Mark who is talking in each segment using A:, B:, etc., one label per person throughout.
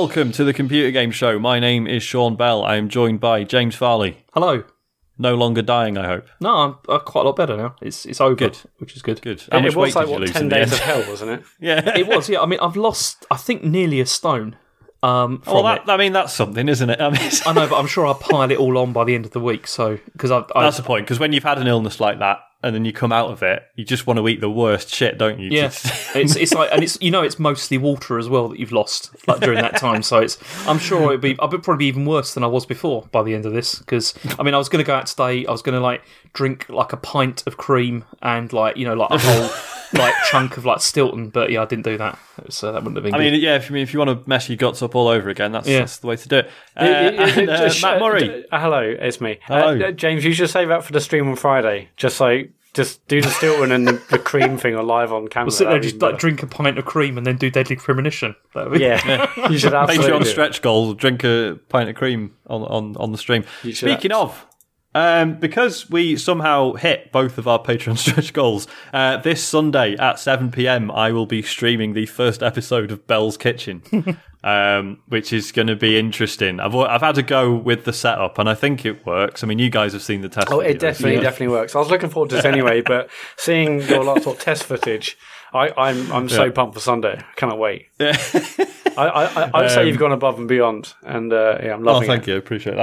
A: and welcome to the Computer Game Show. My name is Sean Bell. I am joined by James Farley.
B: Hello.
A: No longer dying, I hope.
B: No, I'm uh, quite a lot better now. It's it's over,
A: Good.
B: which is good.
A: Good. How
C: It
A: much weight
C: was like
A: did you
C: what
A: lose
C: ten
A: in the
C: days
A: end?
C: of hell, wasn't it?
A: yeah.
B: It was, yeah. I mean, I've lost, I think, nearly a stone um, from
A: well,
B: it.
A: that, I mean, that's something, isn't it? I mean,
B: I know, but I'm sure I'll pile it all on by the end of the week. So because I've, I,
A: that's the point. Because when you've had an illness like that, and then you come out of it, you just want to eat the worst shit, don't you?
B: yeah,
A: Just-
B: it's it's like, and it's you know, it's mostly water as well that you've lost like during that time. So it's, I'm sure it'd be, I'll be probably be even worse than I was before by the end of this. Because I mean, I was going to go out today. I was going to like drink like a pint of cream and like you know like a whole like chunk of like Stilton, but yeah, I didn't do that. So that wouldn't have been.
A: I
B: good.
A: mean, yeah. If you mean if you want to mess your guts up all over again, that's,
B: Yeah.
A: that's the way to do it. Uh, and, uh, Mat
C: uh,
A: Murray.
C: uh, hello, it's me.
A: Hello.
C: Uh, uh, James, you should save that for the stream on Friday. Just like just do the Stilton and the, the cream thing on live on camera.
B: We'll sit there,
C: That'd be
B: just like
C: better.
B: drink a pint of cream and then do deadly premonition. That'd be-
C: Yeah, you should absolutely.
A: Patreon
C: do it.
A: stretch goal, drink a pint of cream on on, on the stream.
C: You should
A: Speaking of, um, because we somehow hit both of our Patreon stretch goals, uh, this Sunday at 7 pm, I will be streaming the first episode of Bell's Kitchen, um, which is going to be interesting. I've I've had to go with the setup, and I think it works. I mean, you guys have seen the test.
C: Oh, it
A: videos.
C: definitely,
A: Yeah.
C: definitely works. I was looking forward to this anyway, but seeing your lot of test footage, I, I'm I'm so
A: Yeah.
C: pumped for Sunday. I cannot wait. I, I, I, I'd say you've um, gone above and beyond, and uh, yeah, I'm loving. It.
A: Oh, thank
C: it.
A: you. Appreciate that.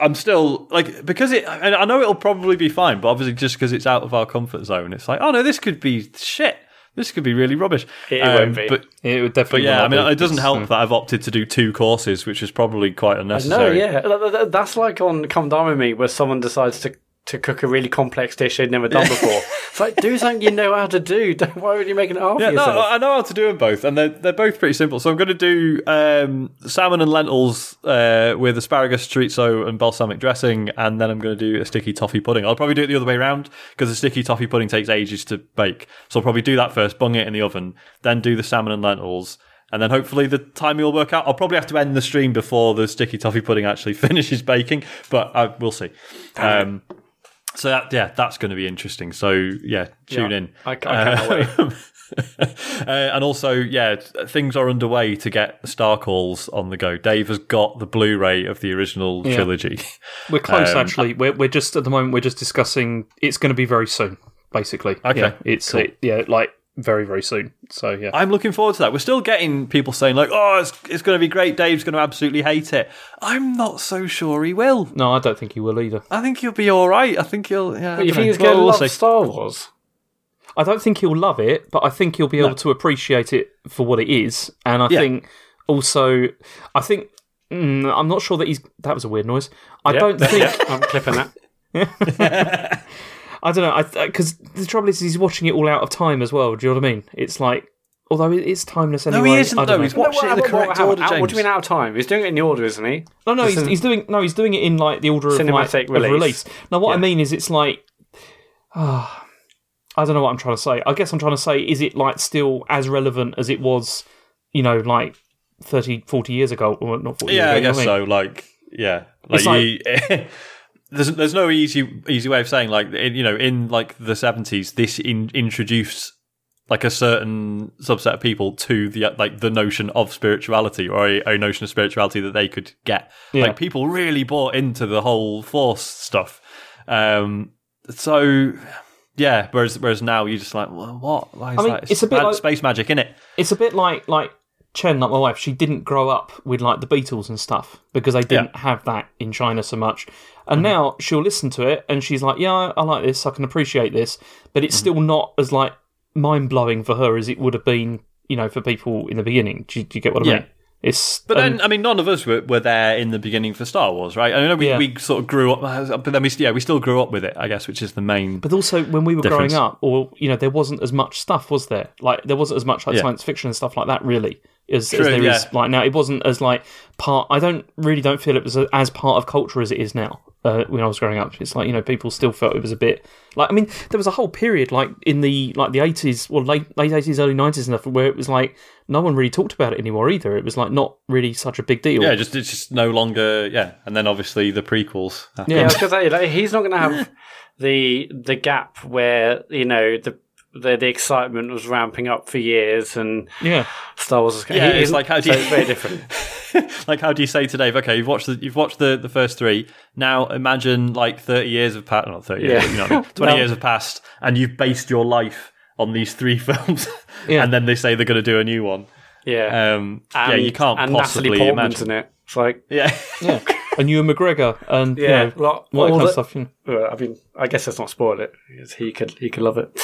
A: I, I'm still like because it. I I know it'll probably be fine, but obviously just because it's out of our comfort zone, it's like, oh no, this could be shit. This could be really rubbish.
C: It won't um, be.
A: But
B: it would
A: but
B: definitely.
A: yeah, I mean,
B: be.
A: it doesn't help hmm. that I've opted to do two courses, which is probably quite unnecessary.
C: No,
A: unnecessary.
C: yeah, Th- th- th- that's like on Come Dine with Me, where someone decides to to cook a really complex dish they'd never done before. It's like do something you know how to do. Don't, why are you making it hard
A: Yeah, no. I know how to do them both, and they're they're both pretty simple. So I'm going to do um, salmon and lentils uh, with asparagus, chorizo, and balsamic dressing, and then I'm going to do a sticky toffee pudding. I'll probably do it the other way around because the sticky toffee pudding takes ages to bake. So I'll probably do that first, bung it in the oven, then do the salmon and lentils. And then hopefully the timing will work out. I'll probably have to end the stream before the sticky toffee pudding actually finishes baking, but I, we'll see. Um, so that yeah, that's going to be interesting. So yeah, tune
C: Yeah,
A: in.
C: I, I can't wait.
A: Um, uh, and also, yeah, things are underway to get Star Calls on the go. Dave has got the Blu-ray of the original
B: Yeah.
A: trilogy.
B: We're close,
A: Um,
B: actually. We're, we're just at the moment. We're just discussing. It's going to be very soon, basically.
A: Okay,
B: Yeah, it's
A: cool.
B: it, yeah, like very very soon. So yeah,
A: I'm looking forward to that. We're still getting people saying like, "Oh, it's, it's going to be great." Dave's going to absolutely hate it. I'm not so sure he will.
B: no, I don't think he will either.
A: I think he'll be all right. I think he'll. Yeah, I
C: you think he's going to
A: Well, we'll
C: love
A: see.
C: Star Wars?
B: I don't think he'll love it, but I think he'll be able
A: No.
B: to appreciate it for what it is. And I
A: Yeah.
B: think also, I think mm, I'm not sure that he's. That was a weird noise. I
C: Yeah,
B: don't think.
C: I'm clipping that.
B: I don't know. Because the trouble is, he's watching it all out of time as well. Do you know what I mean? It's like, although it's timeless
A: No, he isn't though.
B: know.
A: He's watched it in the
C: What- what-
A: correct
C: how-
A: order,
C: how-
A: James.
C: What do you mean out of time? He's doing it in the order, isn't he?
B: No, no, he's, he's doing no, he's doing it in like the order of
C: Cinematic
B: like, of
C: release.
B: release. Now, what I mean is, it's like, ah, I don't know what I'm trying to say. I guess I'm trying to say, is it like still as relevant as it was, you know, like 30, 40 years ago, or not 40
A: Yeah,
B: years ago,
A: guess
B: you know what
A: so. Like, yeah, like,
B: It's like-
A: you, there's there's no easy easy way of saying like in, you know in like the seventies this in, introduced like a certain subset of people to the like the notion of spirituality or a, a notion of spirituality that they could get.
B: Yeah.
A: Like people really bought into the whole force stuff. Um, so yeah, whereas whereas now you're just like, well, what? Why is
B: I mean,
A: that?
B: it's a bit like-
A: space magic in it.
B: It's a bit like like Chen, like my wife. She didn't grow up with like the Beatles and stuff because they didn't have that in China so much. And mm-hmm. now she'll listen to it and she's like, "Yeah, I, like this. I can appreciate this," but it's mm-hmm. still not as like mind blowing for her as it would have been, you know, for people in the beginning. Do you, do you get what I
A: Yeah.
B: mean? It's
A: But then, um, I mean, none of us were, were there in the beginning for Star Wars, right? I know we,
B: Yeah.
A: we sort of grew up, but then we, yeah, we still grew up with it, I guess, which is the main.
B: But also, when we were
A: Difference.
B: growing up, or you know, there wasn't as much stuff, was there? Like there wasn't as much like
A: Yeah.
B: science fiction and stuff like that, really, as, as
A: True,
B: there is
A: yeah.
B: like now. It wasn't as like part. I don't really don't feel it was a, as part of culture as it is now. Uh, when I was growing up, it's like you know people still felt it was a bit like I mean there was a whole period like in the like the eighties, well late late eighties, early nineties and stuff, where it was like no one really talked about it anymore either. It was like not really such a big deal.
A: Yeah, just it's just no longer, yeah. And then obviously the prequels. happened.
C: Yeah, I
B: Yeah.
C: was gonna say like, he's not going to have the the gap where you know the the the excitement was ramping up for years, and
B: Yeah.
C: Star Wars was
A: Yeah,
C: he-
A: it's like, how do
C: so
A: you-
C: it's very different.
A: like how do you say to Dave, okay, you've watched the you've watched the, the first three. Now imagine like thirty years have passed not thirty years,
C: Yeah.
A: but you know, I mean, twenty
C: No.
A: years have passed and you've based your life on these three films
B: Yeah.
A: and then they say they're gonna do a new one.
C: Yeah,
A: Um yeah, you can't
C: and
A: possibly
C: Natalie Portman's
A: imagine.
C: in it. It's like
A: Yeah.
B: Yeah. and Ewan McGregor and
C: yeah,
B: you know,
C: well,
B: all that kind of stuff. You know.
C: I mean, I guess let's not spoil it because he could he could love it.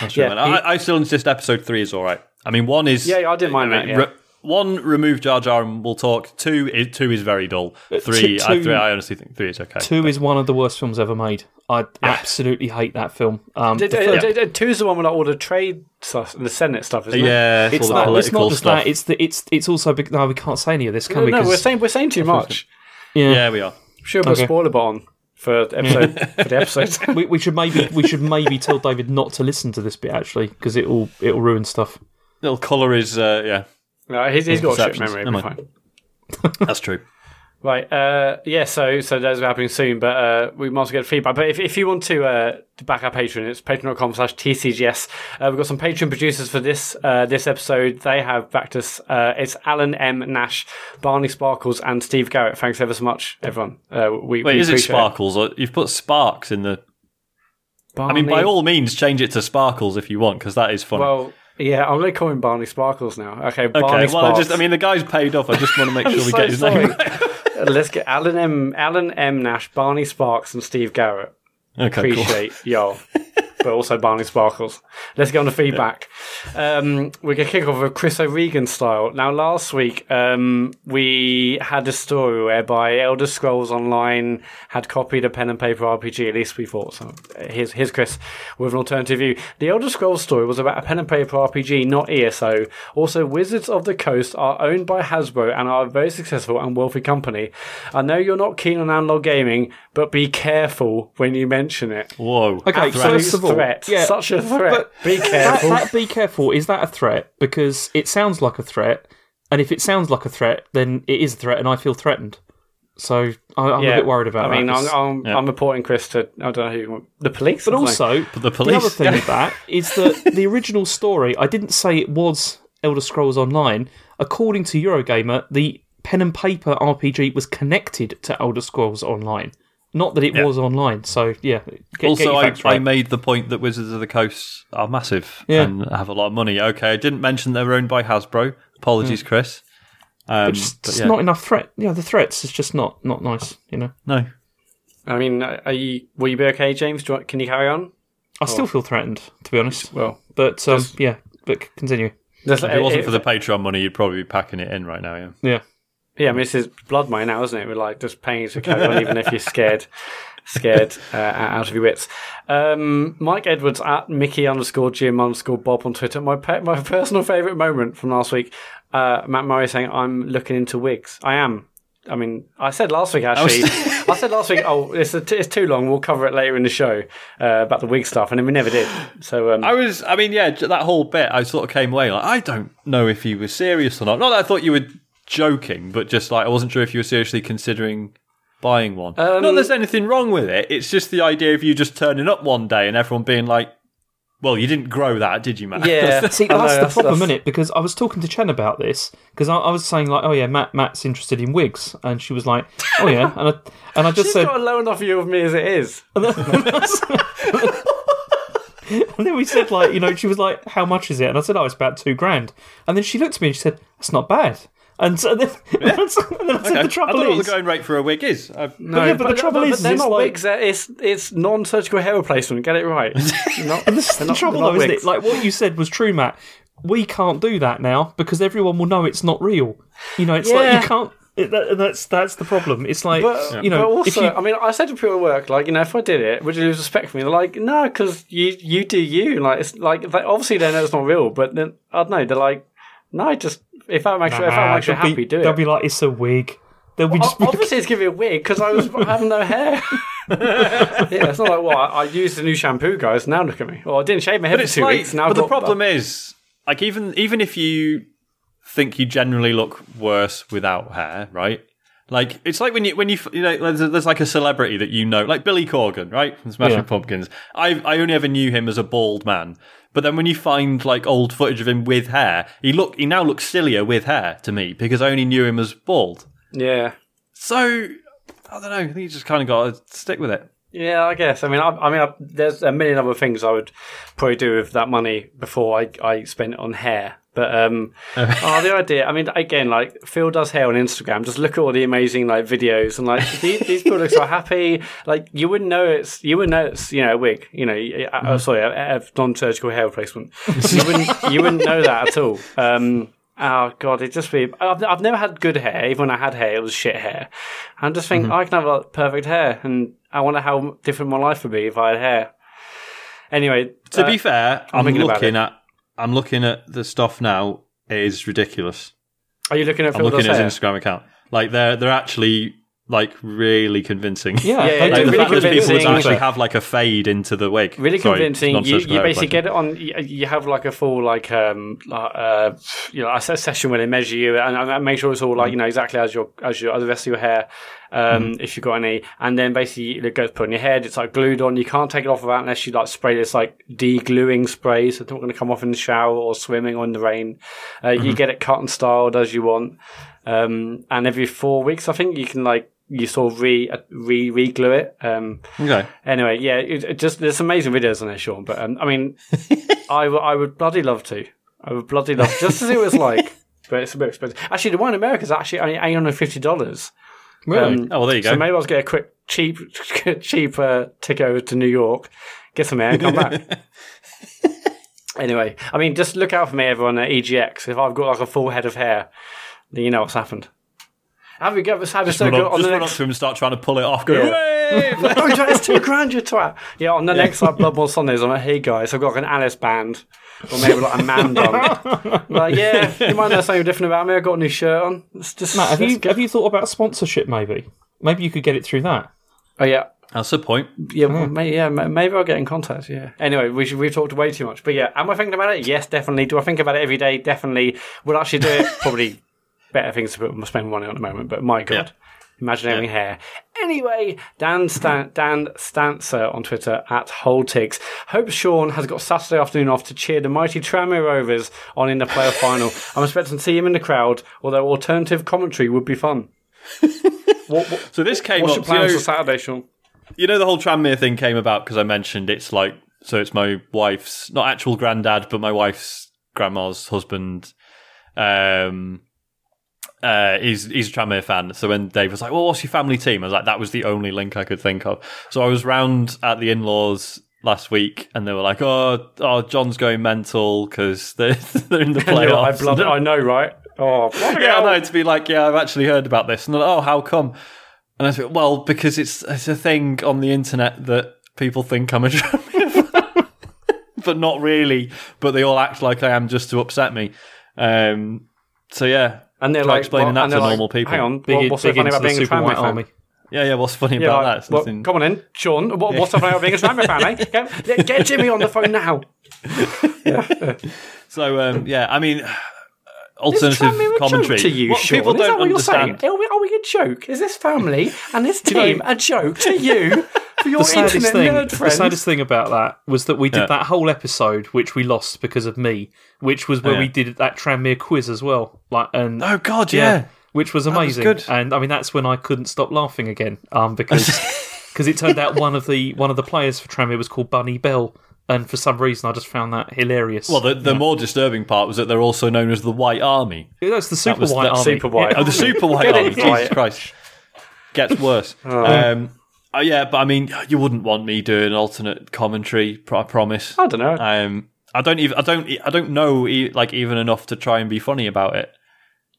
A: That's
C: Yeah, he-
A: I, I still insist episode three is all right. I mean, one is
C: Yeah, I didn't mind that, yeah.
A: re- one remove Jar Jar and we'll talk. Two is two is very dull. Three,
B: two-
A: I, three I honestly think three is okay.
B: Two is one of the worst films ever made. I absolutely hate that film. Um, the
C: Did-
B: first-
C: uh, did- uh, Two's the one with like, all the trade stuff and the Senate stuff, isn't it?
A: yeah, it's,
B: it's
A: all the
B: not, it's not just
A: stuff.
B: that. It's the it's it's also big, no. We can't say any of this, can
C: No,
B: we?
C: no,
B: 'Cause-
C: we're saying we're saying too much.
B: yeah.
A: yeah, we are.
C: Sure, put
B: Okay.
C: a spoiler button for episode for the episode.
B: we, we should maybe we should maybe tell David not to listen to this bit actually because it will it will ruin stuff.
A: Little colour is uh, yeah,
C: no, he's, he's got a shit memory. It'll be
A: mind.
C: fine.
A: that's true.
C: Right. Uh, yeah. So so those are happening soon, but uh, we might as well get feedback. But if, if you want to uh, to back our Patreon, it's patreon.com slash tcgs. Uh, we've got some Patreon producers for this uh, this episode. They have backed us. Uh, it's Alan M Nash, Barney Sparkles, and Steve Garrett. Thanks ever so much, everyone. Uh, we,
A: Wait,
C: we
A: is it Sparkles? Or you've put Sparks in the. I mean, by all means, change it to Sparkles if you want, because that is funny.
C: Well, yeah, I'm going to call him Barney Sparkles now. Okay,
A: okay,
C: Barney
A: well, I just, I mean, the guy's paid off. I just want to make sure we
C: so
A: get his
C: sorry.
A: name right.
C: Let's get Alan M, Alan M Nash, Barney Sparks, and Steve Garrett.
A: Okay, cool.
C: appreciate y'all, but also Barney Sparkles. Let's get on the feedback. Um, we're going to kick off with Chris O'Regan style. Now, last week um, we had a story whereby Elder Scrolls Online had copied a pen and paper RPG. At least we thought so. Here's, here's Chris with an alternative view. The Elder Scrolls story was about a pen and paper RPG, not ESO. Also, Wizards of the Coast are owned by Hasbro and are a very successful and wealthy company. I know you're not keen on analog gaming, but be careful when you mention it.
A: Whoa.
B: Okay,
C: Absolute
B: first of all,
C: threat.
B: yeah,
C: Such a threat.
B: but
C: Be careful.
B: that be careful. Is that a threat? Because it sounds like a threat, and if it sounds like a threat, then it is a threat, and I feel threatened. So I, I'm a bit worried about
C: I mean,
B: that.
C: I'm, I'm,
A: Yeah.
C: I'm reporting Chris to I don't know who the police.
B: but also,
A: But the
B: the other thing with that is that the original story, I didn't say it was Elder Scrolls Online. According to Eurogamer, the pen and paper RPG was connected to Elder Scrolls Online. Not that it
A: Yeah.
B: was online. So, yeah. Get, get
A: also,
B: your
A: I,
B: facts
A: I made the point that Wizards of the Coast are massive
B: Yeah.
A: and have a lot of money. Okay, I didn't mention they're owned by Hasbro. Apologies, Chris. Um,
B: It's
A: but
B: just
A: yeah.
B: not enough threat. Yeah, the threats is just not not nice. You know,
A: no.
C: I mean, are you? Will you be okay, James? Do you, can you carry on?
B: I still feel threatened to be honest.
C: Well,
B: But um, yeah, but continue.
A: If it wasn't
C: uh,
A: for the Patreon money, you'd probably be packing it in right now. Yeah.
B: Yeah,
C: yeah, I mean, this is blood money now, isn't it? We're like just paying you to carry on, even if you're scared, scared uh, out of your wits. Um, Mike Edwards at Mickey underscore Jim underscore Bob on Twitter. My pe- my personal favourite moment from last week. Uh, Mat Murray saying, "I'm looking into wigs." I am. I mean, I said last week actually. I said last week, oh, it's, a t- it's too long. We'll cover it later in the show uh, about the wig stuff, and then we never did. So um,
A: I was, I mean, yeah, that whole bit, I sort of came away like, I don't know if you were serious or not. Not that I thought you were joking, but just like, I wasn't sure if you were seriously considering buying one. Um, not that there's anything wrong with it. It's just the idea of you just turning up one day and everyone being like, well, you didn't grow that, did you, man?
C: yeah,
B: see,
C: I know,
B: that's the problem,
C: that's-
B: isn't it? Because I was talking to Chen about this because I, I was saying like, oh yeah, Mat Mat's interested in wigs, and she was like, oh yeah, and I, and I just
C: She's
B: said,
C: got a low enough view of me as it is.
B: and then we said like, you know, she was like, how much is it? And I said, oh, it's about two grand. And then she looked at me and she said, that's not bad. And so then, and then I said,
A: Okay.
B: the
A: I
B: trouble
A: don't know what
B: is,
A: the going rate for a wig is. I,
C: No,
B: yeah, but the trouble is,
C: they're not
B: like-
C: wigs. they're- It's it's non-surgical hair replacement. Get it right. Not,
B: This is the
C: not-
B: trouble, though, isn't
C: wigs.
B: it? Like what you said was true, Mat. We can't do that now because everyone will know it's not real. You know, it's like you can't. It, that, that's that's the problem. It's like
C: But,
B: you know,
C: but also,
B: if you,
C: I mean, I said to people at work, like, you know, if I did it, would you lose respect for me? They're like, no, because you you do you. Like, it's like they, obviously they know it's not real, but then I don't know. They're like, no, just if that makes you if
B: I'm
C: actually you
B: they'll be-
C: happy, do it.
B: They'll be like, it's a wig. They'll be just.
C: O- Obviously, it's giving me a wig because I was having no hair. yeah, it's not like what I, I used a new shampoo, guys. Now look at me. Well, I didn't shave my head
A: but
C: for
A: it's
C: two
A: like,
C: weeks. Now
A: but
C: I've
A: the
C: got-
A: problem is, like, even even if you think you generally look worse without hair, right? Like it's like when you when you f- you know there's, there's like a celebrity that you know, like Billy Corgan, right from Smashing
B: Yeah.
A: Pumpkins. I I only ever knew him as a bald man, but then when you find like old footage of him with hair, he look he now looks sillier with hair to me because I only knew him as bald.
C: Yeah.
A: So I don't know. I think you just kind of got to stick with it.
C: Yeah, I guess. I mean, I, I mean, I, there's a million other things I would probably do with that money before I, I spent it on hair. But um, oh, the idea. I mean, again, like Phil does hair on Instagram. Just look at all the amazing like videos and like these, these people look so happy. Like you wouldn't know it's you wouldn't know it's you know a wig. You know, uh, uh, sorry, a, a non-surgical hair replacement. you wouldn't you wouldn't know that at all. Um, Oh god, it just be. I've, I've never had good hair. Even when I had hair, it was shit hair. I just think I can have like, perfect hair, and I wonder how different my life would be if I had hair. Anyway,
A: To
C: uh,
A: be fair, I'm,
C: thinking about
A: looking at I'm looking at the stuff now. It is ridiculous.
C: are you looking at
A: I'm
C: Phil
A: looking at his Instagram account. Like they're they're actually like really convincing.
B: Yeah,
C: Yeah,
A: Like
C: do
A: the
C: really
A: fact that people would actually have like a fade into the wig.
C: Really
A: Sorry,
C: convincing. You, you basically get it on. You, you have like a full like um like, uh you know a session where they measure you and, and make sure it's all like you know exactly as your as your as the rest of your hair. Um, if you've got any, and then basically it goes put on your head. It's like glued on. You can't take it off without unless you like spray this like de-gluing spray, so it's not going to come off in the shower or swimming or in the rain. Uh, You get it cut and styled as you want, um, and every four weeks I think you can like you sort of re uh, re re glue it. Um,
A: Okay.
C: Anyway, yeah, it, it just there's amazing videos on there, Sean. But um, I mean, I, w- I would bloody love to. I would bloody love just see what it's like. But it's a bit expensive. Actually, the one in America is actually only eight hundred fifty dollars.
B: Really?
A: Oh well, there you go.
C: So maybe I'll get a quick, cheap, cheap uh, ticket over to New York, get some air, and come back. anyway, I mean, just look out for me, everyone at EGX. If I've got like a full head of hair, then you know what's happened. Have you ever had a
A: just run,
C: circle
A: up,
C: on
A: just
C: the
A: run
C: next?
A: up to him and start trying to pull it off. Go,
C: Yeah.
A: "Way!"
C: oh, it's two grand, you twat. Yeah, on the next like Blood Bowl Sundays, I'm like, hey guys, I've got like an Alice band. Or maybe like a man bun. like, yeah, you might know something different about me. I've got a new shirt on. It's just,
B: Mat, have
C: let's
B: you
C: get-
B: have you thought about sponsorship? Maybe, maybe you could get it through that.
C: Oh, yeah.
A: That's the point.
C: Yeah, well, may, yeah, maybe I'll get in contact. Yeah. Anyway, we should, we've talked way too much, but yeah, am I thinking about it? Yes, definitely. Do I think about it every day? Definitely. Would I actually do it? Probably better things to put, spend money on at the moment. But my god, imagine having hair. Anyway, Dan Stan, Dan Stancer on Twitter at Holtigs hopes Sean has got Saturday afternoon off to cheer the mighty Tranmere Rovers on in the playoff final. I'm expecting to see him in the crowd, although alternative commentary would be fun. what, what,
A: So this came
C: what's
A: up.
C: your
A: You
C: plans
A: know,
C: for Saturday, Sean?
A: you know the whole Tranmere thing came about because I mentioned it's like so it's my wife's not actual granddad, but my wife's grandma's husband. Um, uh, he's he's a Tranmere fan. So when Dave was like, "Well, what's your family team?" I was like, "That was the only link I could think of." So I was round at the in-laws last week, and they were like, "Oh, oh, John's going mental because they're they're in the
C: I,
A: playoffs."
C: blood, I know, right? Oh,
A: yeah, I know. To be like, yeah, I've actually heard about this, and they're like, oh, how come? And I said, well, because it's it's a thing on the internet that people think I'm a Tranmere fan, but not really. But they all act like I am just to upset me. Um, so yeah,
C: And they're
A: Try
C: like
A: explaining
C: well,
A: that to
C: like,
A: normal people.
C: Hang on,
B: Big,
C: what's so funny about being a Tranmere fan?
B: Army.
A: yeah, yeah. What's funny
C: Yeah,
A: about
C: like,
A: that? It's
C: well,
A: nothing-
C: come on in, Sean. What, what's so funny about being a Tranmere fan? Eh? Get, get Jimmy on the phone now.
A: So um, yeah, I mean, alternative commentary.
C: to you,
A: what
C: Sean?
A: people
C: Is that
A: don't
C: what you're
A: understand.
C: saying? Are we, are we a joke? Is this family and this
B: know-
C: team a joke to you for your
B: The saddest
C: internet
B: thing,
C: nerd
B: the saddest thing about that was that we did
A: Yeah.
B: that whole episode, which we lost because of me, which was where
A: Yeah.
B: we did that Tranmere quiz as well. Like, and
A: Oh God, yeah.
B: which was
A: was
B: amazing.
A: good.
B: And I mean, that's when I couldn't stop laughing again, um, because because it turned out one of the one of the players for Tranmere was called Bunny Bell, and for some reason I just found that hilarious.
A: Well, the, the more disturbing part was that they're also known as the White Army.
B: that's the Super
A: was
B: White
A: the
B: Army.
C: Super White.
A: Oh, the Super White
C: Get
A: Army. Jesus. Christ. Gets worse. Um, oh, yeah, but I mean, you wouldn't want me doing alternate commentary. I promise.
C: I don't know.
A: Um, I don't even. I don't. I don't know like even enough to try and be funny about it.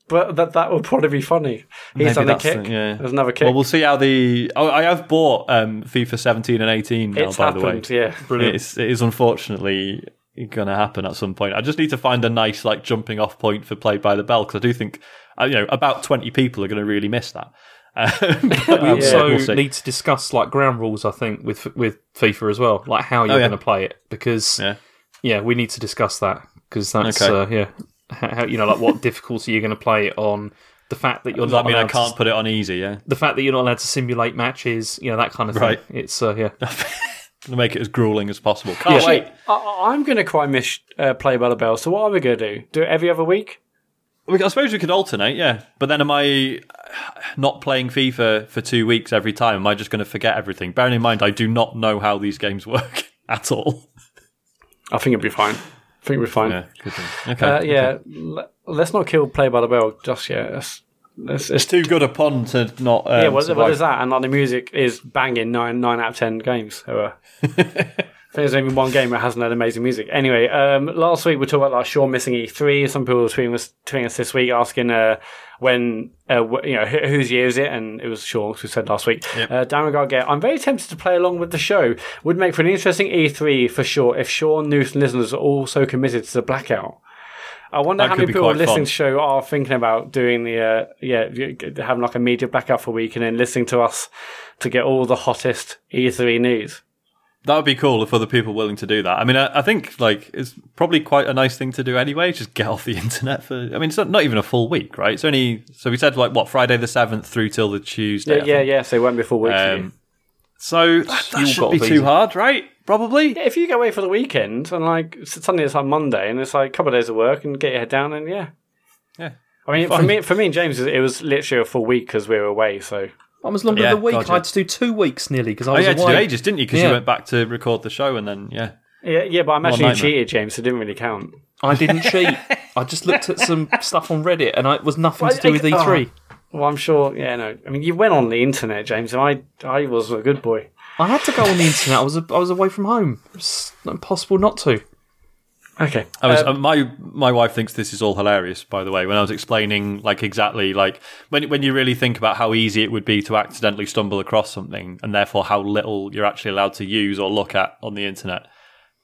C: but that that would probably be funny. He's
A: Maybe
C: on the kick.
A: the- yeah.
C: There's another kick.
A: Well, we'll see how the. Oh, I have bought um, FIFA 17 and 18 now.
C: it's
A: by the way,
C: happened. Yeah.
B: Brilliant.
A: it's, it is unfortunately going to happen at some point. I just need to find a nice like jumping off point for Play by the Bell because I do think uh, you know about 20 people are going to really miss that. Um,
B: We
A: um,
B: also
A: we'll
B: need to discuss like ground rules. I think with with FIFA as well, like how you're
A: Oh, yeah.
B: going to play it, because
A: Yeah.
B: yeah, we need to discuss that because that's
A: Okay.
B: uh, yeah, how, how- you know like what difficulty you're going to play it on The fact that you're
A: Does
B: not
A: that mean I can't
B: to,
A: put it on easy? Yeah,
B: the fact that you're not allowed to simulate matches, you know that kind of thing.
A: Right.
B: It's uh, yeah.
A: to make it as grueling as possible. Can't
B: Yeah.
A: wait.
C: I, I'm going to quite miss uh, Play by the Bell. So what are we going to do? Do it every other week?
A: I suppose we could alternate, yeah. But then am I not playing FIFA for two weeks every time? Am I just going to forget everything? Bearing in mind, I do not know how these games work at all.
C: I think it'll be fine. I think be fine.
A: Yeah, good thing. Okay.
C: Uh, yeah, l- let's not kill Play by the Bell just yet. Let's, it's
A: It's too good a pun to not. Um,
C: yeah, what, what is that? And like the music is banging nine nine out of ten games. So, uh, I think there's only one game that hasn't had amazing music. Anyway, um, last week we talked about like Sean missing E3. Some people were tweeting us, tweeting us this week asking uh, when uh, you know whose year is it, and it was Sean who said last week.
A: Yep.
C: Uh, Dan Regard, I'm very tempted to play along with the show. Would make for an interesting E3 for sure if Sean, Newton listeners are also committed to the blackout. I wonder
A: That
C: how many people listening
A: fun.
C: to the show are thinking about doing the uh, yeah having like a media blackout for a week and then listening to us to get all the hottest E3 news.
A: That would be cool if other people were willing to do that. I mean, I, I think like it's probably quite a nice thing to do anyway. Just get off the internet for. I mean, it's not, not even a full week, right? It's only so we said like what Friday the seventh through till the Tuesday.
C: Yeah, yeah, yeah. So it won't be a full week.
A: Um, so that, that should be too hard, right? Probably.
C: Yeah, if you go away for the weekend and like suddenly it's like Monday and it's like a couple of days of work and get your head down and yeah.
A: Yeah.
C: I mean, for me, for me and James, it was literally a full week because we were away. So
B: I was longer
A: Yeah,
B: than a week.
A: gotcha.
B: I had to do two weeks nearly because I
A: Oh,
B: was
A: you had to do ages, didn't you? Because
B: Yeah.
A: you went back to record the show and then yeah.
C: yeah, yeah. But I imagine you
A: nightmare.
C: cheated, James. So it didn't really count.
B: I didn't cheat. I just looked at some stuff on Reddit, and I, it was nothing to do with E
C: Well,
B: E3.
C: Well, I'm sure. Yeah, no. I mean, you went on the internet, James, and I, I was a good boy.
B: I had to go on the internet. I was I was away from home. It's impossible not to.
C: Okay.
A: I was
C: Um,
A: uh, my my wife thinks this is all hilarious. By the way, when I was explaining like exactly like when when you really think about how easy it would be to accidentally stumble across something, and therefore how little you're actually allowed to use or look at on the internet.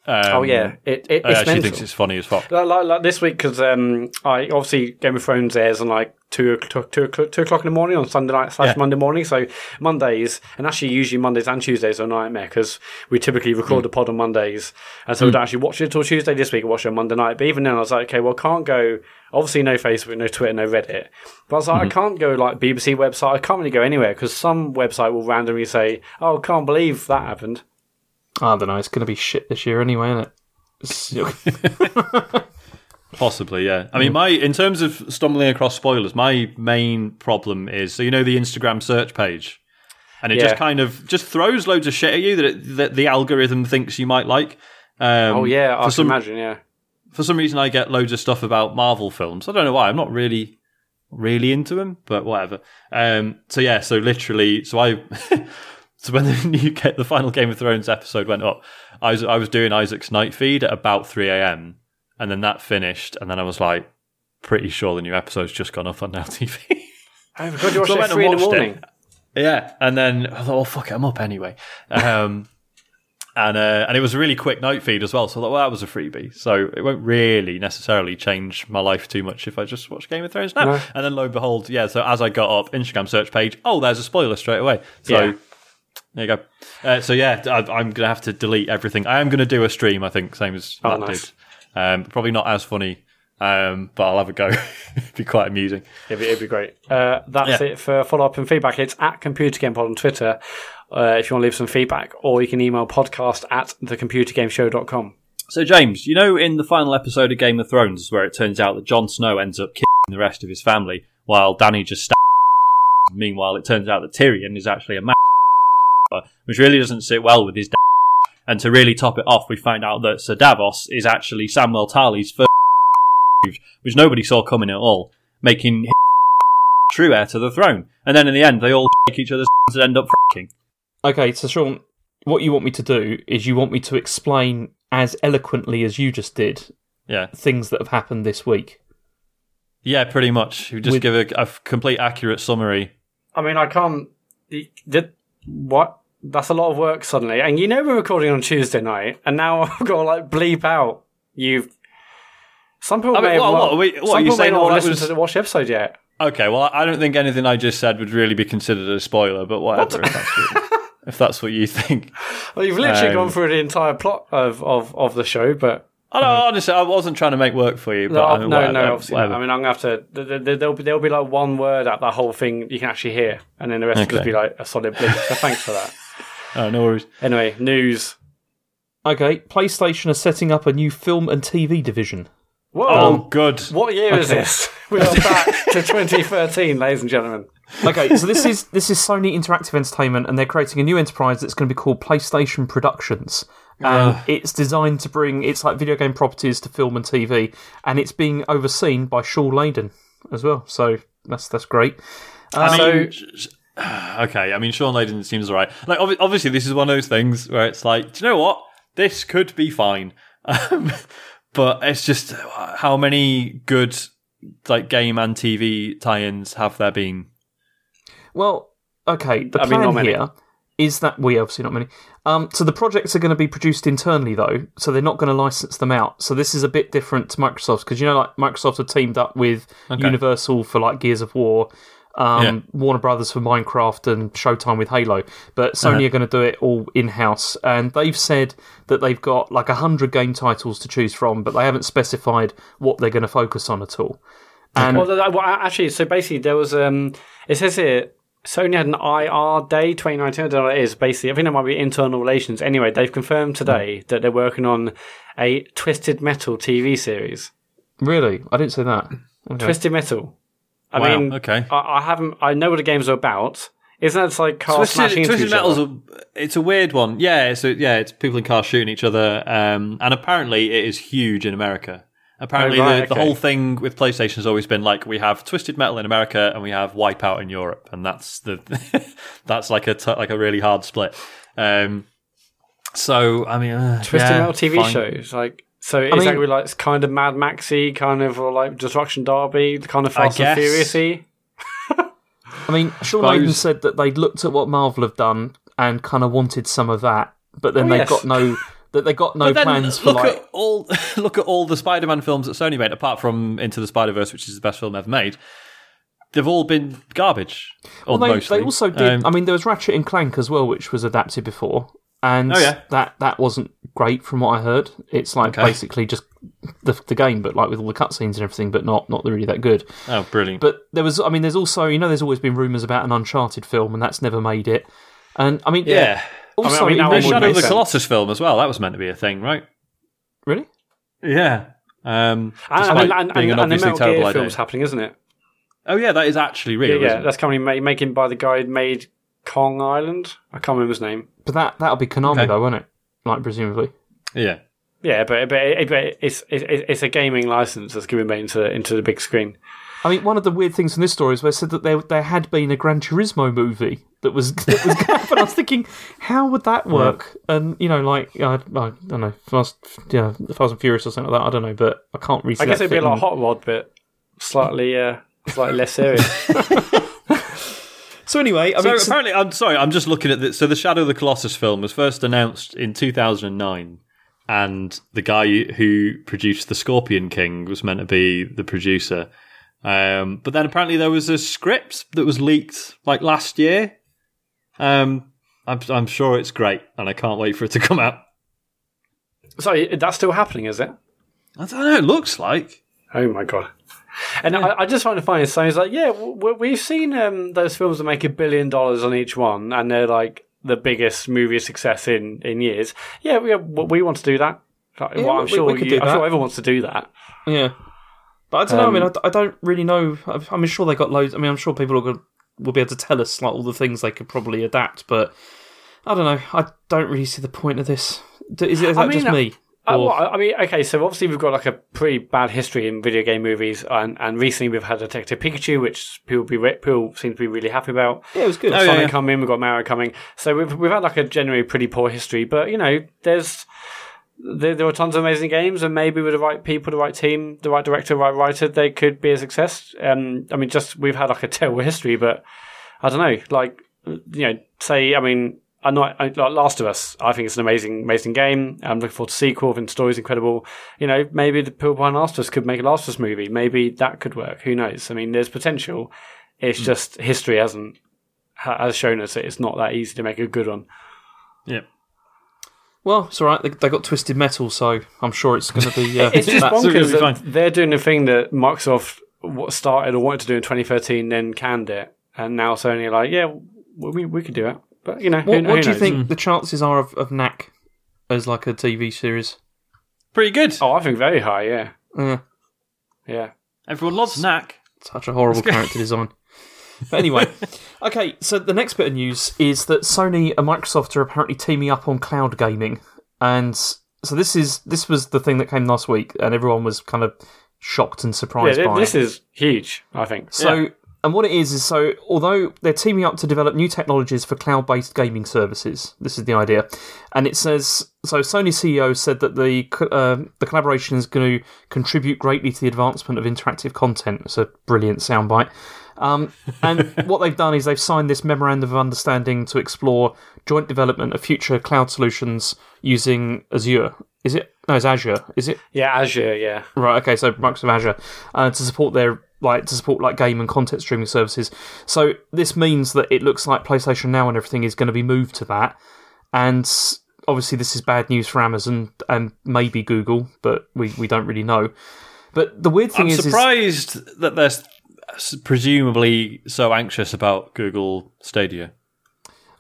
A: Um,
C: oh yeah, it, it,
A: uh,
C: it's
A: she thinks it's funny as fuck.
C: Like, like, like this week because um, I obviously Game of Thrones airs on like two o'clock, two o'clock, in the morning on Sunday night slash
A: Yeah.
C: Monday morning. So Mondays and actually usually Mondays and Tuesdays are a nightmare because we typically record the pod on Mondays, and so we don't actually watch it until Tuesday. This week I watched it on Monday night, but even then I was like, okay, well, can't go. Obviously, no Facebook, no Twitter, no Reddit. But I was like, I can't go like BBC website. I can't really go anywhere because some website will randomly say, "Oh, can't believe that happened."
B: I don't know. It's going to be shit this year anyway, isn't it?
A: Possibly, yeah. I mean, my in terms of stumbling across spoilers, my main problem is so you know the Instagram search page, and it
C: Yeah.
A: just kind of just throws loads of shit at you that, it, that the algorithm thinks you might like. Um,
C: Oh yeah, I
A: some
C: imagine. Yeah.
A: for some reason I get loads of stuff about Marvel films. I don't know why. I'm not really really into them, but whatever. Um, so yeah, so literally, so I. So when the new the final Game of Thrones episode went up, I was I was doing Isaac's night feed at about three a.m. and then that finished, and then I was like, pretty sure the new episode's just gone up on Now TV.
C: Oh my god, you watched
A: So I
C: it
A: went
C: at
A: and
C: three in the
A: watched it.
C: morning.
A: yeah, and then I thought, oh fuck it, I'm up anyway. Um, and uh, and it was a really quick night feed as well, so I thought, well, that was a freebie, so it won't really necessarily change my life too much if I just watch Game of Thrones now.
C: No.
A: And then lo and behold, yeah. So as I got up, Instagram search page, oh, there's a spoiler straight away. So.
C: Yeah.
A: There you go. Uh, so yeah, I, I'm gonna have to delete everything. I am gonna do a stream. I think same as
C: Oh,
A: Mat
C: nice.
A: did. Um, probably not as funny, um, but I'll have a go. It'd be quite amusing.
C: It'd be, it'd be great. Uh, that's
A: Yeah.
C: it for follow up and feedback. It's at Computer Game Pod on Twitter uh, if you want to leave some feedback, or you can email podcast at thecomputergameshow.com.
A: So James, you know, in the final episode of Game of Thrones, where it turns out that Jon Snow ends up killing the rest of his family, while Danny just. Meanwhile, it turns out that Tyrion is actually a man, which really doesn't sit well with his. Dad. And to really top it off, we find out that Sir Davos is actually Samwell Tarly's first, which nobody saw coming at all, making him true heir to the throne. And then in the end, they all shake each other's hands and end up fracking.
B: okay, so Sean, what you want me to do is you want me to explain as eloquently as you just did
A: Yeah,
B: things that have happened this week.
A: yeah, pretty much. You just
B: With-
A: give a, a complete accurate summary.
C: I mean, I can't. Did what? That's a lot of work suddenly. And you know we're recording on Tuesday night, and now I've got to like bleep out. You've. Some people
A: I mean,
C: may have
A: what-
C: not-
A: what we- what
C: some people may not have
A: was-
C: to the watch the episode yet.
A: Okay, well, I don't think anything I just said would really be considered a spoiler, but whatever. If, that's what, if that's what you think.
C: Well, you've literally
A: Um,
C: gone through the entire plot of, of, of the show, but
A: I don't, uh-huh. honestly, I wasn't trying to make work for you, but
C: No,
A: I mean,
C: no,
A: whatever,
C: no, obviously not.
A: whatever.
C: I mean, I'm gonna have to. th- th- th- There'll be there'll be like one word out that whole thing you can actually hear, and then the rest will just
A: Okay.
C: be like a solid bleep. So thanks for that.
A: oh, no worries.
C: Anyway, news.
B: Okay, PlayStation are setting up a new film and TV division.
C: Whoa!
A: Oh, good.
C: What year is this? We are back to 2013, ladies and gentlemen.
B: Okay, so this is this is Sony Interactive Entertainment, and they're creating a new enterprise that's going to be called PlayStation Productions, and it's designed to bring it's like video game properties to film and TV, and it's being overseen by Shawn Layden as well. So that's that's great.
A: I
C: So-
A: mean, okay. I mean, Shawn Layden seems alright. Like, obvi- obviously, this is one of those things where it's like, do you know what? This could be fine, um, but it's just how many good like game and TV tie-ins have there been?
B: Well, okay, the
C: I mean,
B: plan
C: not many.
B: here is that we obviously not many. Um, so the projects are going to be produced internally though, so they're not going to license them out. So this is a bit different to Microsoft's because you know, like Microsoft have teamed up with Universal for like Gears of War, um,
A: Yeah.
B: Warner Brothers for Minecraft, and Showtime with Halo. But Sony are going to do it all in house, and they've said that they've got like a hundred game titles to choose from, but they haven't specified what they're going to focus on at all. And
C: well, actually, so basically, there was um, it says here Sony had an IR day 2019. I don't know what it is. Basically, I think it might be internal relations. Anyway, they've confirmed today that they're working on a Twisted Metal TV series.
B: really, I didn't say that. Okay.
C: Twisted Metal. I
A: Wow,
C: mean,
A: okay.
C: I, I haven't. I know what the games are about. Isn't that like car smashing
A: Twisted,
C: into
A: Twisted
C: each
A: Metal's
C: other?
A: a, it's a weird one. Yeah, so yeah, it's people in cars shooting each other, um, and apparently it is huge in America. Apparently,
C: Oh, right,
A: the, the whole thing with PlayStation has always been like we have Twisted Metal in America and we have Wipeout in Europe, and that's the that's like a t- like a really hard split. Um, so I mean, uh,
C: Twisted
A: yeah,
C: Metal TV
A: fine.
C: shows like. So is
B: mean-
C: that like it's kind of Mad Maxy, kind of or like Destruction Derby, kind of Fast and. Furiousy?
B: I mean,
A: Shawn
B: Layden said that they'd looked at what Marvel have done and kind of wanted some of that, but then
C: Oh,
B: they
C: yes.
B: got no that they got no plans for
A: look
B: like.
A: at all look at all the Spider-Man films that Sony made, apart from Into the Spider-Verse, which is the best film ever made. They've all been garbage.
B: Well, they, they also did.
A: Um,
B: I mean, there was Ratchet and Clank as well, which was adapted before, and
A: Oh, yeah.
B: that that wasn't great from what I heard. It's like
A: Okay.
B: basically just the the game, but like with all the cutscenes and everything, but not not really that good.
A: oh, brilliant!
B: But there was, I mean, there's also you know, there's always been rumours about an Uncharted film, and that's never made it. And I mean,
A: yeah,
B: Also,
C: I mean, that
B: in
C: one
A: the
C: would
A: Shadow of the
C: sense.
A: Colossus film as well. That was meant to be a thing, right?
B: really.
A: Yeah. Um,
C: And,
A: despite
C: and, and,
A: being
C: and,
A: an
C: and the
A: obviously
C: Metal
A: terrible
C: Gear film's happening, isn't it?
A: Oh yeah, that is actually real.
C: Yeah, yeah,
A: isn't
C: that's currently ma- making by the guy who made Kong Island. I can't remember his name.
B: But that that'll be Konami
A: Okay.
B: though, won't it? Like presumably.
A: yeah.
C: Yeah, but but, but it's, it's it's a gaming license that's going to be made into into the big screen.
B: I mean, one of the weird things from this story is where it said that there there had been a Gran Turismo movie that was that was going. I was thinking, how would that work? And you know, like I, I don't know, Fast, yeah, Fast and Furious or something like that. I don't know, but I can't really.
C: I guess it'd be like
B: a
C: hot rod, but slightly uh, slightly less serious.
B: So anyway, I
A: So
B: mean, so-
A: apparently, I'm sorry. I'm just looking at this. So the Shadow of the Colossus film was first announced in 2009, and the guy who produced the Scorpion King was meant to be the producer. Um, but then apparently there was a script that was leaked like last year. Um, I'm, I'm sure it's great, and I can't wait for it to come out.
C: Sorry, that's still happening, is it?
A: I don't know. It looks like.
C: Oh my god! And I, I just find it funny. So he's like, yeah, we've seen um, those films that make a billion dollars on each one, and they're like the biggest movie success in, in years. Yeah, we we want to do that.
B: Yeah,
C: well, I'm
B: we-
C: sure
B: we
C: you, I'm sure everyone wants to do that.
B: yeah, but I don't know. I mean,
C: Um,
B: I, I don't really know. I- I'm sure they got loads. I mean, I'm sure people will, will be able to tell us like all the things they could probably adapt, but I don't know. I don't really see the point of this. Is, it, is
C: I
B: that just me?
C: Uh, well, I mean, okay, so obviously we've got like a pretty bad history in video game movies, and, and recently we've had Detective Pikachu, which people be re- people seem to be really happy about.
B: yeah, it was good.
A: Oh, yeah,
C: Sonic
A: yeah.
C: coming, we've got Mario coming. So we've we've had like a generally pretty poor history, but you know, there's there, there are tons of amazing games, and maybe with the right people, the right team, the right director, the right writer, they could be a success. Um, I mean, just we've had like a terrible history, but I don't know, like you know, say, I mean. I'm not I, like Last of Us. I think it's an amazing, amazing game. I'm looking forward to sequel. I think the story's incredible. You know, maybe the people behind Last of Us could make a Last of Us movie. Maybe that could work. Who knows? I mean, there's potential. It's just history hasn't has shown us that it's not that easy to make a good one.
A: Yeah.
B: Well, it's all right. They, they got Twisted Metal, so I'm sure it's going to be. Uh,
C: It's just
B: that's-
A: gonna
C: bonkers that they're doing the thing that Microsoft what started or wanted to do in 2013, then canned it, and now Sony are like, yeah, we we could do it. But you know, who,
B: What,
C: who
B: what do you
C: knows?
B: think the chances are of, of Knack as like a TV series?
A: Pretty good.
C: Oh, I think very high. Yeah,
B: Uh,
C: yeah.
A: Everyone loves Knack.
B: such a horrible character design. But anyway, okay. So the next bit of news is that Sony and Microsoft are apparently teaming up on cloud gaming, and so this is this was the thing that came last week, and everyone was kind of shocked and surprised
C: th-
B: by
C: this
B: it.
C: is huge. I think.
B: So,
A: Yeah.
B: and what it is is so, although they're teaming up to develop new technologies for cloud based gaming services, this is the idea. And it says so, Sony CEO said that the, uh, the collaboration is going to contribute greatly to the advancement of interactive content. It's a brilliant soundbite. Um, and what they've done is they've signed this memorandum of understanding to explore joint development of future cloud solutions using Azure. Is it? No, it's Azure. Is it?
C: Yeah, Azure. Yeah,
B: Right. Okay. So Microsoft Azure uh, to support their like to support like game and content streaming services. So this means that it looks like PlayStation Now and everything is going to be moved to that, and obviously this is bad news for Amazon and maybe Google, but we, we don't really know. But the weird thing is
A: I'm
B: is, is
A: surprised that they're presumably so anxious about Google Stadia.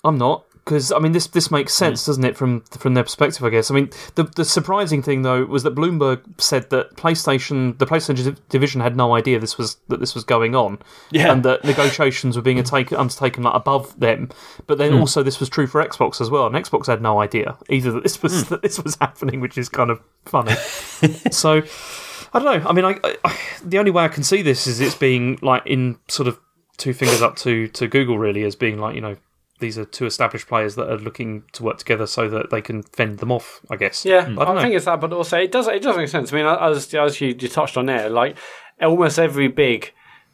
B: I'm not because I mean this this makes hmm. sense, doesn't it? From from their perspective, I guess. I mean the the surprising thing though was that Bloomberg said that PlayStation the PlayStation division had no idea this was that this was going on,
A: Yeah.
B: and that negotiations were being undertaken, undertaken like above them. But then hmm. also this was true for Xbox as well, and Xbox had no idea either that this was hmm. that this was happening, which is kind of funny. so. I don't know. I mean, I, I, the only way I can see this is it's being like in sort of two fingers up to, to Google, really, as being like, you know, these are two established players that are looking to work together so that they can fend them off, I guess.
C: yeah.
B: I
C: I,
B: don't know.
C: think it's that, but also it does it does make sense. I mean, as as you, you touched on there, like almost every big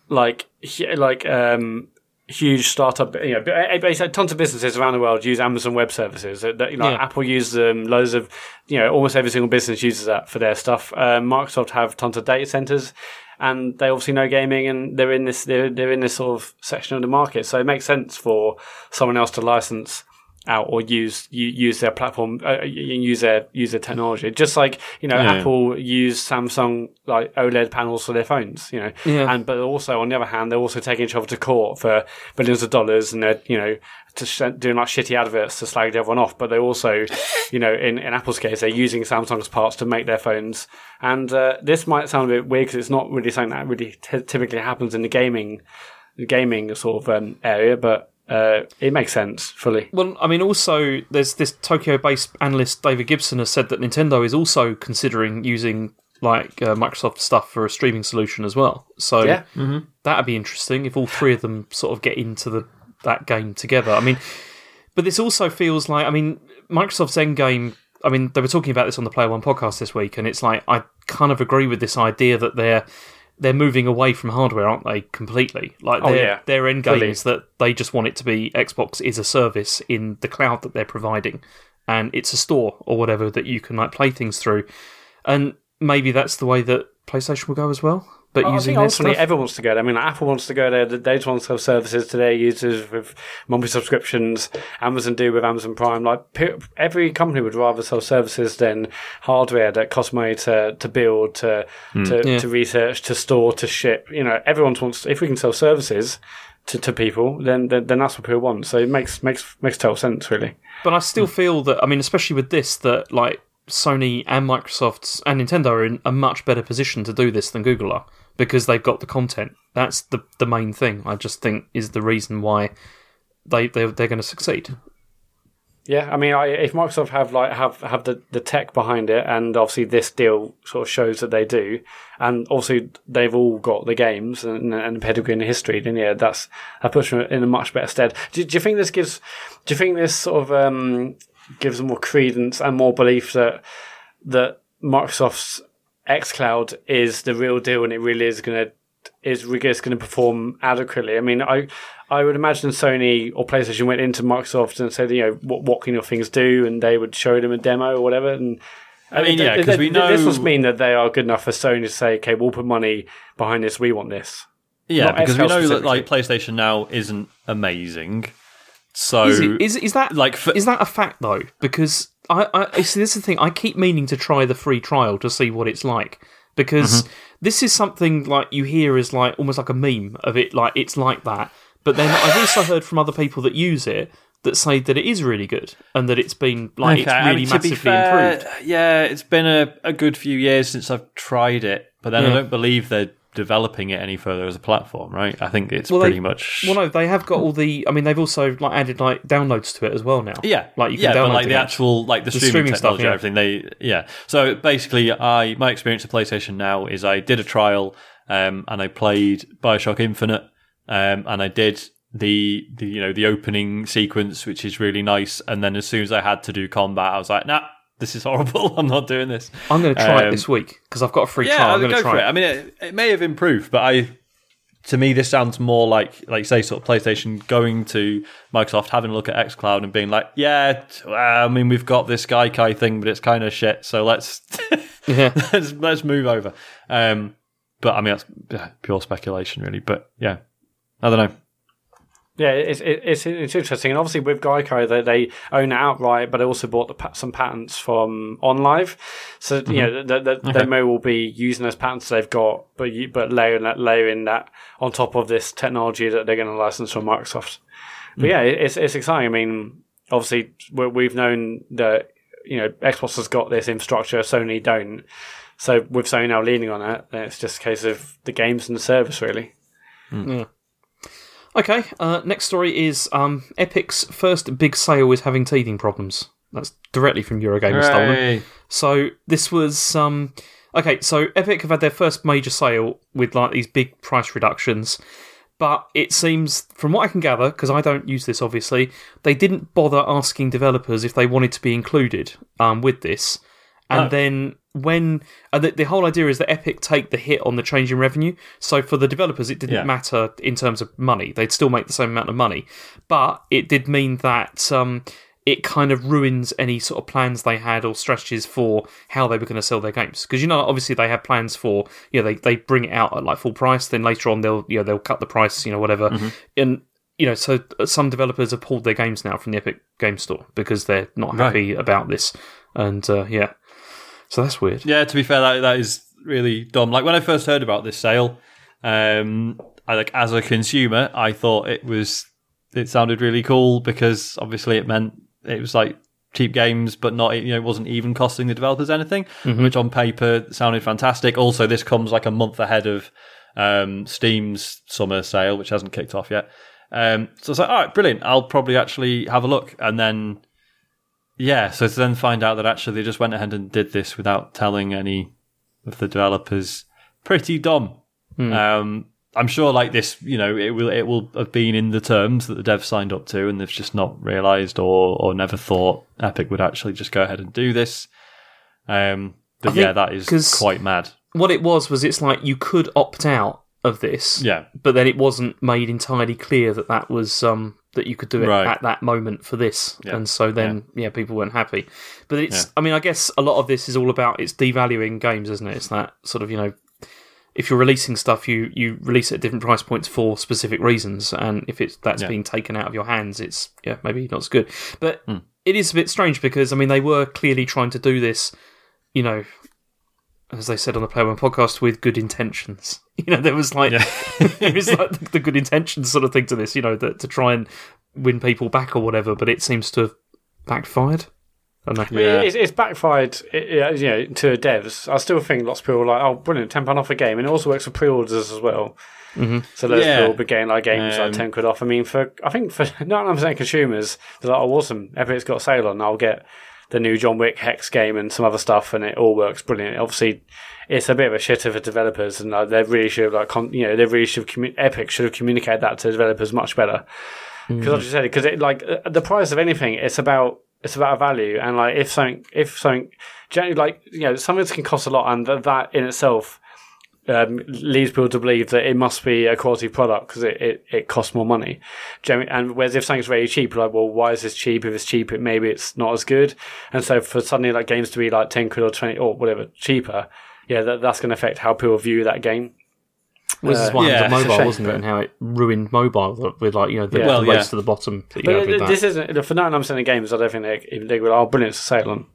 C: like like um huge startup, you know, basically tons of businesses around the world use Amazon Web Services. You know,
B: Yeah.
C: Apple uses them. Loads of, you know, almost every single business uses that for their stuff. Um, Microsoft have tons of data centers, and they obviously know gaming, and they're in this they're, they're in this sort of section of the market. So it makes sense for someone else to license out or use use their platform uh, use their use their technology just like you know
A: Yeah.
C: apple use samsung like oled panels for their phones you know
B: Yeah.
C: and but also on the other hand they're also taking each other to court for billions of dollars and they're you know to doing like shitty adverts to slag everyone off but they're also you know in, in apple's case they're using samsung's parts to make their phones and uh, this might sound a bit weird because it's not really something that really t- typically happens in the gaming the gaming sort of um, area but uh, it makes sense fully
B: Well, I mean, also, there's this Tokyo based analyst, David Gibson, has said that Nintendo is also considering using like uh, Microsoft stuff for a streaming solution as well. So
C: Yeah.
B: that'd be interesting if all three of them sort of get into the that game together. I mean, but this also feels like I mean, Microsoft's end game. I mean, they were talking about this on the Player One podcast this week, and it's like I kind of agree with this idea that they're they're moving away from hardware, aren't they? Completely. Like
C: Oh,
B: their
C: yeah.
B: their end game is that they just want it to be Xbox is a service in the cloud that they're providing, and it's a store or whatever that you can like play things through, and maybe that's the way that PlayStation will go as well. But oh,
C: I
B: using
C: think
B: their
C: ultimately
B: stuff.
C: everyone wants to go there. I mean, like, Apple wants to go there. They just want to sell services to their users with monthly subscriptions. Amazon do with Amazon Prime. Like pe- every company would rather sell services than hardware that costs money to, to build, to hmm. to,
B: Yeah.
C: to research, to store, to ship. You know, everyone wants. If we can sell services to, to people, then, then then that's what people want. So it makes makes makes total sense, really.
B: But I still hmm. feel that I mean, especially with this, that like Sony and Microsoft and Nintendo are in a much better position to do this than Google are because they've got the content. That's the the main thing. I just think is the reason why they they they're going to succeed.
C: Yeah, I mean, I, if Microsoft have like have have the, the tech behind it, and obviously this deal sort of shows that they do, and also they've all got the games and, and pedigree and history, then yeah, that's that puts them in a much better stead. Do, do you think this gives? Do you think this sort of um, gives more credence and more belief that that Microsoft's xCloud is the real deal, and it really is going to is really going to perform adequately. I mean, I I would imagine Sony or PlayStation went into Microsoft and said, you know, what what can your things do, and they would show them a demo or whatever. And
A: I mean, yeah, 'cause
C: th-
A: we
C: th- this must mean that they are good enough for Sony to say, okay, we'll put money behind this. We want this.
A: Yeah,
C: Not
A: because we know that like PlayStation now isn't amazing. So
B: Is, it, is is that
A: like for,
B: is that a fact though? Because I, I see. This is the thing. I keep meaning to try the free trial to see what it's like because
A: Mm-hmm.
B: this is something like you hear is like almost like a meme of it. Like it's like that. But then I've also heard from other people that use it that say that it is really good and that it's been like it's
A: I
B: really
A: mean,
B: massively
A: fair,
B: improved.
A: Yeah, it's been a, a good few years since I've tried it, but then I don't believe they're developing it any further as a platform, right? I think it's
B: Well,
A: pretty
B: they-
A: much.
B: Well, no, they have got all the. I mean, they've also like added like downloads to it as well now.
A: yeah,
B: like you can
A: yeah,
B: download
A: but like the actual like the, streaming,
B: streaming stuff,
A: technology,
B: yeah.
A: everything. They yeah. So basically, I my experience of PlayStation now is I did a trial um, and I played Bioshock Infinite um, and I did the, the you know the opening sequence, which is really nice. And then as soon as I had to do combat, I was like, nah. This is horrible. I'm not doing this.
B: I'm going to try it
A: Um,
B: this week because I've got a free
A: Yeah,
B: trial. I'm going to try it.
A: it. I mean, it, it may have improved, but I, to me, this sounds more like, like say, sort of PlayStation going to Microsoft, having a look at XCloud, and being like, yeah, I mean, we've got this Gaikai thing, but it's kind of shit. So let's
B: Yeah.
A: let's let's move over. Um, but I mean, that's pure speculation, really. But yeah, I don't know.
C: Yeah, it's it's it's interesting, and obviously with Gaikai, they they own it outright, but they also bought the, some patents from OnLive, so you mm-hmm. know that that they may well be using those patents they've got, but you, but layering that layering that on top of this technology that they're going to license from Microsoft. But mm. yeah, it's it's exciting. I mean, obviously we- we've known that you know Xbox has got this infrastructure, Sony don't. So with Sony now leaning on it, then it's just a case of the games and the service, really. Mm.
B: Okay, uh, next story is um, Epic's first big sale is having teething problems. That's directly from Eurogamer stolen. So this was um, okay. So Epic have had their first major sale with like these big price reductions, but it seems, from what I can gather, because I don't use this obviously, they didn't bother asking developers if they wanted to be included um, with this, and
A: Oh.
B: then when uh, the, the whole idea is that Epic take the hit on the change in revenue. So for the developers, it didn't
A: Yeah.
B: matter in terms of money; they'd still make the same amount of money, but it did mean that. Um, it kind of ruins any sort of plans they had or strategies for how they were going to sell their games. Because you know, obviously they have plans for you know they, they bring it out at like full price, then later on they'll you know they'll cut the price, you know whatever, and you know so uh, some developers have pulled their games now from the Epic Game Store because they're not
A: Right.
B: happy about this, and uh, yeah, so that's weird.
A: Yeah, to be fair, that that is really dumb. Like when I first heard about this sale, um, I like as a consumer, I thought it was it sounded really cool because obviously it meant it was like cheap games, but not you know it wasn't even costing the developers anything, which on paper sounded fantastic. Also, this comes like a month ahead of um, Steam's summer sale, which hasn't kicked off yet. Um, so I was like, all right, brilliant. I'll probably actually have a look, and then yeah, so to then find out that actually they just went ahead and did this without telling any of the developers, pretty dumb. Um, I'm sure, like this, you know, it will it will have been in the terms that the devs signed up to, and they've just not realised or or never thought Epic would actually just go ahead and do this. Um, but
B: I
A: yeah, that is quite mad.
B: What it was was it's like you could opt out of this,
A: Yeah,
B: but then it wasn't made entirely clear that that was um, that you could do it
A: Right.
B: at that moment for this,
A: Yeah.
B: and so then yeah. people weren't happy. But it's, I mean, I guess a lot of this is all about it's devaluing games, isn't it? It's that sort of you know, if you're releasing stuff, you you release it at different price points for specific reasons, and if it's that's
A: Yeah.
B: being taken out of your hands, it's yeah maybe not as good. But
A: Hmm.
B: it is a bit strange because I mean they were clearly trying to do this, you know. As they said on the Player One podcast, with good intentions. You know, there was like there is like the, the good intentions sort of thing to this, you know, that to try and win people back or whatever. But it seems to have backfired. I don't know.
A: Yeah.
C: It's, it's backfired, it- it- you know, to devs. I still think lots of people are like, "Oh, brilliant, ten pound off a game," and it also works for pre-orders as well. Mm-hmm. So those
A: Yeah.
C: people will be getting like games
A: Um,
C: like ten quid off. I mean, for I think for ninety nine percent consumers, they're like, "Oh, awesome, Epic's got a sale on. I'll get the new John Wick Hex game and some other stuff, and it all works brilliant." Obviously, it's a bit of a shitter for developers, and like, they really should have like, con- you know, they really should have commu- Epic should have communicated that to developers much better because I just said because it like uh, the price of anything it's about it's about a value and like if something if something generally like you know something can cost a lot and that, that in itself um, leads people to believe that it must be a quality product because it, it, it costs more money. And whereas if something's very cheap, like well, why is this cheap? If it's cheap, it maybe it's not as good. And so for suddenly like games to be like ten quid or twenty or whatever cheaper, yeah, that, that's going to affect how people view that game.
B: Well, this is
C: Uh,
B: what
A: yeah,
B: happened
C: it's
B: mobile, wasn't it? And how it ruined mobile with like you know the,
C: Yeah.
B: the
A: Well,
B: race
A: yeah.
B: to the bottom that you
C: But
B: have with
C: this isn't for ninety nine percent of games. I don't think they even they are brilliant to sail on.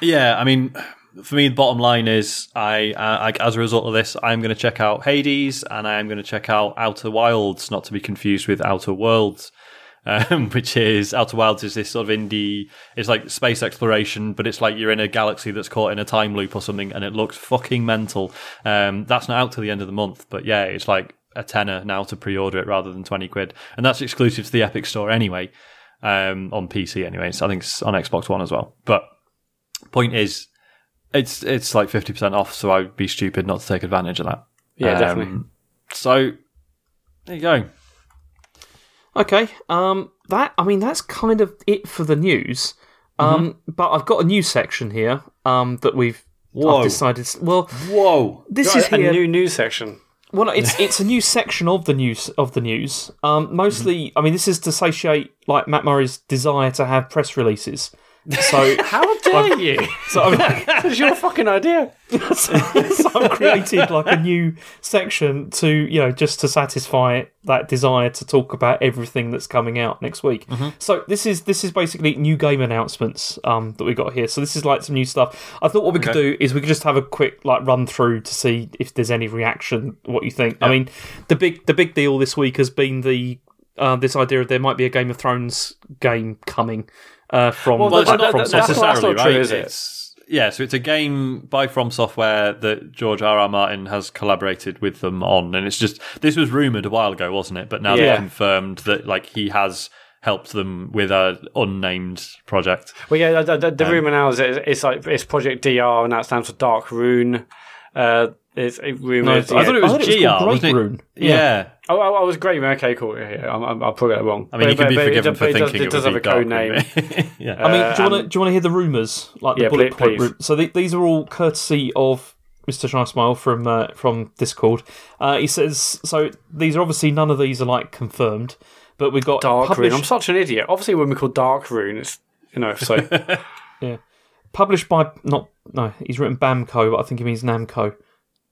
A: Yeah, I mean, for me, the bottom line is, I, I as a result of this, I'm going to check out Hades and I am going to check out Outer Wilds, not to be confused with Outer Worlds, um, which is Outer Wilds is this sort of indie. It's like space exploration, but it's like you're in a galaxy that's caught in a time loop or something, and it looks fucking mental. Um, that's not out till the end of the month, but yeah, it's like a tenner now to pre-order it rather than twenty quid, and that's exclusive to the Epic Store anyway. Um, on PC, anyway. So I think it's on Xbox One as well, but point is it's it's like 50% off so i'd be stupid not to take advantage of that
C: Yeah,
A: Um,
C: definitely.
A: so there you go
B: Okay, um, that I mean that's kind of it for the news. Um, but I've got a new section here um, that we've
A: Whoa.
B: I've decided. Well,
A: whoa
B: this
C: Got
B: is
C: a
B: here.
C: new news section.
B: Well, it's it's a new section of the news of the news. Um, mostly, I mean, this is to satiate like Mat Murray's desire to have press releases. So,
C: How dare you?
B: so, I mean,
C: That's your fucking idea.
B: so I've created like a new section to you know just to satisfy that desire to talk about everything that's coming out next week. So this is this is basically new game announcements um, that we got here. So this is like some new stuff. I thought what we could do is we could just have a quick like run through to see if there's any reaction. What you think? I mean, the big the big deal this week has been the uh, this idea of there might be a Game of Thrones game coming uh, from
C: Well,
A: well it's
C: that-
A: not
C: that-
B: from
C: that's-
B: Software.
A: necessarily
C: not true,
A: right
C: is it?
A: it's yeah so it's a game by from software that george r r martin has collaborated with them on and it's just this was rumored a while ago wasn't it but now
C: Yeah.
A: they've confirmed that like he has helped them with a unnamed project
C: Well, yeah, the, the, the
A: Um,
C: rumor now is it's, it's like it's Project DR, and that stands for Dark Rune. Uh, it's it
B: No,
C: rumored.
A: I thought it was
B: I thought it was
A: GR,
B: called Great
A: wasn't it?
B: Rune.
A: yeah.
C: Oh, oh, I was great. Okay, cool. Yeah, yeah, I'm, I'm, I'll probably get it wrong.
A: I mean, you can be forgiven
C: it,
A: for
C: does-
A: thinking
C: it
A: it,
C: does
A: would
C: have
A: be
C: a code
A: Dark
C: name.
A: Rune. yeah.
B: I mean, do you want to
C: and-
B: do you want to hear the rumours, like the
C: Yeah,
B: bullet
C: please-
B: point?
C: please.
B: So the, these are all courtesy of Mr. Shy Smile from uh, from Discord. Uh, he says so. These are obviously none of these are like confirmed, but we've got
C: Dark
B: published,
C: Rune. I'm such an idiot. Obviously, when we call Dark Rune, it's you know. So yeah,
B: published by not no. He's written Bamco, but I think he means Namco.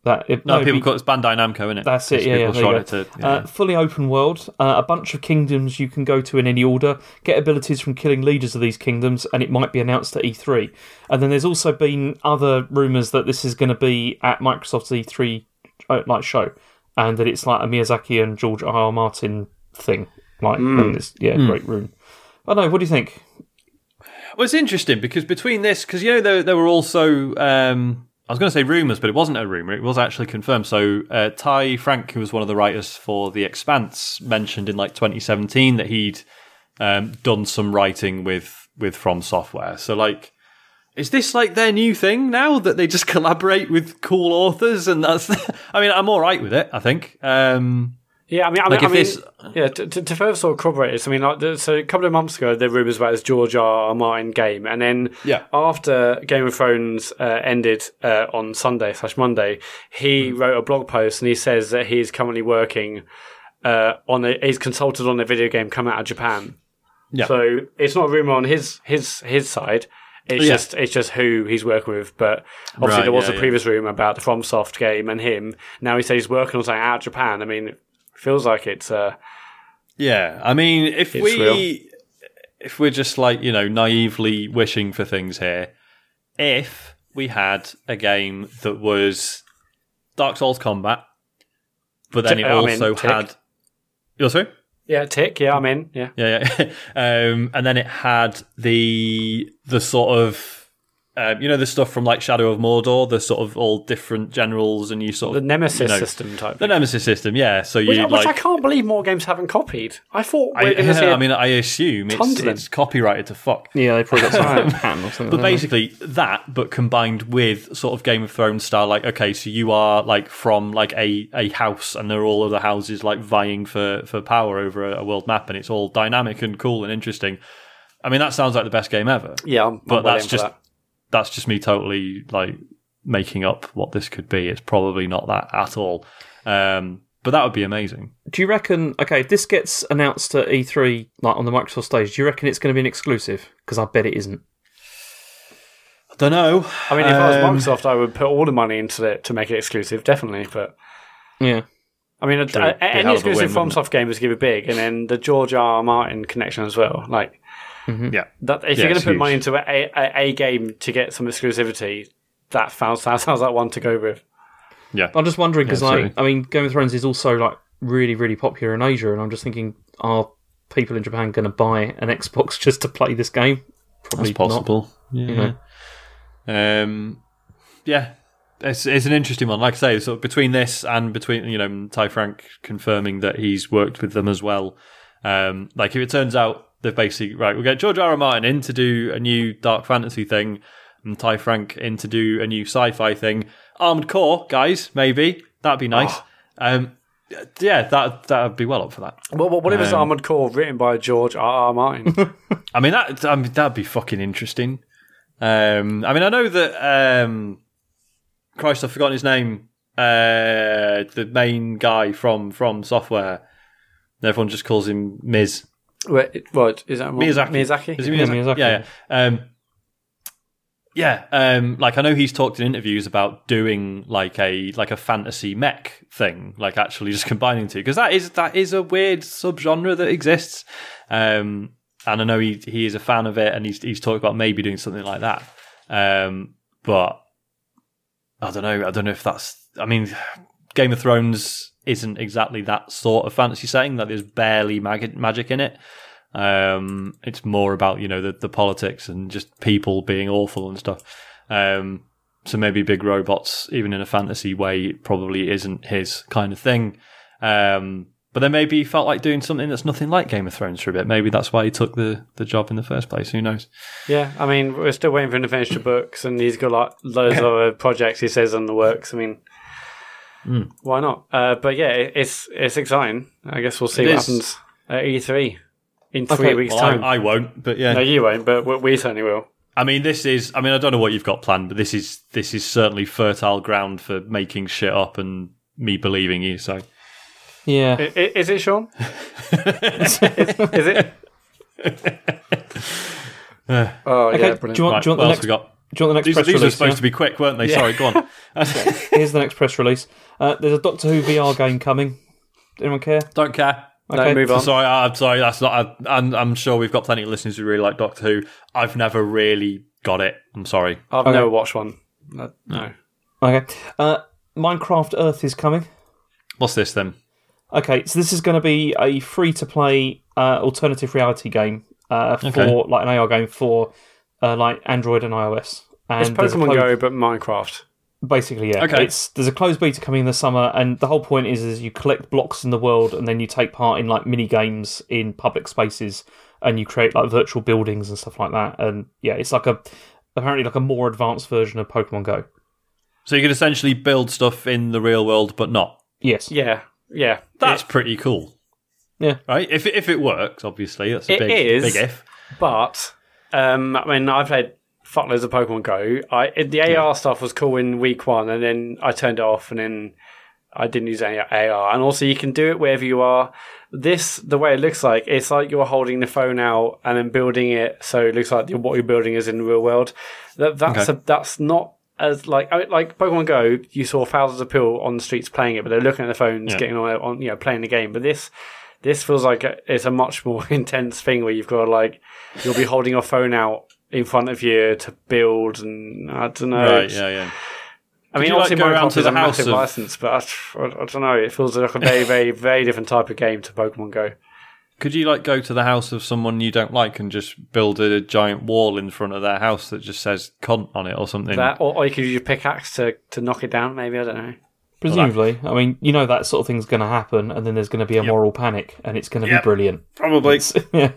B: That it,
A: no,
B: it'd
A: people
B: be-
A: call it Bandai Namco, isn't it?
B: That's it,
A: Because
B: yeah, yeah, there you go.
A: it to- yeah.
B: Uh, fully open world, uh, a bunch of kingdoms you can go to in any order, get abilities from killing leaders of these kingdoms, and it might be announced at E3. And then there's also been other rumours that this is going to be at Microsoft's E3 uh, like show, and that it's like a Miyazaki and George R. R. Martin thing. Like, and it's, yeah, Great Rune. I don't know. What do you think?
A: Well, it's interesting because between this, because you know there, there were also um, I was going to say rumors, but it wasn't a rumor; it was actually confirmed. So uh, Ty Franck, who was one of the writers for The Expanse, mentioned in like 2017 that he'd um, done some writing with with From Software. So like. Is this like their new thing now that they just collaborate with cool authors and that's? I mean, I'm all right with it. I think. Um,
C: yeah, I mean, I mean,
A: if
C: I mean
A: this-
C: yeah. To, to, further sort of corroborate this, I mean, like, the, so a couple of months ago, there were rumors about this George R. R. Martin game, and then
A: Yeah.
C: after Game of Thrones uh, ended uh, on Sunday slash Monday, he
A: Hmm.
C: wrote a blog post and he says that he's currently working uh, on a, he's consulted on a video game coming out of Japan.
A: Yeah.
C: So it's not a rumor on his his his side. It's
A: Yeah.
C: just it's just who he's working with. But obviously
A: Right,
C: there was
A: yeah,
C: a
A: yeah.
C: previous rumor about the FromSoft game and him. Now he says he's working on something out of Japan. I mean, feels like it's uh,
A: Yeah, I mean, if we
C: real.
A: if we're just like you know naively wishing for things here, if we had a game that was Dark Souls combat, but then it also had, you're sorry,
C: yeah, tick. Yeah, I'm in. Yeah.
A: yeah, yeah, um, and then it had the the sort of. Um, you know the stuff from like Shadow of Mordor, the sort of all different generals, and you sort
C: The
A: of the
C: Nemesis
A: you know,
C: system type.
A: the Nemesis system, yeah. So you
C: which, which I can't believe more games haven't copied. I thought we
A: I,
C: were going to see.
A: I mean, I assume it's, it's copyrighted to fuck.
B: Yeah, they probably got some pattern or something.
A: But basically that, but combined with sort of Game of Thrones style, like okay, so you are like from like a, a house, and there are all other houses like vying for for power over a, a world map, and it's all dynamic and cool and interesting. I mean, that sounds like the best game ever.
C: yeah, I'm,
A: but
C: I'm
A: that's
C: in for
A: just
C: that.
A: That's just me totally like making up what this could be. It's probably not that at all. Um, but that would be amazing.
B: do you reckon? Okay, if this gets announced at E3, like on the Microsoft stage, do you reckon it's going to be an exclusive? Because I bet it isn't.
A: I don't know.
C: I mean, if I
A: Um,
C: was Microsoft, I would put all the money into it to make it exclusive, definitely. But
B: Yeah.
C: I mean,
A: True. a
C: any
A: hell of a
C: exclusive
A: win,
C: from
A: wouldn't
C: soft games give it big, and then the George R. R. Martin connection as well. Like
A: Yeah.
C: that, if
A: Yeah,
C: you're going to put
A: huge.
C: money into a, a, a game to get some exclusivity, that sounds that sounds like one to go with.
A: Yeah.
B: I'm just wondering because,
A: Yeah,
B: like. I mean, Game of Thrones is also like really, really popular in Asia, and I'm just thinking, are people in Japan going to buy an Xbox just to play this game? Probably
A: That's possible. Yeah. Um, yeah. It's, it's an interesting one. Like I say, so between this and between, you know, Ty Franck confirming that he's worked with them as well. Um, like if it turns out they've basically, right, we'll get George R. R. Martin in to do a new dark fantasy thing and Ty Franck in to do a new sci-fi thing. Armored Core, guys, maybe. That'd be nice. Um, yeah, that, that'd be well up for that.
C: What, what, what if it's
A: Um,
C: Armored Core written by George R. R. Martin?
A: I mean that I mean that'd be fucking interesting. Um, I mean I know that um, Christ I've forgotten his name. Uh, the main guy from from software. Everyone just calls him Miz.
C: Wait, what is that?
A: Miyazaki.
C: Miyazaki.
A: Is he
B: Yeah,
A: Miyazaki?
B: Miyazaki.
A: Yeah, yeah. Um, yeah, um, like I know he's talked in interviews about doing like a like a fantasy mech thing, like actually just combining two, because that is that is a weird subgenre that exists. Um, and I know he he is a fan of it, and he's he's talked about maybe doing something like that. Um, but I don't know. I don't know if that's. I mean, Game of Thrones isn't exactly that sort of fantasy setting. That there's barely mag- magic in it. Um, it's more about you know the, the politics and just people being awful and stuff. Um, so maybe big robots, even in a fantasy way, probably isn't his kind of thing. Um, but then maybe he felt like doing something that's nothing like Game of Thrones for a bit. Maybe that's why he took the, the job in the first place. Who knows?
C: Yeah, I mean, we're still waiting for him to finish the books, and he's got like loads of other projects he says on the works. I mean,
A: Hmm.
C: why not? Uh, but yeah, it, it's it's exciting. I guess we'll see
A: It
C: what
A: is.
C: happens at E3 in three
B: Okay,
C: weeks'
A: Well,
C: time.
A: I, I won't, but yeah.
C: no, you won't, but we, we certainly will.
A: I mean, this is. I mean, I don't know what you've got planned, but this is this is certainly fertile ground for making shit up and me believing you. So
B: Yeah.
C: I, i- is it Sean? is, is it? oh
B: Okay,
C: yeah,
B: do
C: brilliant.
B: you want,
A: right,
B: do you want
A: what
B: the
A: else
B: next?
A: We got?
B: Do you want the next
A: These,
B: press
A: these are supposed
B: yeah?
A: to be quick, weren't they? Sorry, go on.
B: Here's the next press release. Uh, there's a Doctor Who VR game coming. Anyone care?
A: don't care.
C: No, move on.
A: Sorry, I'm sorry. That's not. I, I'm, I'm sure we've got plenty of listeners who really like Doctor Who. I've never really got it. I'm sorry.
C: I've never watched one. No. no.
B: Okay. Uh, Minecraft Earth is coming.
A: What's this then?
B: Okay, so this is going to be a free to play uh, alternative reality game uh, for
A: Okay.
B: like an AR game for uh, like Android and iOS. And
C: It's Pokemon
B: closed-
C: Go, but Minecraft.
B: Basically, yeah.
A: Okay.
B: It's there's a closed beta coming in the summer, and the whole point is is you collect blocks in the world, and then you take part in like mini games in public spaces, and you create like virtual buildings and stuff like that. And yeah, it's like a apparently like a more advanced version of Pokemon Go.
A: So you can essentially build stuff in the real world, but not.
B: Yes.
C: Yeah, yeah.
A: That's pretty cool.
B: Yeah.
A: Right. If it- if it works, obviously that's a
C: It
A: big
C: is.
A: big if.
C: But um, I mean, I played fuckloads of Pokemon Go. I the AR stuff was cool in week one, and then I turned it off, and then I didn't use any AR. And also, you can do it wherever you are. This the way it looks like it's like you're holding the phone out and then building it, so it looks like what you're building is in the real world. That that's
A: Okay.
C: a, that's not. As like like Pokemon Go, you saw thousands of people on the streets playing it, but they're looking at their phones,
A: Yeah.
C: getting on, on you know playing the game. But this this feels like a, it's a much more intense thing where you've got to like you'll be holding your phone out in front of you to build and I don't know.
A: Right. Yeah. Yeah.
C: I mean,
A: you, like,
C: obviously
A: go around
C: Minecraft is a
A: house
C: massive
A: of-
C: license, but I, I, I don't know. It feels like a very, very, very different type of game to Pokemon Go.
A: Could you like go to the house of someone you don't like and just build a giant wall in front of their house that just says "cunt" on it or something?
C: That, or, or you could use your pickaxe to, to knock it down. Maybe I don't know.
B: Presumably, I mean, you know that sort of thing's going to happen, and then there's going to be a moral panic, and it's going to
A: Yep.
B: be brilliant.
A: Probably.
B: yeah.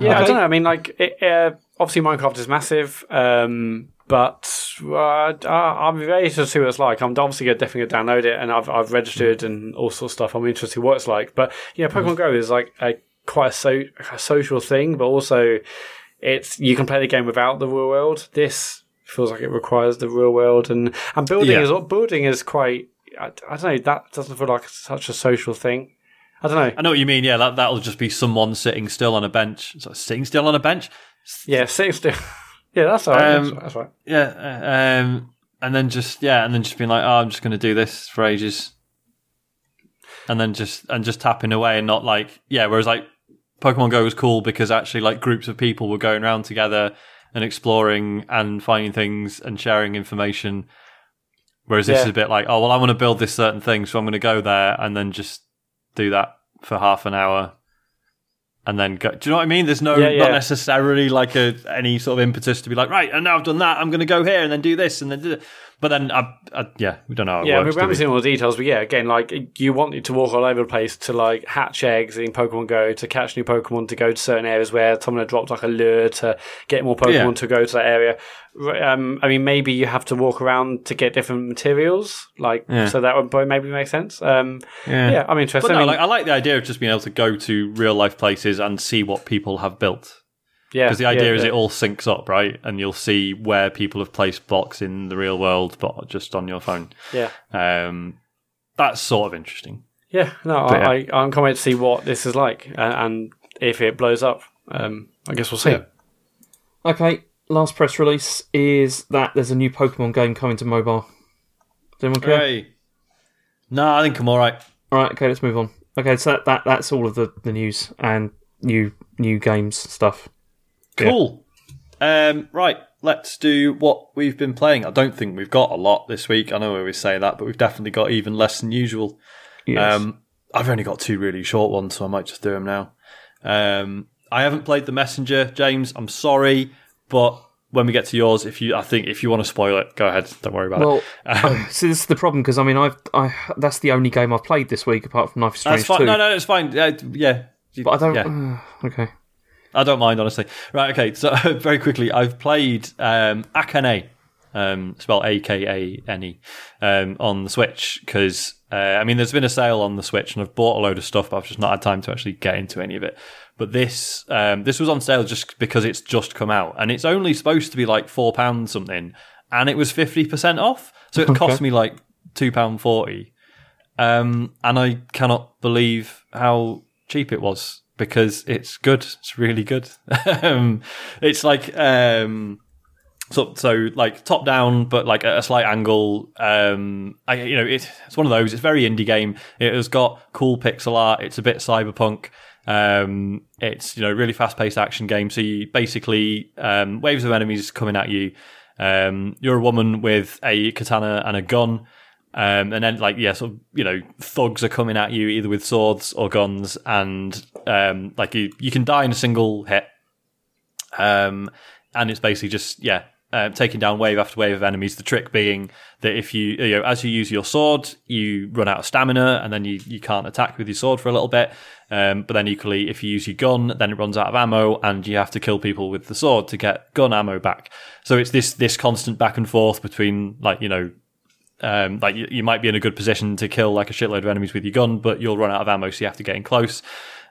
C: Yeah, I don't know. I mean, like, it, uh, obviously Minecraft is massive, um, but uh, I- I'm very interested to see what it's like. I'm obviously gonna, definitely going to download it, and I've, I've registered and all sorts of stuff. I'm interested to see what it's like. But yeah, Pokemon Go is like a quite a, so, a social thing, but also it's you can play the game without the real world. This feels like it requires the real world, and and building
A: Yeah.
C: is building is quite. I, I don't know. That doesn't feel like such a social thing. I don't know.
A: I know what you mean. Yeah, that that'll just be someone sitting still on a bench. So sitting still on a bench.
C: Yeah, sitting still. yeah, that's all right.
A: Um,
C: that's, that's right.
A: Yeah. uh, Um. And then just yeah, and then just being like, oh, I'm just going to do this for ages. and then just and just tapping away and not like yeah. Whereas like Pokemon Go was cool because actually like groups of people were going around together and exploring and finding things and sharing information. Whereas this
C: Yeah.
A: is a bit like, oh well, I want to build this certain thing, so I'm going to go there and then just do that for half an hour, and then go. Do you know what I mean? There's no
C: Yeah, yeah.
A: not necessarily like a any sort of impetus to be like, right, and now I've done that, I'm going to go here and then do this and then do. But then, I, I, yeah, we don't know.
C: Yeah,
A: works,
C: we haven't seen all the details, but yeah, again, like you want it to walk all over the place to like hatch eggs in Pokemon Go, to catch new Pokemon, to go to certain areas where someone had dropped like a lure to get more Pokemon
A: Yeah.
C: to go to that area. Um, I mean, maybe you have to walk around to get different materials, like
A: Yeah.
C: so that would maybe make sense. Um, yeah. I'm interested.
A: But
C: I mean,
A: like, I like the idea of just being able to go to real life places and see what people have built.
C: Yeah,
A: Because the idea
C: yeah,
A: is
C: yeah.
A: it all syncs up, right? And you'll see where people have placed blocks in the real world, but just on your phone.
C: yeah.
A: Um, that's sort of interesting.
C: Yeah, no,
A: But
C: I, I, I'm can't wait to see what this is like uh, and if it blows up. Um, I guess we'll see.
A: Yeah.
B: Okay, last press release is that there's a new Pokemon game coming to mobile. Does anyone care?
A: Great. No, I think I'm all right.
B: All right, okay, let's move on. Okay, so that, that that's all of the, the news and new new games stuff. Yeah.
A: Cool. Um, right, let's do what we've been playing. I don't think we've got a lot this week. I know we always say that, but we've definitely got even less than usual.
B: Yes.
A: Um, I've only got two really short ones, so I might just do them now. Um, I haven't played the Messenger, James. I'm sorry, but when we get to yours, if you, I think if you want to spoil it, go ahead. Don't worry about
B: well,
A: it. Um,
B: so this is the problem because I mean I've I that's the only game I've played this week apart from Knife Strange
A: that's fine.
B: two.
A: No, no, it's fine. Yeah, yeah.
B: But I don't.
A: Yeah.
B: uh, okay.
A: I don't mind, honestly. Right, okay, so very quickly, I've played um, Akane, um, spelled A K A N E, um, on the Switch, because, uh, I mean, there's been a sale on the Switch, and I've bought a load of stuff, but I've just not had time to actually get into any of it. But this um, this was on sale just because it's just come out, and it's only supposed to be like £4 something, and it was 50% off, so it cost me like £2.40. Um, and I cannot believe how cheap it was because it's good. It's really good. um, it's like um, so so like top down, but like at a slight angle. Um, I, you know, it, it's one of those. It's very indie game. It has got cool pixel art. It's a bit cyberpunk. Um, it's you know really fast paced action game. So you basically um, waves of enemies coming at you. Um, you're a woman with a katana and a gun. Um, and then, like, yeah, of, you know, thugs are coming at you either with swords or guns, and um, like you, you can die in a single hit. Um, and it's basically just yeah, uh, taking down wave after wave of enemies. The trick being that if you, you know, as you use your sword, you run out of stamina, and then you, you can't attack with your sword for a little bit. Um, but then equally, if you use your gun, then it runs out of ammo, and you have to kill people with the sword to get gun ammo back. So it's this this constant back and forth between like you know um, like you, you might be in a good position to kill like a shitload of enemies with your gun, but you'll run out of ammo, so you have to get in close.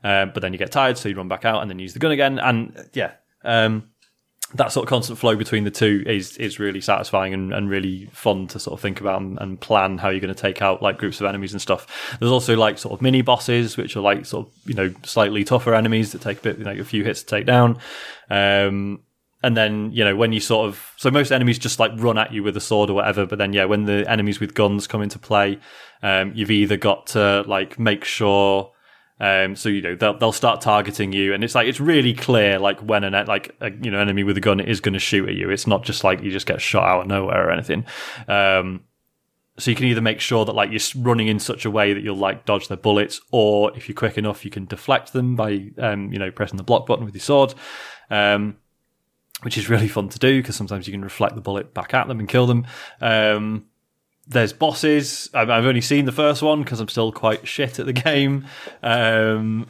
A: Um, but then you get tired, so you run back out and then use the gun again. And yeah, um, that sort of constant flow between the two is is really satisfying and, and really fun to sort of think about and, and plan how you're going to take out like groups of enemies and stuff. There's also like sort of mini bosses, which are like sort of you know slightly tougher enemies that take a bit like a few hits to take down. Um, and then you know when you sort of so most enemies just like run at you with a sword or whatever but then yeah when the enemies with guns come into play um, you've either got to like make sure um, so you know they'll they'll start targeting you and it's like it's really clear like when an like a, you know enemy with a gun is going to shoot at you. It's not just like you just get shot out of nowhere or anything. Um, so you can either make sure that like you're running in such a way that you'll like dodge their bullets or if you're quick enough you can deflect them by um, you know pressing the block button with your sword. Um, which is really fun to do because sometimes you can reflect the bullet back at them and kill them. Um, there's bosses. I've, only seen the first one because I'm still quite shit at the game. Um,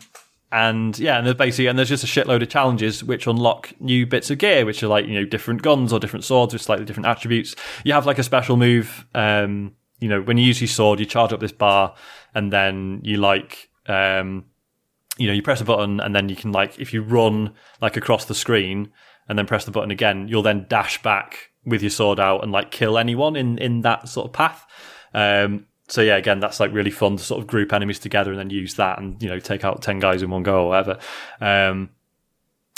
A: and yeah, and there's basically and there's just a shitload of challenges which unlock new bits of gear, which are like you know different guns or different swords with slightly different attributes. You have like a special move. Um, you know, when you use your sword, you charge up this bar, and then you like um, you know, you press a button and then you can like if you run like across the screen and then press the button again, you'll then dash back with your sword out and like kill anyone in in that sort of path. Um, so yeah, again, that's like really fun to sort of group enemies together and then use that and you know take out ten guys in one go or whatever. Um,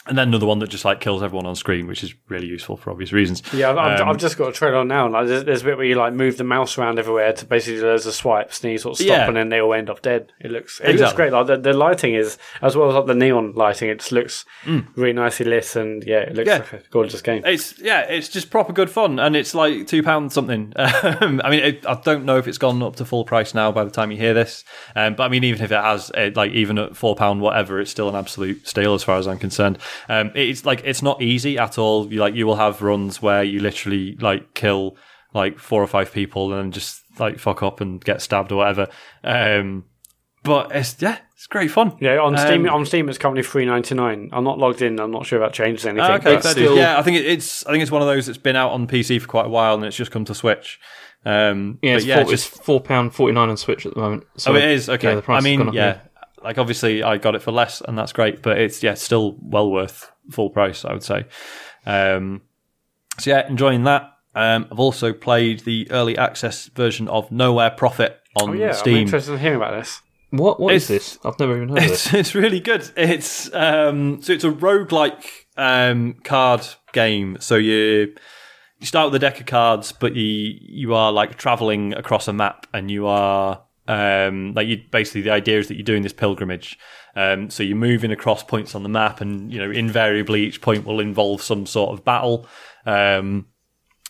A: and then another one that just like kills everyone on screen, which is really useful for obvious reasons.
C: Yeah, I've, I've,
A: Um,
C: I've just got a trailer on now. Like, there's, there's a bit where you like move the mouse around everywhere to basically there's a swipes and you sort of stop
A: Yeah.
C: and then they all end up dead. It looks it looks great. Like the, the lighting is as well as like the neon lighting. It just looks
A: Mm.
C: really nicely lit and yeah, it looks
A: Yeah.
C: like a gorgeous game.
A: It's yeah, it's just proper good fun, and it's like two pounds something. Um, I mean, it, I don't know if it's gone up to full price now by the time you hear this, um, but I mean, even if it has, it, like even at four pound whatever, it's still an absolute steal as far as I'm concerned. Um, it's like it's not easy at all. You like you will have runs where you literally like kill like four or five people and then just like fuck up and get stabbed or whatever. Um, but it's yeah, it's great fun.
C: Yeah, on Steam,
A: Um,
C: on Steam, it's currently three ninety nine. I'm not logged in. I'm not sure if that changes anything.
A: Ah, okay,
C: but still,
A: yeah, I think it, it's I think it's one of those that's been out on PC for quite a while and it's just come to Switch. Um,
B: Yeah, it's,
A: yeah,
B: four,
A: just
B: it's four pound forty nine on Switch at the moment. So,
A: oh, it is okay.
B: Yeah, the price
A: I mean, yeah, like obviously I got it for less and that's great, but it's yeah, still well worth full price, I would say. Um, so yeah, enjoying that. Um, I've also played the early access version of Nowhere Prophet on
C: Oh yeah, I'm
A: Steam.
C: interested in hearing about this.
B: What what is
A: It's-
B: this? I've never even heard of it.
A: it's really good. It's um so it's a roguelike um card game. So you you start with a deck of cards, but you you are like traveling across a map and you are um like you basically the idea is that you're doing this pilgrimage. Um so you're moving across points on the map and you know invariably each point will involve some sort of battle. Um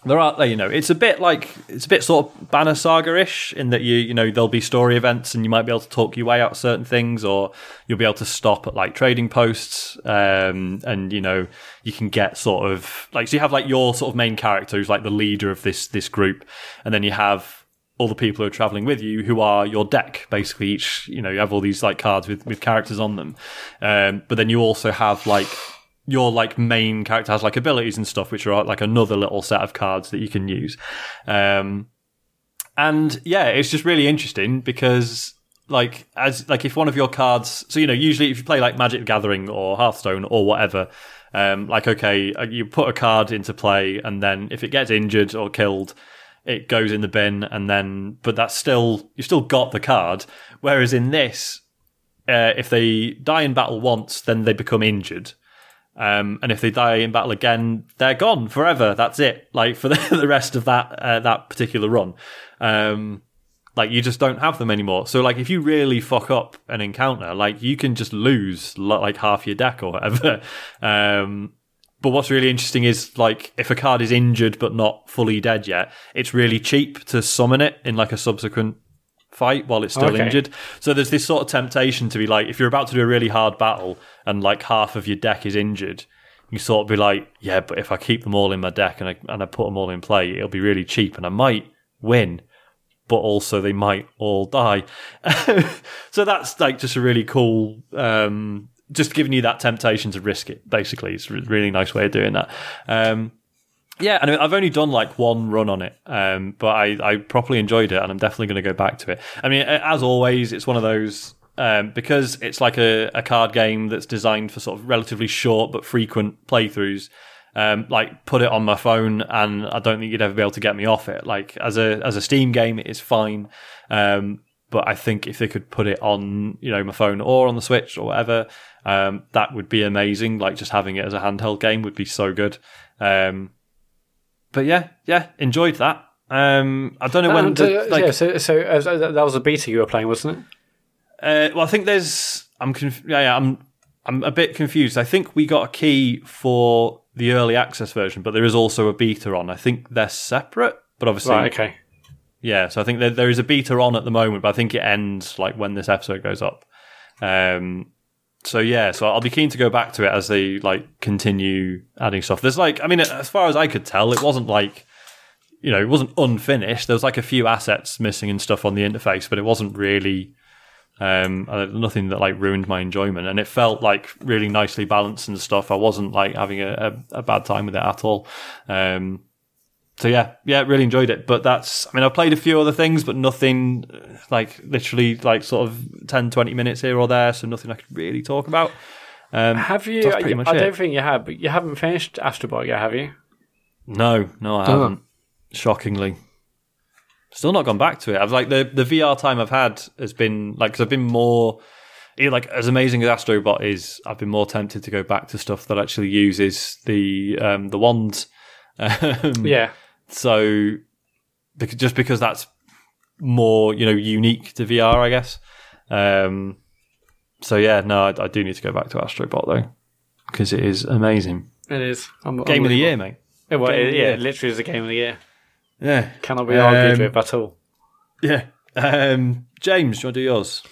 A: there are you know it's a bit like it's a bit sort of banner saga ish in that you you know there'll be story events and you might be able to talk your way out certain things or you'll be able to stop at like trading posts um and you know you can get sort of like so you have like your sort of main character who's like the leader of this this group and then you have all the people who are traveling with you who are your deck basically each you know you have all these like cards with with characters on them um but then you also have like your like main character has like abilities and stuff, which are like another little set of cards that you can use. Um, and yeah, it's just really interesting because like as like if one of your cards, so you know, usually if you play like Magic Gathering or Hearthstone or whatever, um, like okay, uh, you put a card into play, and then if it gets injured or killed, it goes in the bin, and then but that's still you've still got the card. Whereas in this, uh, if they die in battle once, then they become injured. Um, and if they die in battle again, they're gone forever. That's it. Like for the, the rest of that uh, that particular run, um, like you just don't have them anymore. So like if you really fuck up an encounter, like you can just lose like half your deck or whatever. Um, but what's really interesting is like if a card is injured but not fully dead yet, it's really cheap to summon it in like a subsequent fight while it's still
C: Okay.
A: injured. So there's this sort of temptation to be like, if you're about to do a really hard battle and like half of your deck is injured, you sort of be like, yeah, but if I keep them all in my deck and I and I put them all in play, it'll be really cheap and I might win, but also they might all die. so that's like just a really cool. Um, just giving you that temptation to risk it, basically. It's a really nice way of doing that. Um, yeah, and I've only done like one run on it, um, but I, I properly enjoyed it, and I'm definitely going to go back to it. I mean, as always, it's one of those um, because it's like a, a card game that's designed for sort of relatively short but frequent playthroughs. Um, like put it on my phone, and I don't think you'd ever be able to get me off it. Like as a as a Steam game, it is fine, um, but I think if they could put it on, you know, my phone or on the Switch or whatever, um, that would be amazing. Like just having it as a handheld game would be so good. Um, but yeah, yeah, enjoyed that. Um, I don't know when.
C: And,
A: the-
C: uh,
A: like,
C: yeah, so, so uh, that that was a beta you were playing, wasn't it?
A: uh, well, I think there's. I'm conf- yeah, yeah, I'm. I'm a bit confused. I think we got a key for the early access version, but there is also a beta on. I think they're separate, but obviously,
C: Right. Okay.
A: yeah. So I think there, there is a beta on at the moment, but I think it ends like when this episode goes up. Um. So yeah, so I'll be keen to go back to it as they like continue adding stuff. There's like, I mean, as far as I could tell, it wasn't like, you know, it wasn't unfinished. There was like a few assets missing and stuff on the interface, but it wasn't really um uh, nothing that like ruined my enjoyment and it felt like really nicely balanced and stuff i wasn't like having a, a, a bad time with it at all um so yeah yeah really enjoyed it but that's i mean i've played a few other things but nothing uh, like literally like sort of 10 20 minutes here or there so nothing i could really talk about um
C: Have you?
A: That's pretty much
C: I don't think you have, but you haven't finished Astrobot yet, have you?
A: no no i
B: Oh.
A: haven't shockingly still not gone back to it i've like the the vr time i've had has been like because i've been more like as amazing as Astrobot is, I've been more tempted to go back to stuff that actually uses the um, the wands. Um,
C: Yeah.
A: So, because, just because that's more, you know, unique to VR, I guess. Um, so yeah, no, I, I do need to go back to Astrobot though, because it is amazing.
C: It is. I'm,
A: Game of the year, mate.
C: Yeah, well, it,
A: of
C: yeah,
A: year.
C: it literally is a game of the year.
A: Yeah,
C: Cannot be argued
A: Um,
C: with at all.
A: yeah. Um, James, do you want to do yours?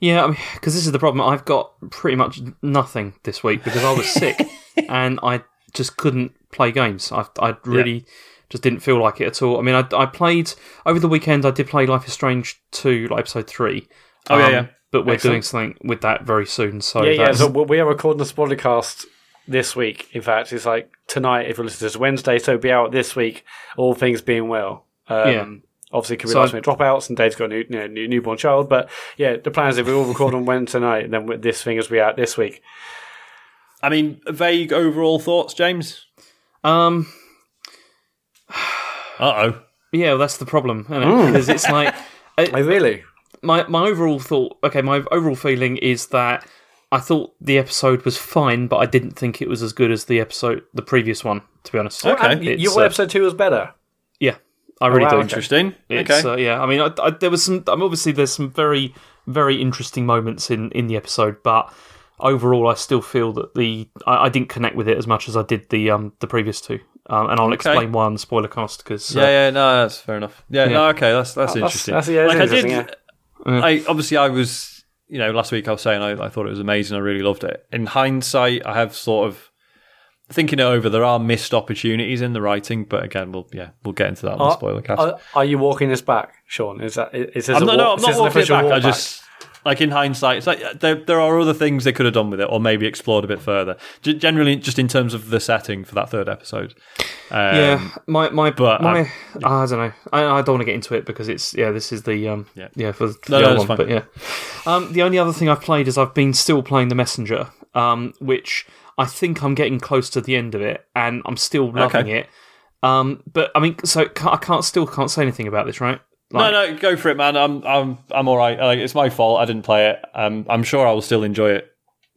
B: Yeah, I mean, because this is the problem. I've got pretty much nothing this week because I was sick and I just couldn't play games. I, I really just didn't feel like it at all. I mean, I, I played over the weekend. I did play Life is Strange two, like episode three.
A: Oh, yeah,
B: Um,
A: yeah.
B: But we're
C: Excellent.
B: doing something with that very soon. So
C: Yeah, yeah. So we are recording this podcast this week. In fact, it's like tonight. If you listen to this Wednesday, so it'll be out this week. All things being well. Um,
B: Yeah.
C: Obviously, could be
B: So-
C: last minute dropouts, and Dave's got a new, you know, new newborn child. But yeah, the plan is if we all record on Wednesday night, then this thing will be out this week.
A: I mean, vague overall thoughts, James.
B: um,
A: Uh oh.
B: yeah, well, that's the problem
C: Hmm.
B: because it's like
C: Oh, really?
B: my my overall thought. Okay, my overall feeling is that I thought the episode was fine, but I didn't think it was as good as the episode, the previous one. To be honest,
A: Okay.
C: And you,
B: It's,
C: you thought
B: uh,
C: episode two was better.
B: Yeah, I really
C: wow,
B: do.
A: Interesting.
B: It's,
A: okay.
B: uh, yeah, I mean, I, I, there was some. I mean, obviously, there's some very, very interesting moments in in the episode, but overall, I still feel that the I, I didn't connect with it as much as I did the um the previous two, um, and I'll explain why on the spoiler cast because uh,
A: yeah, yeah, no, that's fair enough. Yeah, no, okay, that's that's
C: that's-
A: interesting.
C: that's- yeah, it's
A: like I did,
C: interesting,
A: I obviously I was, you know, last week I was saying I, I thought it was amazing. I really loved it. In hindsight, I have sort of thinking it over. There are missed opportunities in the writing, but again, we'll yeah, we'll get into that on the uh, spoiler cast.
C: Are, are you walking this back, Sean? Is that is this
A: I'm
C: a
A: not,
C: walk,
A: no, I'm not walking it back. I just like in hindsight, it's like there there are other things they could have done with it, or maybe explored a bit further. G- generally, just in terms of the setting for that third episode. Um,
B: yeah, my my
A: but
B: my
A: I-
B: I, don't know. I, I don't want to get into it because it's yeah. This is the um
A: Yeah.
B: yeah, for, for
A: No,
B: the
A: no,
B: other one.
A: fine.
B: But yeah, um, the only other thing I've played is I've been still playing the Messenger, um, which I think I'm getting close to the end of it, and I'm still loving
A: Okay.
B: it. Um, but I mean, so I can't still can't say anything about this, right? Like,
A: no, no, go for it, man. I'm, I'm, I'm all right. Like, it's my fault. I didn't play it. Um, I'm sure I will still enjoy it.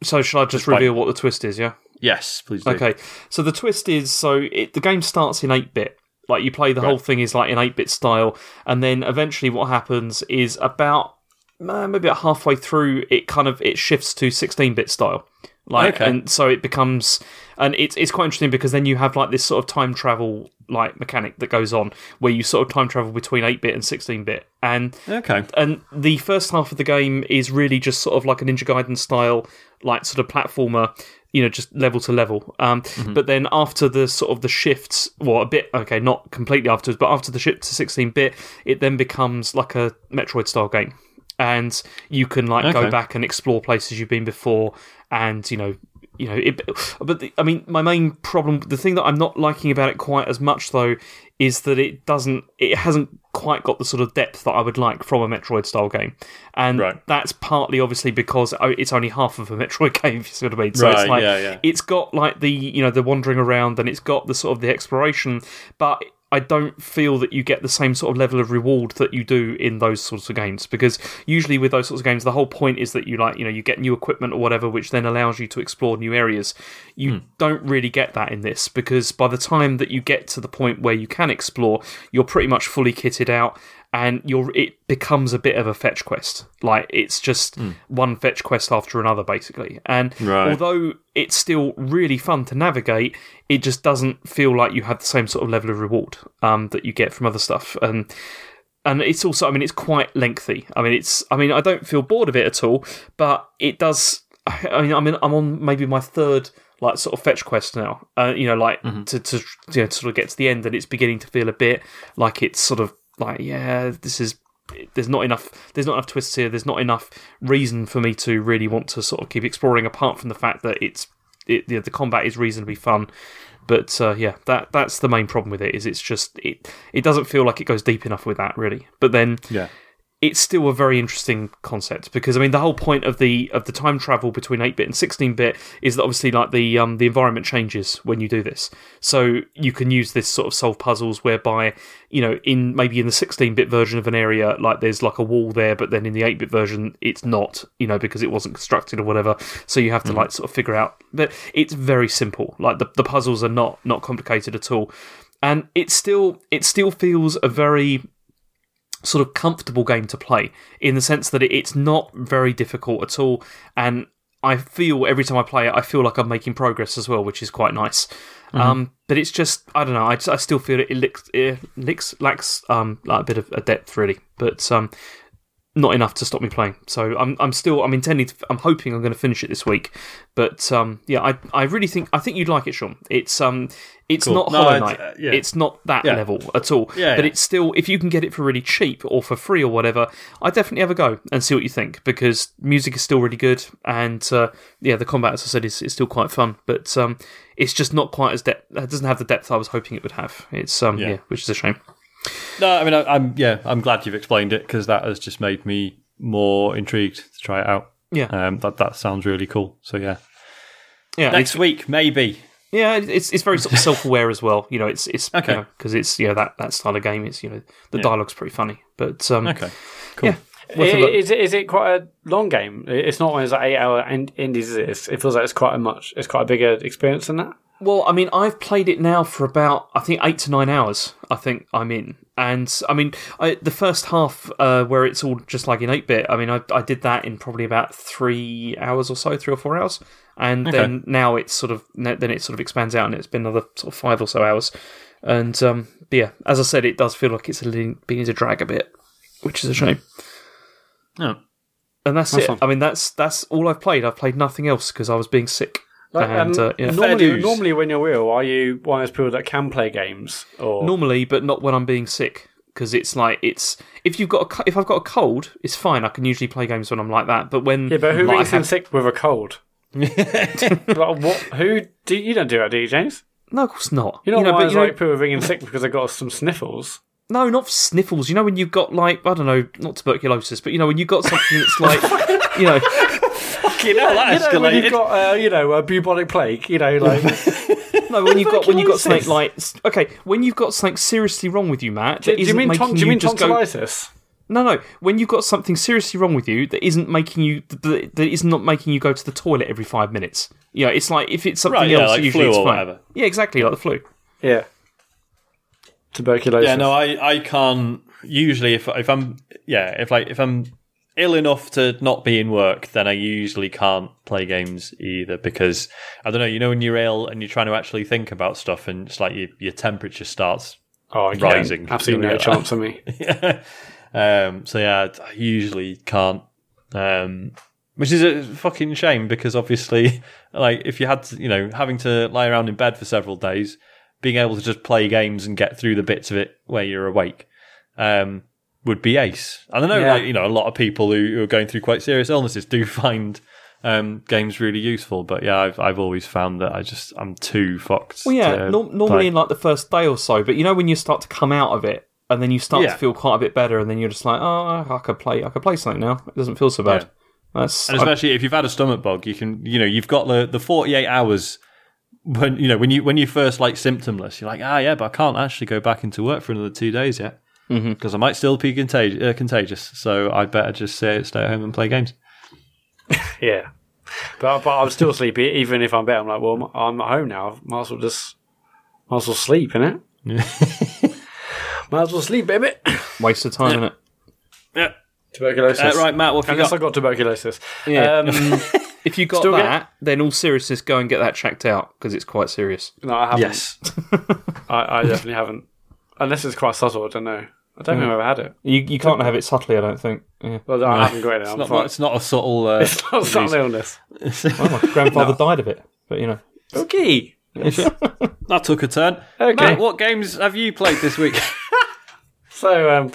B: So should I just reveal what the twist is? Yeah.
A: Yes, please do.
B: Okay, so the twist is so it, the game starts in eight bit. Like you play the whole thing is like in eight bit style, and then eventually what happens is about uh, maybe about halfway through it kind of it shifts to sixteen bit style. Like
A: Okay.
B: and so it becomes and it's it's quite interesting because then you have like this sort of time travel like mechanic that goes on where you sort of time travel between eight bit and sixteen bit and
A: Okay.
B: and the first half of the game is really just sort of like a Ninja Gaiden style, like sort of platformer, you know, just level to level. Um, But then after the sort of the shifts, well, a bit okay, not completely afterwards, but after the shift to sixteen bit, it then becomes like a Metroid style game, and you can like
A: Okay.
B: go back and explore places you've been before, and you know. You know, it, but the, I mean, my main problem, the thing that I'm not liking about it quite as much though, is that it doesn't, it hasn't quite got the sort of depth that I would like from a Metroid style game, and
A: Right.
B: that's partly obviously because it's only half of a Metroid game. If you see what I mean? So it's like
A: yeah, yeah.
B: it's got like the you know the wandering around, and it's got the sort of the exploration, but I don't feel that you get the same sort of level of reward that you do in those sorts of games because usually with those sorts of games the whole point is that you like you know you get new equipment or whatever which then allows you to explore new areas. You hmm. don't really get that in this because by the time that you get to the point where you can explore you're pretty much fully kitted out and you're it becomes a bit of a fetch quest like it's just one fetch quest after another basically and
A: Right.
B: although it's still really fun to navigate, it just doesn't feel like you have the same sort of level of reward um, that you get from other stuff. And and it's also, I mean, it's quite lengthy. I mean, it's, I mean, I don't feel bored of it at all, but it does. I mean, I mean, I'm on maybe my third like sort of fetch quest now. Uh, you know, like to to you know, to sort of get to the end, and it's beginning to feel a bit like it's sort of like yeah, this is there's not enough there's not enough twists here. There's not enough reason for me to really want to sort of keep exploring apart from the fact that it's it, the, the combat is reasonably fun. But uh, yeah that that's the main problem with it is it's just it it doesn't feel like it goes deep enough with that really. But then
A: Yeah.
B: It's still a very interesting concept because I mean the whole point of the of the time travel between eight bit and sixteen bit is that obviously like the um the environment changes when you do this, so you can use this sort of solve puzzles whereby you know in maybe in the sixteen bit version of an area like there's like a wall there, but then in the eight bit version it's not you know because it wasn't constructed or whatever, so you have to like sort of figure out. But it's very simple. Like the the puzzles are not not complicated at all, and it still it still feels a very sort of comfortable game to play in the sense that it's not very difficult at all. And I feel every time I play it, I feel like I'm making progress as well, which is quite nice. Um, but it's just, I don't know, I, just, I still feel it, it, licks, it licks, lacks um, like a bit of a depth, really. But um, not enough to stop me playing. So I'm I'm still I'm intending to I'm hoping I'm going to finish it this week. But um, yeah, I I really think I think you'd like it, Sean. It's um it's
A: Cool.
B: not
A: No,
B: Hollow
A: it's,
B: Knight.
A: uh, yeah.
B: It's not that
A: Yeah.
B: level at all.
A: Yeah,
B: but it's still if you can get it for really cheap or for free or whatever, I definitely have a go and see what you think because music is still really good and uh, yeah, the combat as I said is, is still quite fun. But um, it's just not quite as depth. It doesn't have the depth I was hoping it would have. It's um Yeah. which is a shame.
A: No, I mean, I, I'm yeah, I'm glad you've explained it because that has just made me more intrigued to try it out.
B: Yeah.
A: Um, that that sounds really cool. So yeah,
B: Yeah,
A: next week maybe.
B: Yeah, it's it's very sort of self aware as well. You know, it's it's
A: Okay.
B: because it's you know that that style of game It's you know the dialogue's pretty funny, but um,
A: Okay, cool.
B: yeah,
C: Is it is it quite a long game? It's not one of those like eight hour ind- indies. Is it? It feels like it's quite a much. It's quite a bigger experience than that.
B: Well, I mean, I've played it now for about I think eight to nine hours. I think I'm in, and I mean, I, the first half uh, where it's all just like in eight bit. I mean, I, I did that in probably about three hours or so, three or four hours, and then now it's sort of then it sort of expands out, and it's been another sort of five or so hours. And um, but yeah, as I said, it does feel like it's a little, beginning to drag a bit, which is a shame.
A: Oh.
B: And that's,
C: That's
B: it.
C: fine.
B: I mean, that's that's all I've played. I've played nothing else because I was being sick.
C: Like,
B: and
C: um,
B: uh, yeah.
C: Normally, normally when you're ill, are you one of those people that can play games? Or
B: normally, but not when I'm being sick. Because it's like it's if you've got a if I've got a cold, it's fine. I can usually play games when I'm like that. But when
C: yeah, but who
B: like, I
C: rings in
B: have-
C: sick with a cold? like, what? Who do you don't do that, do you, James?
B: No, of course not.
C: You're not
B: you know,
C: one
B: but
C: of those like people ringing sick because they got some sniffles.
B: no, not for sniffles. You know when you've got like I don't know, not tuberculosis, but you know when you've got something that's like you know,
A: You know that
C: You know, when
A: escalated.
C: you've got uh, you know a bubonic plague, you know, like
B: no when you've got when you've got something like okay when you've got something seriously wrong with you, Mat.
C: do,
B: That
C: do you
B: isn't
C: mean
B: making
C: ton- do you mean
B: just go.
C: tonsillitis?
B: No, no. When you've got something seriously wrong with you that isn't making you that, that is not making you go to the toilet every five minutes. Yeah, it's like if it's something
A: Right, yeah,
B: else,
A: like
B: usually
A: flu
B: it's
A: or
B: fine.
A: whatever.
B: Yeah, exactly, like the flu.
C: Yeah, tuberculosis.
A: Yeah, no, I, I can't. Usually, if if I'm yeah, if like if I'm ill enough to not be in work, then I usually can't play games either because I don't know. You know, when you're ill and you're trying to actually think about stuff, and it's like your your temperature starts.
C: oh, yeah,
A: rising.
C: Absolutely no chance for me.
A: um, so yeah, I usually can't. Um, which is a fucking shame because obviously, like if you had to, you know, having to lie around in bed for several days, being able to just play games and get through the bits of it where you're awake, um, would be ace. And I know,
C: Yeah.
A: like you know, a lot of people who, who are going through quite serious illnesses do find um, games really useful. But yeah, I've I've always found that I just I'm too fucked.
B: Well, yeah, normally
A: play.
B: in like the first day or so, but you know when you start to come out of it and then you start
A: Yeah.
B: to feel quite a bit better, and then you're just like, oh, I could play, I could play something now. It doesn't feel so bad.
A: Yeah.
B: That's
A: And especially if you've had a stomach bug, you can, you know, you've got the, the 48 hours when, you know, when you, when you first like symptomless, you're like, ah, yeah, but I can't actually go back into work for another two days yet because I might still be contag- uh, contagious. So I'd better just stay, stay at home and play games.
C: Yeah, but but I'm still sleepy even if I'm better. I'm like, well, I'm at home now. Might as well just might as well sleep, innit? might as well sleep, baby.
B: waste of time, innit?
A: Yeah.
C: Tuberculosis.
A: Uh, right, Mat, what have you
C: Unless
A: got?
C: I got tuberculosis.
B: Yeah.
C: Um,
B: If you got
C: Still get-
B: that, then all seriousness, go and get that checked out because it's quite serious.
C: no, I haven't.
A: Yes.
C: I, I definitely haven't. Unless it's quite subtle. I don't know. I don't think I've ever had it.
B: You you can't have it subtly, I don't think. Yeah.
C: Well, I haven't got it. I'm
A: It's not,
C: fine.
A: it's not a subtle. Uh,
C: It's not some
A: disease.
C: illness.
B: Well, my grandfather died of it, but you know.
A: Okay. that took a turn.
C: Okay.
A: Mat, what games have you played this week?
C: So um,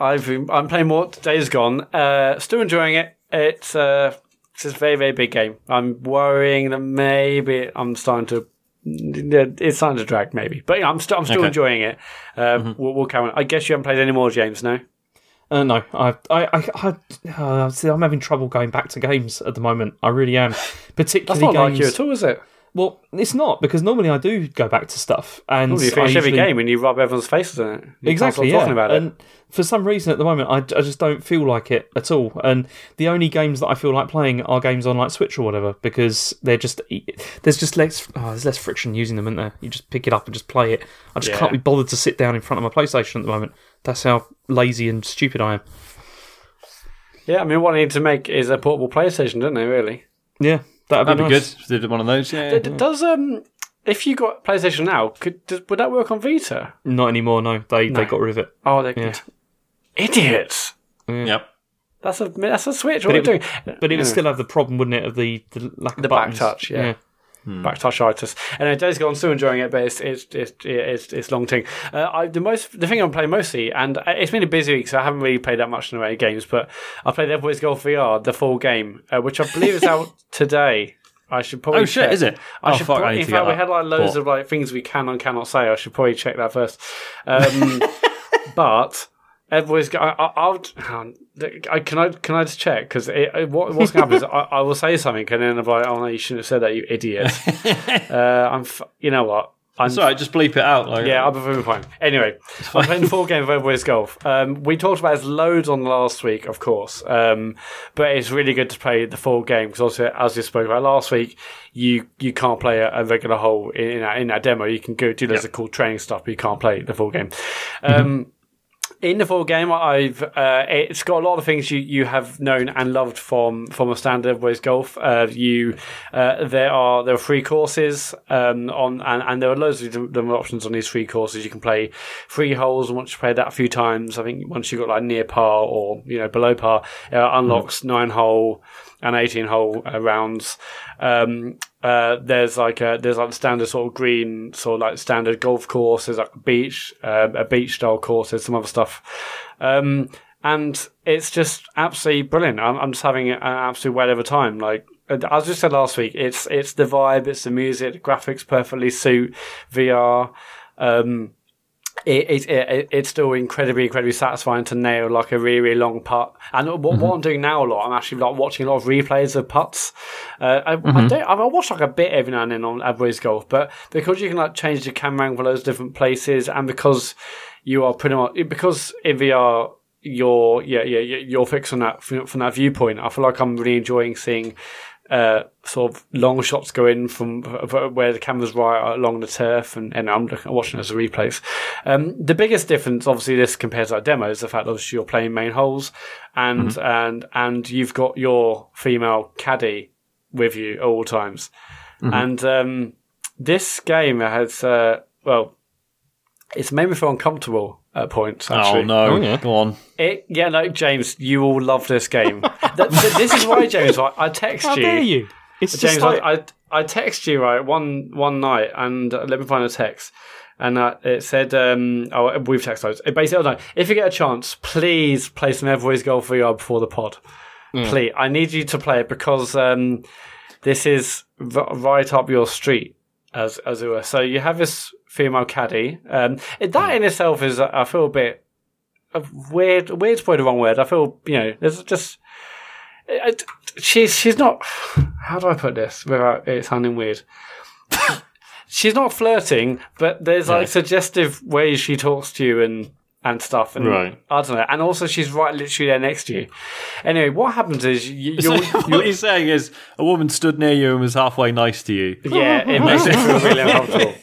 C: I've been, I'm playing more Days Gone. Uh, still enjoying it. It's uh, it's a very very big game. I'm worrying that maybe I'm starting to. It's starting to drag, maybe, but yeah, I'm still I'm still
A: Okay.
C: enjoying it. Uh, we'll, we'll carry on. I guess you haven't played any more, James. No.
B: Uh, no, I, I, I, I uh, see, I'm having trouble going back to games at the moment. I really am,
C: That's
B: particularly
C: not
B: games.
C: like you at all, is it?
B: Well, it's not because normally I do go back to stuff, and
C: Well, you finish every
B: usually-
C: game and you rub everyone's faces in it. You
B: Exactly, yeah.
C: talking about it.
B: and for some reason at the moment, I, I just don't feel like it at all. And the only games that I feel like playing are games on like Switch or whatever because they're just there's just less oh, there's less friction using them, isn't there? You just pick it up and just play it. I just
C: Yeah.
B: can't be bothered to sit down in front of my PlayStation at the moment. That's how lazy and stupid I am.
C: Yeah, I mean, what I need to make is a portable PlayStation, don't they? Really?
B: Yeah, that'd be,
A: That'd be
B: nice.
A: good. Did one of those? Yeah.
C: D- Does um, if you got PlayStation now, could does, would that work on Vita?
B: Not anymore. No, they
C: No.
B: they got rid of it.
C: Oh, they
B: Yeah.
C: idiots.
A: Yep.
C: That's a that's a Switch. What
B: But
C: are
B: it,
C: they doing?
B: but it would
C: Yeah.
B: still have the problem, wouldn't it, of the, the lack of
C: The back
B: buttons.
C: touch, yeah. Back touchitis. And uh, Days Gone, still enjoying it, but it's it's it's it's, it's long thing. Uh, I the most the thing I'm playing mostly, and it's been a busy week, so I haven't really played that much in the way of games. But I played Everybody's Golf VR, the full game, uh, which I believe is out today. I should probably.
A: Oh shit!
C: check.
A: Is it?
C: I
A: oh
C: should
A: fuck!
C: pro-
A: I
C: in fact, we had like loads of like things we can and cannot say. I should probably check that first. Um, but everybody's got. I, I, I'll. I, can I can I just check because what, what's going to happen is I, I will say something and then I'm like, oh no, you shouldn't have said that, you idiot. uh, I'm. F- you know what? I'm
A: sorry. Just bleep it out. Like,
C: yeah, I'll be fine. Anyway, I'm playing the full game of Everybody's Golf. Um, we talked about this loads on last week, of course, um, but it's really good to play the full game because also, as we spoke about last week, you you can't play a, a regular hole in, in, that demo. You can go do loads of cool training stuff, but you can't play the full game. Um, in the full game, I've uh, it's got a lot of things you, you have known and loved from from a standard Ways Golf. Uh, you uh, there are there are free courses um, on and, and there are loads of different options on these free courses. You can play free holes, and once you play that a few times, I think once you've got like near par or you know below par, it unlocks nine hole and 18 hole uh, rounds. Um, uh, there's like a, there's like the standard sort of green, sort of like standard golf course. There's like beach, uh, a beach style course. There's some other stuff. Um, and it's just absolutely brilliant. I'm, I'm just having an absolute well of a time. Like, as I said last week, it's, it's the vibe, it's the music, the graphics perfectly suit VR. Um, it, it, it, it's still incredibly, incredibly satisfying to nail like a really, really long putt. And what, what I'm doing now a lot, I'm actually like watching a lot of replays of putts. Uh, I, I don't, I watch like a bit every now and then on Everybody's Golf, but because you can like change the camera angle for those different places, and because you are pretty much because in VR you're yeah yeah yeah, you're fixed on that from, from that viewpoint. I feel like I'm really enjoying seeing uh, sort of long shots go in from where the camera's right along the turf, and, and I'm looking, watching as a replays. Um, the biggest difference, obviously, this compared to our demo is the fact that obviously you're playing main holes, and and and you've got your female caddy with you at all times, and um, this game has uh, well, it's made me feel uncomfortable at points. Actually.
A: Oh no!
B: Oh, yeah.
A: Go on.
C: It, yeah, no, James, you all love this game. Th- th- this is why, James. I, I text
B: How
C: you.
B: How dare you? It's
C: James,
B: just like,
C: I, I I text you right one one night, and uh, let me find a text, and uh, it said, um, "Oh, we've texted those." It basically, oh, no, if you get a chance, please play some Everybody's Golf you before the pod. Please, I need you to play it because um, this is r- right up your street, as as it were. So you have this female caddy. Um, that in itself is, I feel a bit a weird. Weird's probably the wrong word. I feel you know, there's just it- she's she's not. How do I put this without it sounding weird? she's not flirting, but there's like suggestive ways she talks to you and and stuff. And
A: Right.
C: I don't know. And also, she's right literally there next to you. Anyway, what happens is you,
A: So
C: you're,
A: what you're saying is a woman stood near you and was halfway nice to you.
C: yeah, it makes it feel really uncomfortable.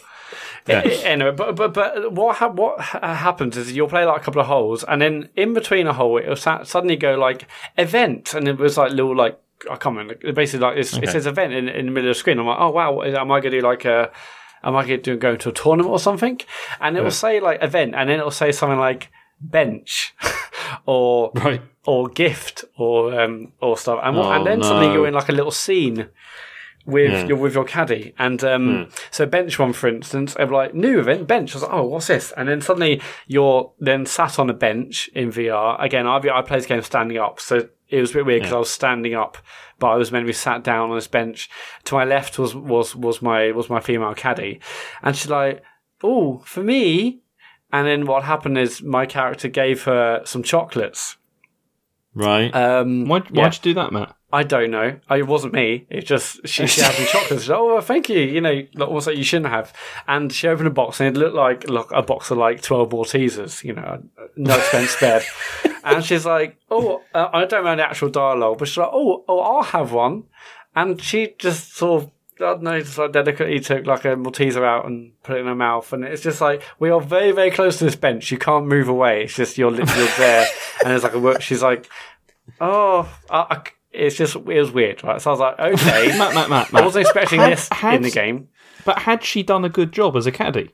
A: Yeah.
C: Anyway, but but but what ha- what ha- happens is you'll play like a couple of holes, and then in between a hole, it'll sa- suddenly go like event, and it was like little like I can't remember. Basically, like it's, it says event in, in the middle of the screen. I'm like, oh wow, am I going to do like a am I going to go to a tournament or something? And it will say like event, and then it will say something like bench or
A: Right.
C: or gift or um or stuff, and,
A: Oh,
C: and then suddenly you're in like a little scene with
A: Yeah.
C: your with your caddy. And um, so bench one, for instance, I'm like new event bench. I was like, oh, what's this? And then suddenly you're then sat on a bench in VR. Again, I I played this game standing up, so it was a bit weird because I was standing up, but I was meant to be sat down on this bench. To my left was was was my was my female caddy, and she's like, oh, for me. and then what happened is my character gave her some chocolates.
A: Right.
C: Um,
B: Why, why'd
C: yeah.
B: you do that, Mat?
C: I don't know. It wasn't me. It just she, she had some chocolates. She's like, oh, thank you. You know, like you shouldn't have. And she opened a box, and it looked like look a box of like twelve Maltesers. You know, no expense spared. and she's like, oh, uh, I don't know the actual dialogue, but she's like, oh, oh, I'll have one. And she just sort of. I don't know, just like delicately took like a Malteser out and put it in her mouth, and it's just like we are very, very close to this bench. You can't move away. It's just you're literally there, and it's like a work. She's like, oh, I, I, it's just it was weird, right? So I was like, okay,
B: Mat, Mat, Mat,
C: I wasn't expecting
B: Had-
C: this
B: had-
C: in the game.
B: But had she done a good job as a caddy?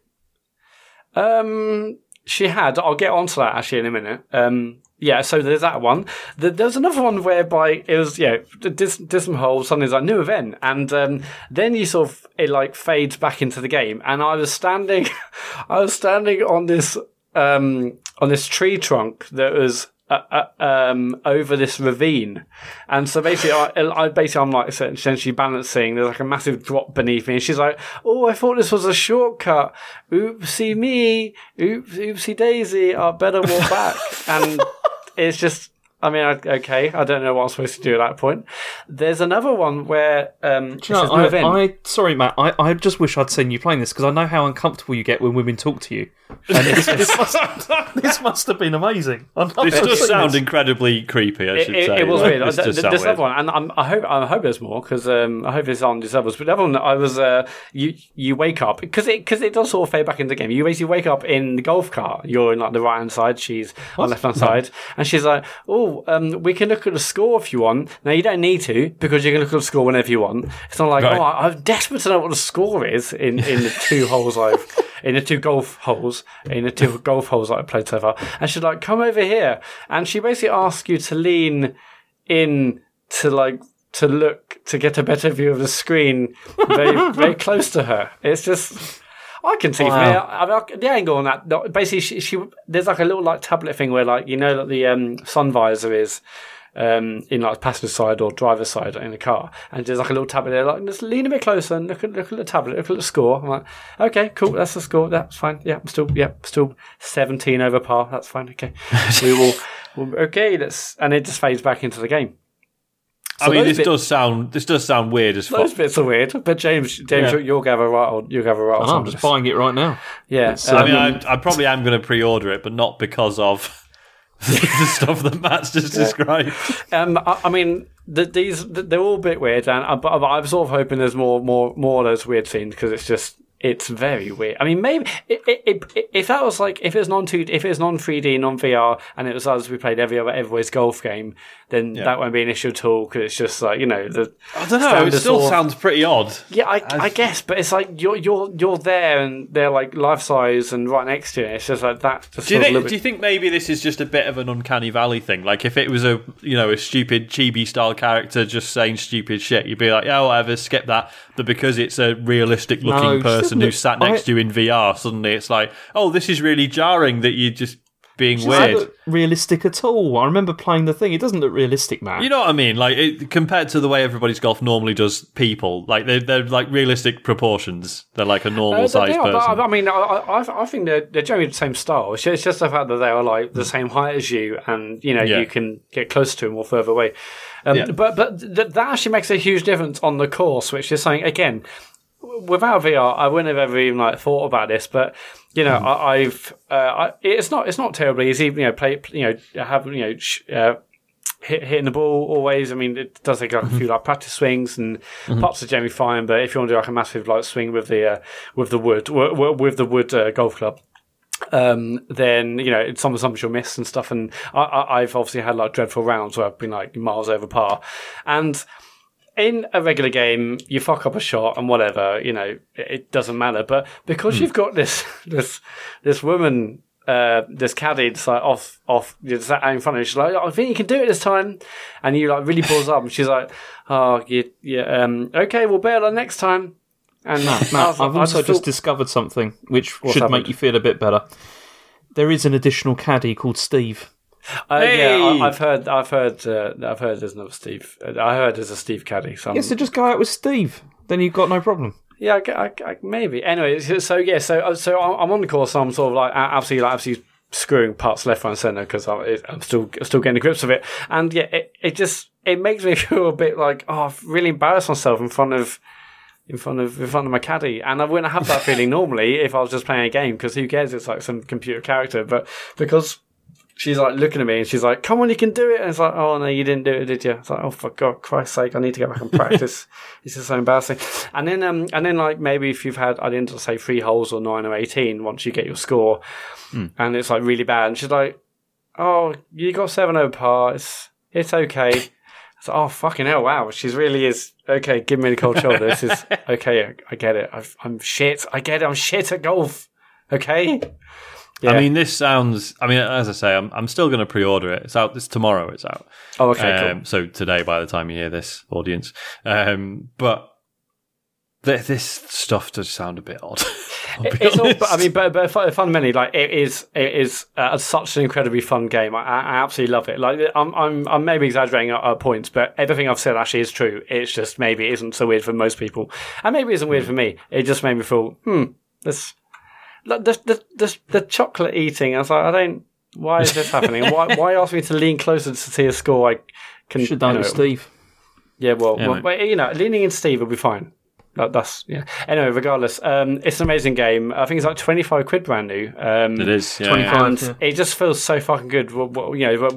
C: Um, she had. I'll get onto that actually in a minute. Um, yeah. So there's that one. The, there's another one whereby it was yeah, dis, dism hole. Suddenly like new event, and um, then you sort of it like fades back into the game, and I was standing, I was standing on this um on this tree trunk that was. Uh, uh, um, over this ravine, and so basically, I, I basically I'm like essentially balancing. There's like a massive drop beneath me, and she's like, "Oh, I thought this was a shortcut. Oopsie me, oops, oopsie daisy. I better walk back." and it's just, I mean, I- okay, I don't know what I'm supposed to do at that point. There's another one where um,
B: you know,
C: says no event.
B: I, I sorry, Mat. I, I just wish I'd seen you playing this because I know how uncomfortable you get when women talk to you. And this, this, must, this must have been amazing.
A: This does sound
B: this.
A: incredibly creepy. I should
C: it,
A: say.
C: it was
A: Like,
C: weird.
A: This
C: Th-
A: does
C: This
A: weird.
C: one, and I'm, I hope I hope there's more because um, I hope it's on these others. But the other one, I was uh, you you wake up because it because it does sort of fade back into the game. You basically wake up in the golf cart. You're in like the right hand side. She's on the left hand side, and she's like, "Oh, um, we can look at the score if you want." Now you don't need to because you can look at the score whenever you want. It's not like,
A: Right.
C: "Oh, I- I'm desperate to know what the score is in in the two holes I've." In the two golf holes, in the two golf holes that I played so far, and she's like, "Come over here," and she basically asks you to lean in to like to look to get a better view of the screen very very close to her. It's just I can see from
B: Wow.
C: here. I mean, the angle on that. Basically, she, she there's like a little like tablet thing where like you know that the um, sun visor is. Um, in like passenger side or driver side in the car, and there's like a little tablet there. Like, just lean a bit closer and look at look at the tablet, look at the score. I'm like, okay, cool, that's the score. That's fine. Yeah, I'm still, yeah, still 17 over par. That's fine. Okay, we will. Well, okay, let's, and it just fades back into the game.
A: I mean, this
C: bit-
A: does sound this does sound weird as fuck.
C: Those bits are weird, but James, James,
A: Yeah.
C: you'll gather right. Or you'll gather right.
B: I know, I'm just buying it right now.
C: Yeah,
A: I
C: um,
A: mean, I, I probably am going to pre-order it, but not because of the stuff that Mat's just described.
C: um, I, I mean, the, these they're all a bit weird, and I, but I'm sort of hoping there's more, more, more of those weird scenes because it's just it's very weird. I mean, maybe it, it, it, if that was like if it was non two, if it was non three D, non VR, and it was us, we played every other Everybody's golf game, then that won't be an issue at all because it's just like you know the.
A: I don't know. It still
C: sort
A: sounds pretty odd.
C: Yeah, I, I guess, but it's like you're you're you're there and they're like life size and right next to you. It's just like that. Just
A: Do you, think,
C: little
A: do you think maybe this is just a bit of an uncanny valley thing? Like if it was a you know a stupid chibi style character just saying stupid shit, you'd be like, yeah, whatever, skip that. But because it's a realistic looking
B: No,
A: person who sat next
B: I-
A: to you in VR, suddenly it's like, oh, this is really jarring that you're just being weird.
B: realistic at all? I remember playing the thing. It doesn't look realistic, Mat.
A: You know what I mean? Like it, compared to the way everybody's golf normally does people, like they're, they're like realistic proportions. They're like a normal
C: Uh,
A: sized
C: they are, but
A: person.
C: I, I mean, I, I, I think they're, they're generally the same style. It's just, it's just the fact that they are like the same height as you, and you know
A: Yeah.
C: you can get close to them or further away. Um,
A: Yeah.
C: But but th- that actually makes a huge difference on the course, which is saying again, without VR, I wouldn't have ever even like thought about this, but. You know, I, I've uh, I, it's not it's not terribly easy. You know, play you know have you know sh- uh, hit, hitting the ball always. I mean, it does take like a few like practice swings and putts are generally fine. But if you want to do like a massive like swing with the uh, with the wood w- w- with the wood uh, golf club. Um, then you know it's some some you'll miss and stuff, and I, I, I've obviously had like dreadful rounds where I've been like miles over par, and in a regular game, you fuck up a shot and whatever, you know, it, it doesn't matter. But because you've got this this this woman, uh, this caddy, that's like off off, out in front of you, she's like, I think you can do it this time, and you like really balls up, and she's like, oh, yeah, yeah, um, okay, we'll bear on next time. And
B: Mat,
C: I
B: Mat,
C: was like-
B: I've
C: I
B: also just
C: thought-
B: discovered something which should
C: happened?
B: make you feel a bit better. There is an additional caddy called Steve.
C: Uh, yeah,
A: Hey!
C: I, I've heard, I've heard, uh, I've heard. There's another Steve. Uh, I heard there's a Steve caddy. So I'm-
B: Yeah, so just go out with Steve. Then you've got no problem.
C: yeah, I, I, I, maybe. Anyway, so, so yeah, so uh, so I'm on the course. I'm sort of like absolutely, like absolutely screwing parts left, right, and centre because I'm still still getting the grips of it. And yeah, it, it just it makes me feel a bit like oh, I've really embarrassed myself in front of in front of in front of my caddy, and I wouldn't have that feeling normally if I was just playing a game because who cares? It's like some computer character, but because she's like looking at me and she's like, "Come on, you can do it." And it's like, "Oh no, you didn't do it, did you?" It's like, "Oh for God, Christ's sake, I need to go back and practice." this is so embarrassing. And then, um, and then like maybe if you've had, I didn't say three holes or nine or eighteen, once you get your score, mm. and it's like really bad, and she's like, "Oh, you got seven over par. It's it's okay." It's like, oh fucking hell! Wow, she's really is okay. Give me the cold shoulder. This is okay. I, I get it. i am shit. I get it. I'm shit at golf. Okay.
A: Yeah. I mean, this sounds. I mean, as I say, I'm I'm still going to pre-order it. It's out. It's tomorrow. It's out.
C: Oh, okay.
A: Um, cool. So today, by the time you hear this, audience. Um, but th- this stuff does sound a bit odd.
C: it's all, but, I mean, but, but fundamentally, like it is, it is uh, such an incredibly fun game. I, I, absolutely love it. Like I'm, I'm, I'm maybe exaggerating at, at points, but everything I've said actually is true. It's just maybe it isn't so weird for most people, and maybe it isn't weird for me. It just made me feel, hmm, this the, the, the, the chocolate eating, I was like, I don't, why is this happening? why, why ask me to lean closer to see a score? I
B: can. Should have done it, Steve.
C: Yeah, well, yeah, well but, you know, leaning in Steve will be fine. That, that's yeah. Anyway, regardless, um, it's an amazing game. I think it's like twenty five quid brand new. Um,
A: it is
C: twenty five. Yeah. It just feels so fucking good. You know,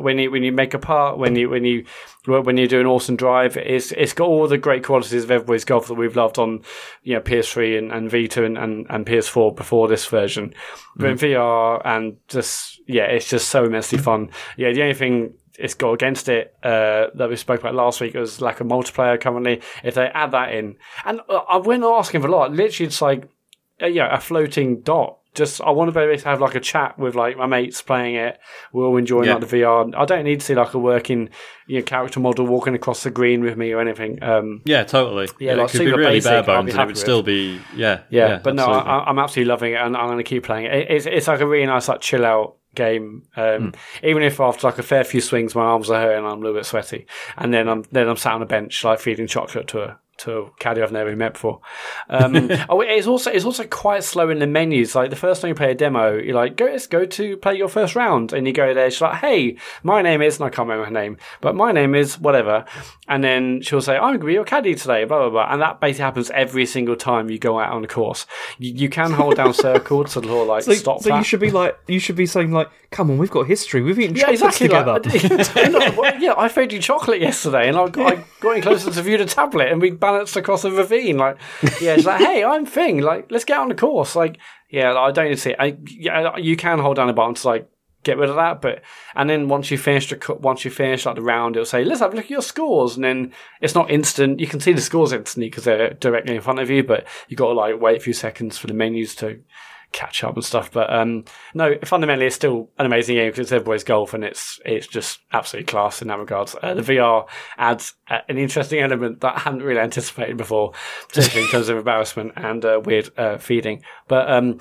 C: when you when you make a part, when you when you when you do an awesome drive, it's it's got all the great qualities of everybody's golf that we've loved on, you know, PS3 and, and Vita and, and, and PS4 before this version. But mm. in VR and just yeah, it's just so immensely fun. Yeah, the only thing it's got against it uh, that we spoke about last week It was lack of multiplayer currently. If they add that in, and uh, I not asking for a lot. Literally, it's like uh, yeah, a floating dot. Just I want to be able to have like a chat with like my mates playing it. We're all enjoying yeah. like the VR. I don't need to see like a working you know, character model walking across the green with me or anything. Um,
A: yeah, totally. Yeah, like it could be really basic, bare bones, and it would with. still be yeah,
C: yeah. yeah but absolutely. no, I, am absolutely loving it, and I'm going to keep playing it. It's, it's like a really nice like chill out game. Um, mm. Even if after like a fair few swings, my arms are hurting, I'm a little bit sweaty, and then I'm then I'm sat on a bench like feeding chocolate to a to a caddy I've never met before. Um, oh, it's also it's also quite slow in the menus. Like the first time you play a demo, you're like, go let's go to play your first round, and you go there. She's like, hey, my name is, and I can't remember her name, but my name is whatever, and then she'll say, I'm going to be your caddy today, blah blah blah, and that basically happens every single time you go out on the course. You, you can hold down circle to like so, stop.
B: So
C: that.
B: you should be like, you should be saying like, come on, we've got history, we've eaten yeah, exactly,
C: together. Like, yeah, I fed you chocolate yesterday, and I, I got in closer to view the tablet, and we balanced across a ravine. Like, yeah, it's like, hey, I'm Thing. Like, let's get on the course. Like, yeah, I don't need to see. I, yeah, you can hold down a button to like get rid of that, but and then once you finish the once you finish like the round, it'll say, let's have a look at your scores, and then it's not instant. You can see the scores instantly because they're directly in front of you, but you got to like wait a few seconds for the menus to catch up and stuff. But um, no, fundamentally, it's still an amazing game because it's everybody's golf and it's it's just absolutely class in that regards. Uh, the VR adds uh, an interesting element that I hadn't really anticipated before, particularly in terms of embarrassment and uh, weird uh, feeding. But um,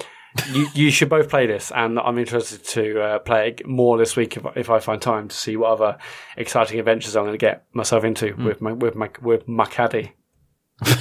C: you, you should both play this, and I'm interested to uh, play it more this week if, if I find time to see what other exciting adventures I'm going to get myself into mm. with my with my with my caddy.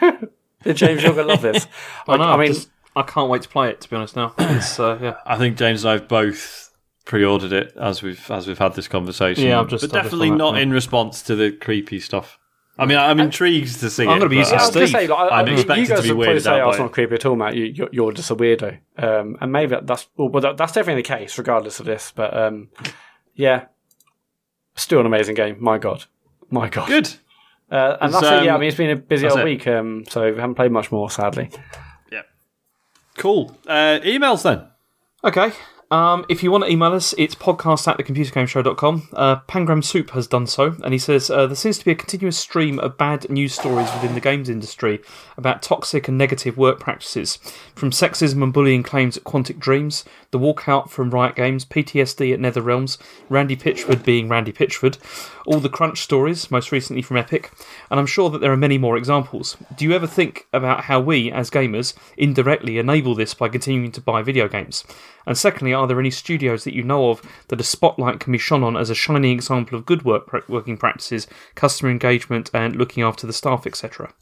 C: James, you're going to love this.
B: I, I, I mean. Just I can't wait to play it. To be honest, now it's uh, yeah.
A: I think James and I've both pre-ordered it as we've as we've had this conversation.
B: Yeah, I'm just
A: but definitely not in response to the creepy stuff. I mean, I'm intrigued to see. I'm
B: going to be using
A: yeah,
B: Steve.
C: Say, like, I'm expecting to be weirded say, out. Oh, it's not creepy at all, Mat. You, are just a weirdo, um, and maybe that's well, that, that's definitely the case, regardless of this. But um, yeah, still an amazing game. My God, my God,
A: good.
C: Uh, and that's um, it. Yeah, I mean, it's been a busy old it. week, um, so we haven't played much more, sadly.
A: Cool. Uh, emails then.
B: Okay. Um, if you want to email us, it's podcast at thecomputergameshow.com. Uh, Pangram Soup has done so, and he says uh, there seems to be a continuous stream of bad news stories within the games industry about toxic and negative work practices, from sexism and bullying claims at Quantic Dreams, the walkout from Riot Games, PTSD at Nether Realms, Randy Pitchford being Randy Pitchford, all the crunch stories, most recently from Epic, and I'm sure that there are many more examples. Do you ever think about how we, as gamers, indirectly enable this by continuing to buy video games? And secondly, are there any studios that you know of that a spotlight can be shone on as a shining example of good work working practices, customer engagement, and looking after the staff, etc.?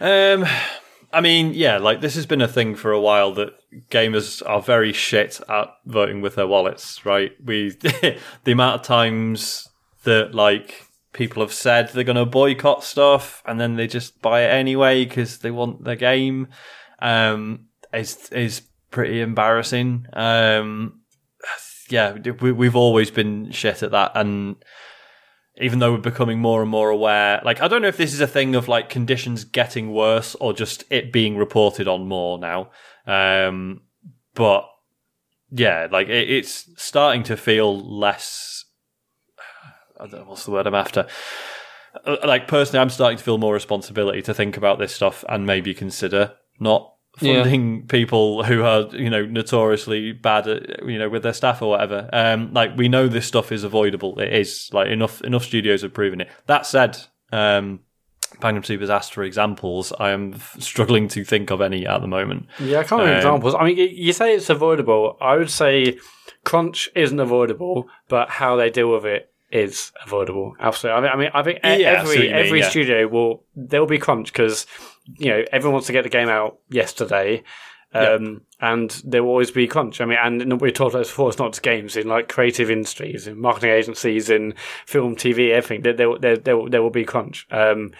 A: Um, I mean, yeah, like this has been a thing for a while that gamers are very shit at voting with their wallets, right? We the amount of times that like people have said they're going to boycott stuff and then they just buy it anyway because they want the game um, is is pretty embarrassing. Um, yeah, we, we've always been shit at that, and even though we're becoming more and more aware, like I don't know if this is a thing of like conditions getting worse or just it being reported on more now. Um, but yeah, like it, it's starting to feel less. I don't know what's the word I'm after. Uh, Like personally, I'm starting to feel more responsibility to think about this stuff and maybe consider not
B: Yeah.
A: funding people who are you know notoriously bad at you know with their staff or whatever. Um, like we know this stuff is avoidable. It is like enough enough studios have proven it. That said, um, Pangram Soup's asked for examples. I am struggling to think of any at the moment.
C: Yeah, I can't remember
A: Um,
C: examples. I mean, you say it's avoidable. I would say crunch isn't avoidable, but how they deal with it is avoidable. Absolutely. I mean, I, mean, I think
A: Yeah, what
C: every
A: mean,
C: every
A: yeah.
C: studio will there will be crunch because you know everyone wants to get the game out yesterday. Um, and there will always be crunch. I mean, and we talked about this before. It's not just games in like creative industries, in marketing agencies, in film, TV, everything. There, there, there, there, will- there will be crunch. Um,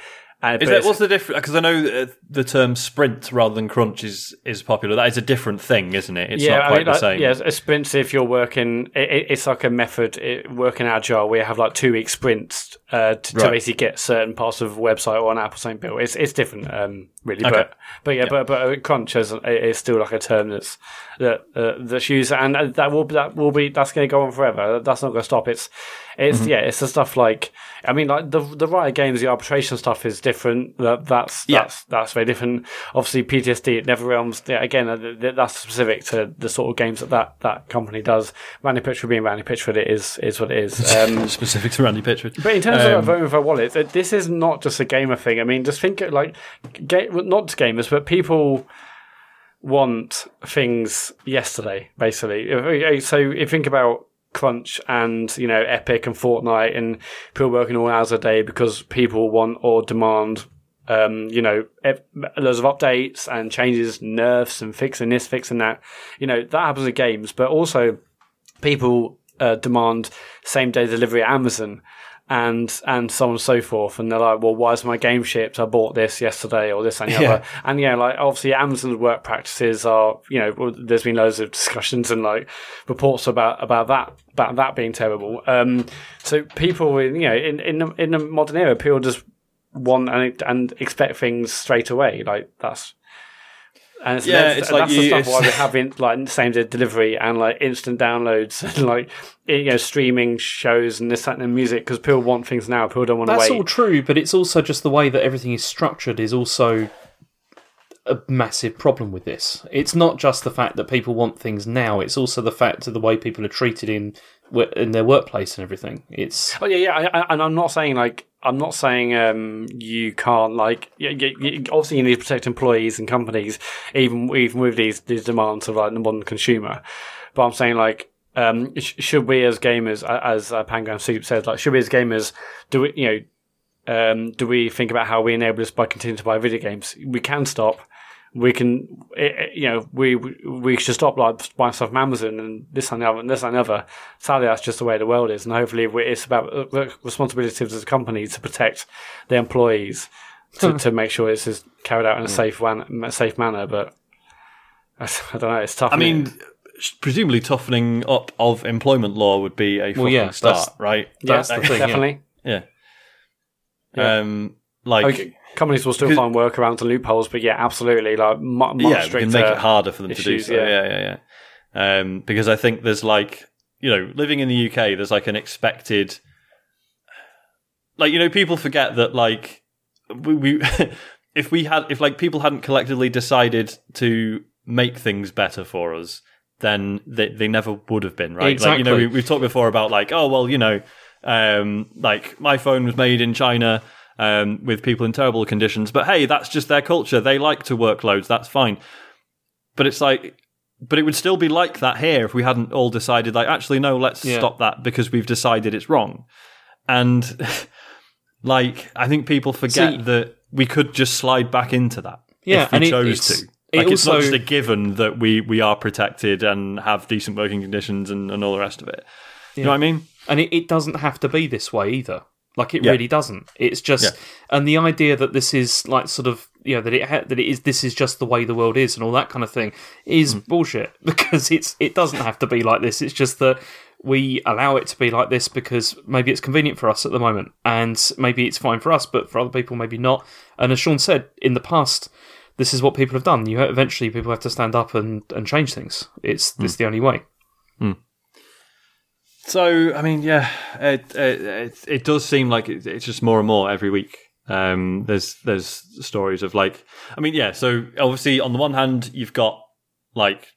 C: and,
A: Is that what's the difference? Because I know uh, the term sprint rather than crunch is is popular. That is a different thing, isn't it? It's not
C: I
A: quite
C: mean,
A: the
C: like,
A: same.
C: Yeah, a sprint. If you're working, it, it- it's like a method. It, working agile, we have like two week sprints uh, to, to basically get certain parts of a website or an app or something built. It's it's different, um, really.
A: Okay.
C: But but yeah, but but uh, crunch is, is still like a term that's that uh, that's used, and that will that will be that's going to go on forever. That's not going to stop. It's it's
A: Mm-hmm.
C: yeah, it's the stuff like I mean, like the the Riot games, the arbitration stuff is different. That that's
A: Yeah.
C: that's that's very different. Obviously, PTSD at NetherRealms. Yeah, again, uh, th- th- that's specific to the sort of games that that, that company does. Randy Pitchford being Randy Pitchford, it is is what it is. Um,
A: Specific to Randy Pitchford.
C: but in terms
A: Um,
C: of voting with our wallets, this is not just a gamer thing. I mean, just think like, ga- not just gamers, but people want things yesterday, basically. So if you think about Crunch and, you know, Epic and Fortnite and people working all hours a day because people want or demand, um, you know, loads of updates and changes, nerfs and fixing this, fixing that. You know, that happens with games, but also people uh, demand same day delivery at Amazon and and so on and so forth. And they're like, well, why is my game shipped? I bought this yesterday or this and the
A: Yeah.
C: other. And yeah, like obviously Amazon's work practices are, you know, there's been loads of discussions and like reports about about that about that being terrible. Um, so people, in, you know, in in the, in the modern era, people just want and and expect things straight away. Like that's. And it's,
A: Yeah,
C: that's,
A: it's like
C: that's
A: you-
C: the stuff why we're having like same day delivery and like instant downloads and like you know streaming shows and this that and music because people want things now. People don't want to
B: That's all true, but it's also just the way that everything is structured is also a massive problem with this. It's not just the fact that people want things now; it's also the fact of the way people are treated in in their workplace and everything. It's
C: Oh yeah, yeah, I, I, and I'm not saying like I'm not saying um, you can't like yeah, yeah, obviously you need to protect employees and companies even even with these these demands of like the modern consumer, but I'm saying like um, sh- should we as gamers, as uh, Pangram Soup says, like should we as gamers do we you know um, do we think about how we enable this by continuing to buy video games? We can stop. We can, eh, eh, you know, we we should stop like buying stuff from Amazon and this and the other and this and the other. Sadly, that's just the way the world is, and hopefully, we- it's about uh, the responsibility of the company to protect their employees to, to make sure this is carried out in a safe one, a safe manner. But I don't know, it's tough.
A: I mean,
C: it?
A: presumably toughening up of employment law would be a fucking
B: yeah,
A: start,
B: that's-
A: right?
B: that's
A: That-
B: the thing, yeah.
C: definitely.
A: yeah.
C: Yeah.
A: Um, like,
C: companies will still find workarounds and loopholes, but yeah, absolutely, like much
A: yeah, we can make it harder for them to do so.
C: yeah.
A: Yeah, yeah, yeah. Um, because I think there's like, you know, living in the UK, there's like an expected, like you know, people forget that like we, we if we had if like people hadn't collectively decided to make things better for us, then they they never would have been right. Like you know, we, we've talked before about like, oh well, you know, um, like my phone was made in China. Um, with people in terrible conditions, but hey, that's just their culture. They like to work loads. That's fine. But it's like, but it would still be like that here if we hadn't all decided, like, actually, no, let's
B: Yeah.
A: stop that because we've decided it's wrong. And like, I think people forget
B: See-
A: that we could just slide back into that
B: Yeah,
A: if we
B: and
A: chose
B: it's-
A: to.
B: it
A: Like it's not just a given that we we are protected and have decent working conditions and, and all the rest of it. You know what I mean?
B: and it, it doesn't have to be this way either. Like it
A: Yeah.
B: really doesn't. It's just,
A: Yeah.
B: and the idea that this is like sort of you know that it ha- that it is this is just the way the world is and all that kind of thing is
A: Mm.
B: bullshit because it's it doesn't have to be like this. It's just that we allow it to be like this because maybe it's convenient for us at the moment and maybe it's fine for us, but for other people maybe not. And as Sean said in the past. This is what people have done. You eventually people have to stand up and, and change things. It's
A: Mm.
B: this the only way.
A: So I mean, yeah, it it, it, does seem like it, it's just more and more every week. Um, there's there's stories of like, I mean, yeah. So obviously, on the one hand, you've got like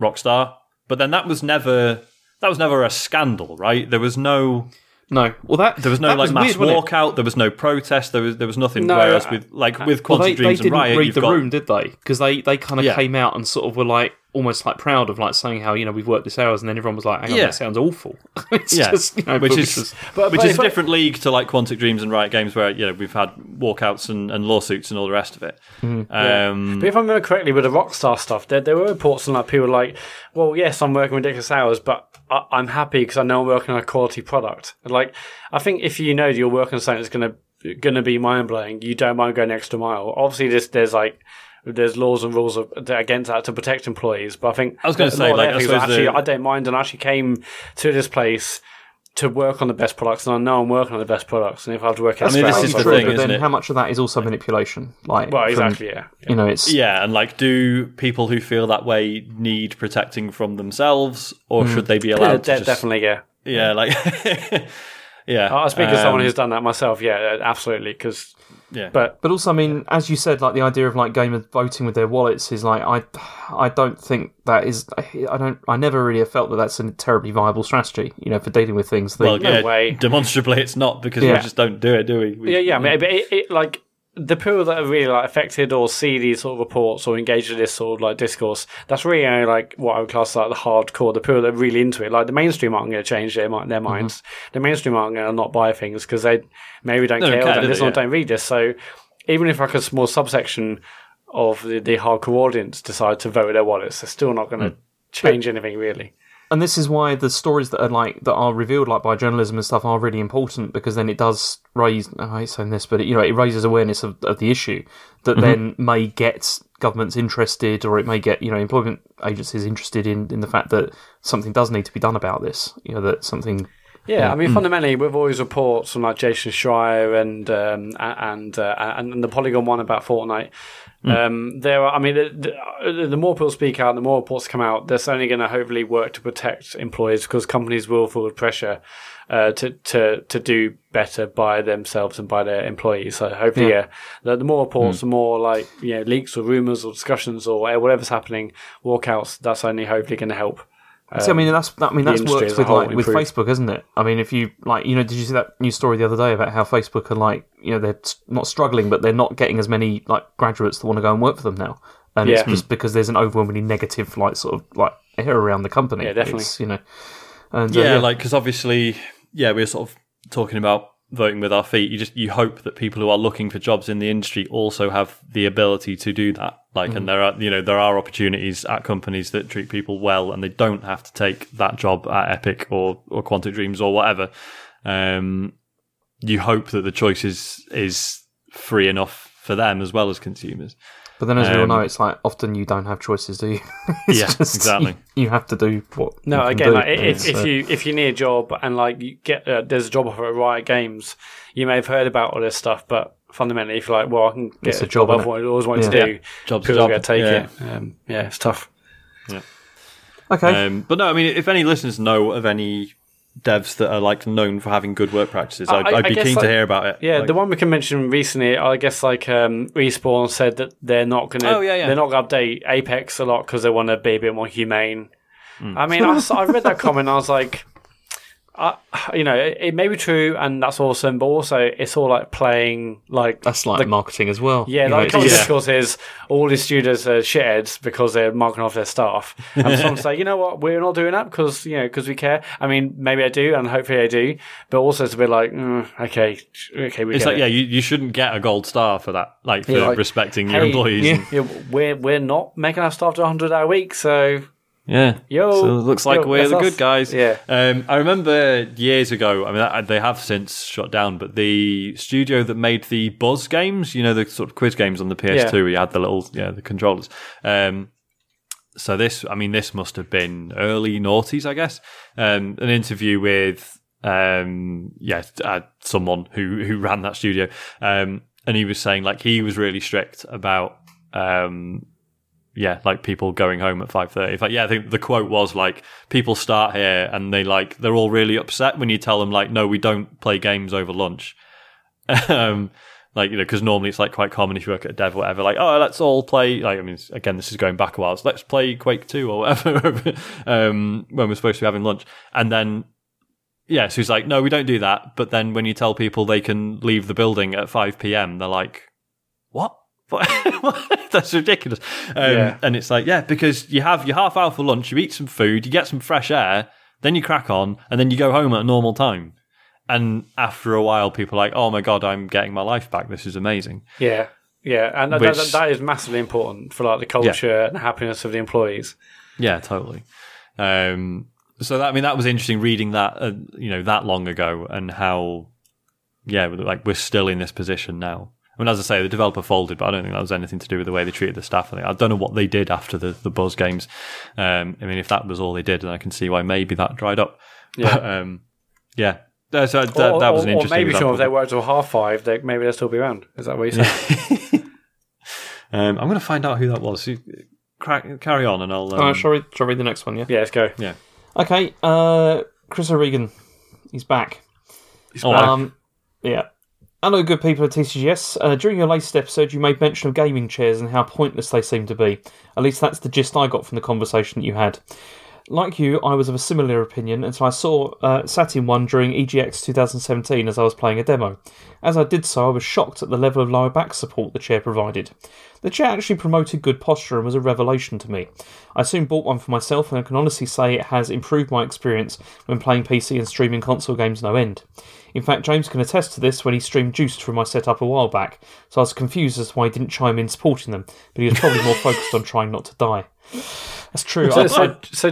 A: Rockstar, but then that was never that was never a scandal, right? There was no
B: No, well that
A: there was no
B: that
A: like mass
B: weird,
A: walkout. There was no protest. There was there was nothing.
C: No,
A: whereas
C: uh,
A: with like with
B: Well,
A: Quantic
B: they, they
A: Dreams and
B: didn't
A: Riot,
B: read
A: you've
B: the
A: got
B: room, did they? Because they, they kind of
A: Yeah.
B: came out and sort of were like almost like proud of like saying how you know we've worked this hours, and then everyone was like, "Hang on,
A: Yeah.
B: that sounds awful." it's
A: yeah,
B: just you know,
A: which is
B: was-
C: But-
A: which
C: but
A: is
C: if
A: a
C: I-
A: different league to like Quantic Dreams and Riot Games, where you know we've had walkouts and, and lawsuits and all the rest of it. Um,
C: But if I remember correctly, with the Rockstar stuff, there, there were reports on like people like, well, yes, I'm working ridiculous hours, but I, I'm happy because I know I'm working on a quality product. Like, I think if you know that you're working on something that's going to going to be mind blowing, you don't mind going an extra mile. Obviously, there's there's like there's laws and rules of, against that to protect employees, but I think
A: I was gonna say,
C: lot
A: like, I
C: actually
A: the-
C: I don't mind, and I actually came to this place. To work on the best products, and I know I'm working on the best products, and if I have to work out, I
A: mean,
C: extra
A: this is
C: I
A: the
C: will.
A: thing,
B: but
A: isn't
B: then
A: it?
B: how much of that is also manipulation? Like,
C: Well,
B: from-
C: exactly, yeah.
B: You know, it's
A: Yeah, and like, do people who feel that way need protecting from themselves, or should they be
C: Yeah,
A: allowed
C: de-
A: just,
C: definitely, yeah.
A: Yeah, like, yeah.
C: I speak as someone
A: um,
C: who's done that myself. Yeah, absolutely. Because,
A: yeah.
C: but
B: But also, I mean, as you said, like the idea of like gamers voting with their wallets is like I, I don't think that is. I don't. I never really have felt that that's a terribly viable strategy. You know, for dealing with things. That,
A: well,
C: no
A: yeah,
C: way.
A: demonstrably, it's not because we just don't do it, do we? we
C: yeah, yeah. I mean, but it, it, like the people that are really like affected or see these sort of reports or engage in this sort of like discourse, that's really only like what I would class like the hardcore. The people that are really into it, like the mainstream aren't going to change their their mm-hmm. minds. The mainstream aren't going to not buy things because they maybe don't care, or don't
A: do
C: listen,
A: they?
C: or don't read this. So even if like a small subsection of the, the hardcore audience decide to vote with their wallets, they're still not going to mm. change anything really.
B: And this is why the stories that are like that are revealed like by journalism and stuff are really important because then it does raise oh, I hate saying this but it, you know it raises awareness of, of the issue that mm-hmm. then may get governments interested or it may get you know employment agencies interested in in the fact that something does need to be done about this you know that something
C: Yeah, I mean, fundamentally, with all these reports from like Jason Schreier and um, and, uh, and the Polygon one about Fortnite, um, there are. I mean, the, the, the more people speak out, the more reports come out. That's only going to hopefully work to protect employees because companies will feel the pressure uh, to to to do better by themselves and by their employees. So hopefully, yeah, the, the more reports, the more like you know leaks or rumors or discussions or whatever's happening, walkouts. That's only hopefully going to help.
B: See, I mean, that's that, I mean that's
C: industry
B: works
C: as a
B: with
C: whole
B: like with
C: improve.
B: Facebook, isn't it? I mean, if you like, you know, did you see that news story the other day about how Facebook are like, you know, they're not struggling, but they're not getting as many like graduates that want to go and work for them now, and it's just because there's an overwhelmingly negative like sort of like air around the company.
C: Yeah, definitely.
B: It's, you know, and uh,
A: yeah, like because obviously, yeah, we're sort of talking about voting with our feet. You just you hope that people who are looking for jobs in the industry also have the ability to do that. Like, and there are you know there are opportunities at companies that treat people well, and they don't have to take that job at Epic or or Quantic Dreams or whatever. Um, you hope that the choice is is free enough for them as well as consumers.
B: But then as we all
A: um,
B: know, it's like often you don't have choices, do you? It's
A: Yeah, exactly.
B: You, you have to do what.
C: No,
B: you can
C: again,
B: do,
C: like, if,
B: It's,
C: if you if you need a job and like you get uh, there's a job offer at Riot Games, you may have heard about all this stuff, but fundamentally, if you're like, well, I can get
B: It's
C: a
B: a job,
C: job I've always wanted
B: Yeah.
C: to do,
A: Job's a
C: people are
A: job.
C: going to take
A: Yeah.
C: it. Um, yeah, it's tough. Yeah.
B: Okay,
A: Um, but no, I mean, if any listeners know of any devs that are like known for having good work practices, I'd,
C: I-
A: I'd be
C: guess,
A: keen
C: like-
A: to hear about it.
C: Yeah,
A: Like-
C: the one we can mention recently, I guess, like um, respawn said that they're not going to
A: Oh, yeah, yeah.
C: they're not going to update Apex a lot because they want to be a bit more humane.
A: Hmm.
C: I mean, I read that comment, and I was like. I, you know, it, it may be true, and that's awesome. But also, it's all like playing like
B: That's like
C: the-
B: marketing as well.
C: Yeah,
B: You know,
C: like common
B: just-
C: discourse is all these studios are shitheads because they're marking off their staff. And some say, you know what, we're not doing that because you know because we care. I mean, maybe I do, and hopefully I do. But also, it's a bit like, mm, okay, okay, we
A: It's like
C: it.
A: yeah, you, you shouldn't get a gold star for that, like for
C: Yeah, like,
A: respecting your employees.
B: yeah.
A: and-
C: Yeah, we're we're not making our staff do a hundred hour week, so
A: Yeah.
C: Yo,
A: so it looks like
C: yo,
A: we're the
C: us.
A: good guys.
C: Yeah.
A: Um, I remember years ago. I mean, they have since shut down, but the studio that made the Buzz games, you know, the sort of quiz games on the PS2,
C: Yeah.
A: where you had the little, yeah, the controllers. Um, so this, I mean, this must have been early noughties, I guess. Um, an interview with, um, yeah, uh, someone who who ran that studio, um, and he was saying like he was really strict about. Um, yeah, like people going home at five thirty. Yeah, I think the quote was like, "People start here and they like they're all really upset when you tell them like, no, we don't play games over lunch." um, like you know, because normally it's like quite common if you work at a dev or whatever. Like, oh, let's all play. Like, I mean, again, this is going back a while. So let's play Quake Two or whatever um, when we're supposed to be having lunch, and then. Yeah, so he's like, no, we don't do that. But then when you tell people they can leave the building at 5 p.m., they're like, what? That's ridiculous. Um,
C: Yeah.
A: And it's like, yeah, because you have your half hour for lunch, you eat some food, you get some fresh air, then you crack on, and then you go home at a normal time. And after a while, people are like, oh my God, I'm getting my life back. This is amazing.
C: yeah, yeah, and
A: Which-
C: that, that is massively important for like the culture and happiness of the employees.
A: Yeah, totally. Um, so that, I mean, that was interesting reading that, uh, you know, that long ago and how, yeah, like we're still in this position now. I mean, as I say, the developer folded, but I don't think that was anything to do with the way they treated the staff. I, think, I don't know what they did after the, the Buzz games. Um, I mean, if that was all they did, then I can see why maybe that dried up.
C: Yeah.
A: But, um, yeah. Uh, So that,
C: or,
A: that was an
C: or-
A: interesting
C: Or maybe
A: example.
C: sure if they work till half five, they, maybe they'll still be around. Is that what you're saying?
A: um, I'm going to find out who that was. You- Crack, carry on, and I'll. Um,
B: All right, shall we, shall we read the next one? Yeah.
C: yeah, let's go.
A: yeah.
B: Okay. Uh, Chris O'Regan, he's back.
A: Oh, wow.
B: Um, yeah. Hello, good people at TCGS. Uh, during your latest episode, you made mention of gaming chairs and how pointless they seem to be. At least that's the gist I got from the conversation that you had. Like you, I was of a similar opinion, so I saw uh, sat in one during EGX 2017 as I was playing a demo. As I did so, I was shocked at the level of lower back support the chair provided. The chair actually promoted good posture and was a revelation to me. I soon bought one for myself, and I can honestly say it has improved my experience when playing PC and streaming console games no end. In fact, James can attest to this when he streamed Juiced from my setup a while back, so I was confused as to why he didn't chime in supporting them, but he was probably more focused on trying not to die. That's true.
C: So,
B: I,
C: so, so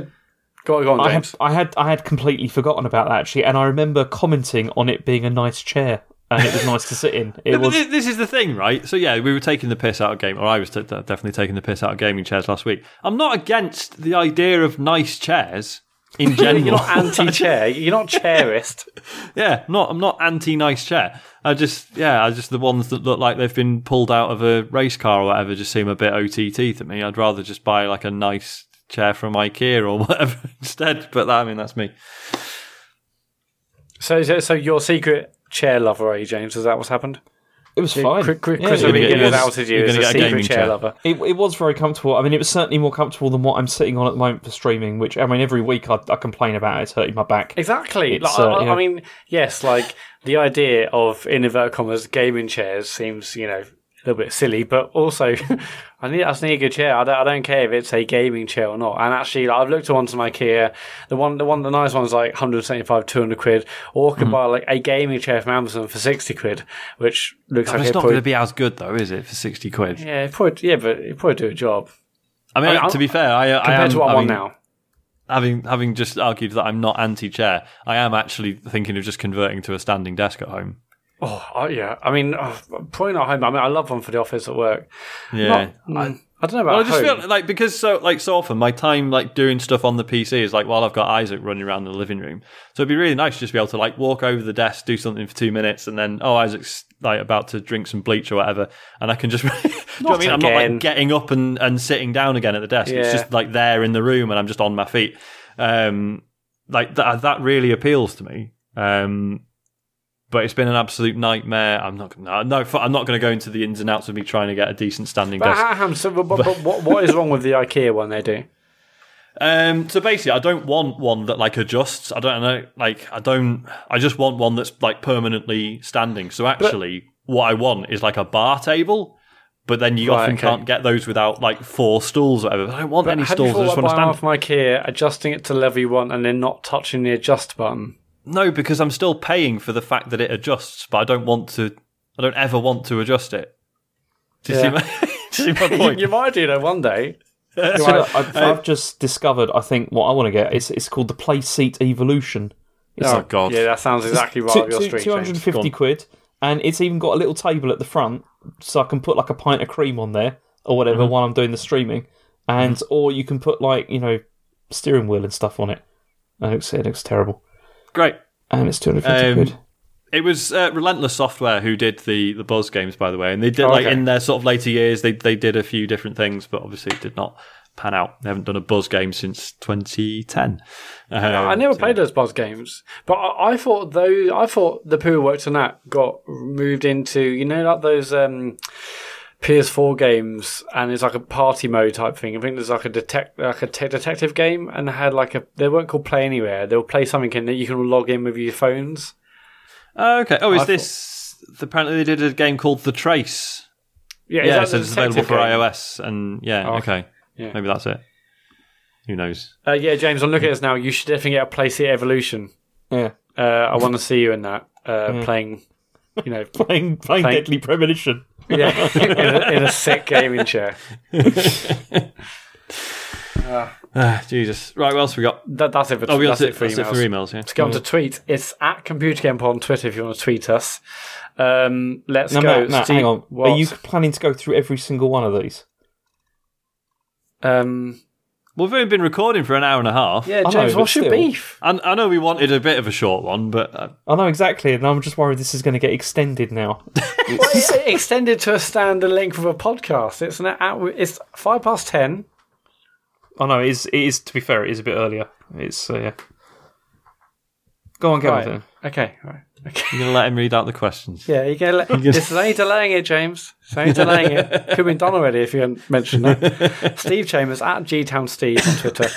C: go, go on,
B: I,
C: James.
B: had, I had I had completely forgotten about that actually, and I remember commenting on it being a nice chair and it was nice to sit in. It was
A: This is the thing, right? So yeah, we were taking the piss out of game, or I was t- definitely taking the piss out of gaming chairs last week. I'm not against the idea of nice chairs in general.
C: You're not anti-chair. You're not chairist.
A: yeah, I'm not I'm not anti nice chair. I just yeah, I just the ones that look like they've been pulled out of a race car or whatever just seem a bit OTT to me. I'd rather just buy like a nice chair from IKEA or whatever instead. But that, I mean, that's me.
C: So, so, so secret chair lover, are you, James? Is that what's happened?
B: It was fine.
C: Chris, Chris,
B: Yeah,
C: Chris.
A: You're gonna
C: O'Regan
A: get-
C: has outed you as a
A: get a gaming
C: chair
A: chair.
C: lover.
B: It, it was very comfortable. I mean, it was certainly more comfortable than what I'm sitting on at the moment for streaming. Which I mean, every week I, I complain about it. it's hurting my back.
C: Exactly. Like,
B: uh,
C: I,
B: yeah.
C: I mean, yes, like the idea of in inverted commas gaming chairs seems, you know, a little bit silly, but also I need I just need a good chair. I don't, I don't care if it's a gaming chair or not. And actually, like, I've looked at ones from IKEA. The one, the one, the nice one's like 175, 200 quid, or I could hmm. buy like a gaming chair from Amazon for 60 quid, which looks
A: But
C: like
A: it's not
C: probably,
A: going to be as good though, is it? For sixty quid.
C: yeah, it probably, yeah, but it probably do a job
A: I mean,
C: I mean,
A: to be fair, I, I
C: compared
A: am,
C: to what I
A: I
C: want
A: mean,
C: now.
A: having having just argued that I'm not anti-chair, I am actually thinking of just converting to a standing desk at home.
C: Oh, I- yeah. I mean, oh, probably not home. I mean, I love one for the office at work.
A: Yeah.
C: Not- I, I don't know about
A: Well, I just
C: home.
A: feel like because so like so often my time like doing stuff on the PC is like while I've got Isaac running around the living room. So it'd be really nice to just be able to like walk over the desk, do something for two minutes, and then oh Isaac's like about to drink some bleach or whatever, and I can just. do you know what I mean? I'm not like getting up and, and sitting down again at the desk. It's just like there in the room, and I'm just on my feet. Um, like that that really appeals to me. Um, but it's been an absolute nightmare. I'm not no, no I'm not going to go into the ins and outs of me trying to get a decent standing
C: But,
A: desk.
C: So, but, but, but what, what is wrong with the IKEA one they do?
A: Um, so basically, I don't want one that like adjusts. I don't know, like I don't. I just want one that's like permanently standing. So actually, what I want is like a bar table. But then you
C: Right,
A: often
C: okay.
A: can't get those without like four stools or whatever. I don't want any stools. I just want to stand.
C: one from IKEA, adjusting it to level you want, and then not touching the adjust button?
A: No, because I'm still paying for the fact that it adjusts, but I don't want to. I don't ever want to adjust it. Do you
C: Yeah.
A: see my, do you see my point?
C: you might do though one day.
B: So look, I've, I've just discovered. I think what I want to get is it's called the Play Seat Evolution. It's
A: oh god.
C: Yeah, that sounds exactly right
B: two,
C: up your
B: two-
C: street.
B: two hundred and
C: James.
B: fifty
A: Go on.
B: quid, and it's even got a little table at the front, so I can put like a pint of cream on there or whatever
C: Mm-hmm.
B: while I'm doing the streaming, and or you can put like you know steering wheel and stuff on it. It looks it looks terrible,
A: Great.
B: and it's two hundred fifty
A: Um,
B: quid.
A: It was uh, Relentless Software who did the the Buzz games, by the way, and they did
C: Oh,
A: like
C: okay.
A: in their sort of later years, they they did a few different things, but obviously it did not pan out. They haven't done a Buzz game since 2010. Um,
C: I never
A: so-
C: played those Buzz games, but I, I thought those. I thought the people worked on that got moved into you know like those um, PS4 games, and it's like a party mode type thing. I think there's like a detect like a te- detective game, and they had like a they weren't called Play Anywhere. They'll play something in that you can log in with your phones.
A: Oh, okay. Oh, is
C: I
A: this? Apparently, they did a game called The Trace.
C: Yeah,
A: Yeah,
C: is
A: so it's available for
C: game?
A: iOS, and yeah,
C: Oh,
A: okay.
C: Yeah.
A: Maybe that's it. Who knows?
C: Uh, yeah, James, I'm looking at this now. You should definitely get a PlayStation Evolution.
B: Yeah,
C: Uh, I want to see you in that uh, playing. You know,
B: playing playing
C: Playing-
B: Deadly Premonition.
C: Yeah, in a, in a sick gaming chair.
A: Ah, Jesus. Right, what else we got?
C: That, that's it for,
A: Oh, we
C: that's
A: that's
C: it for
A: That's it
C: emails.
A: for emails. Yeah.
C: Let's go on to tweet. It's at Computer Game Pod on Twitter if you want to tweet us. Um, let's
B: Now,
C: go.
B: Mat, Mat,
C: Steve-
B: hang on.
C: What?
B: Are you planning to go through every single one of these?
C: Um,
A: We've only been recording for an hour and a half.
C: yeah,
B: know,
C: James,
B: but
C: what's your
B: still.
C: beef?
A: I, I know we wanted a bit of a short one, but uh,
B: I know exactly, and I'm just worried this is going to get extended now.
C: Well, it's extended to a standard length of a podcast. It's an hour, It's five past ten.
B: I know it is. It is. To be fair, it is a bit earlier. It's uh, yeah. Go on, go
C: Right.
B: on. Then.
C: Okay, right. Okay.
A: you're going to let him read out the questions.
C: Yeah, you get. This is only delaying it, James. It's only delaying it. Could have been done already if you hadn't mentioned that. Steve Chambers at Gtown Steve on Twitter.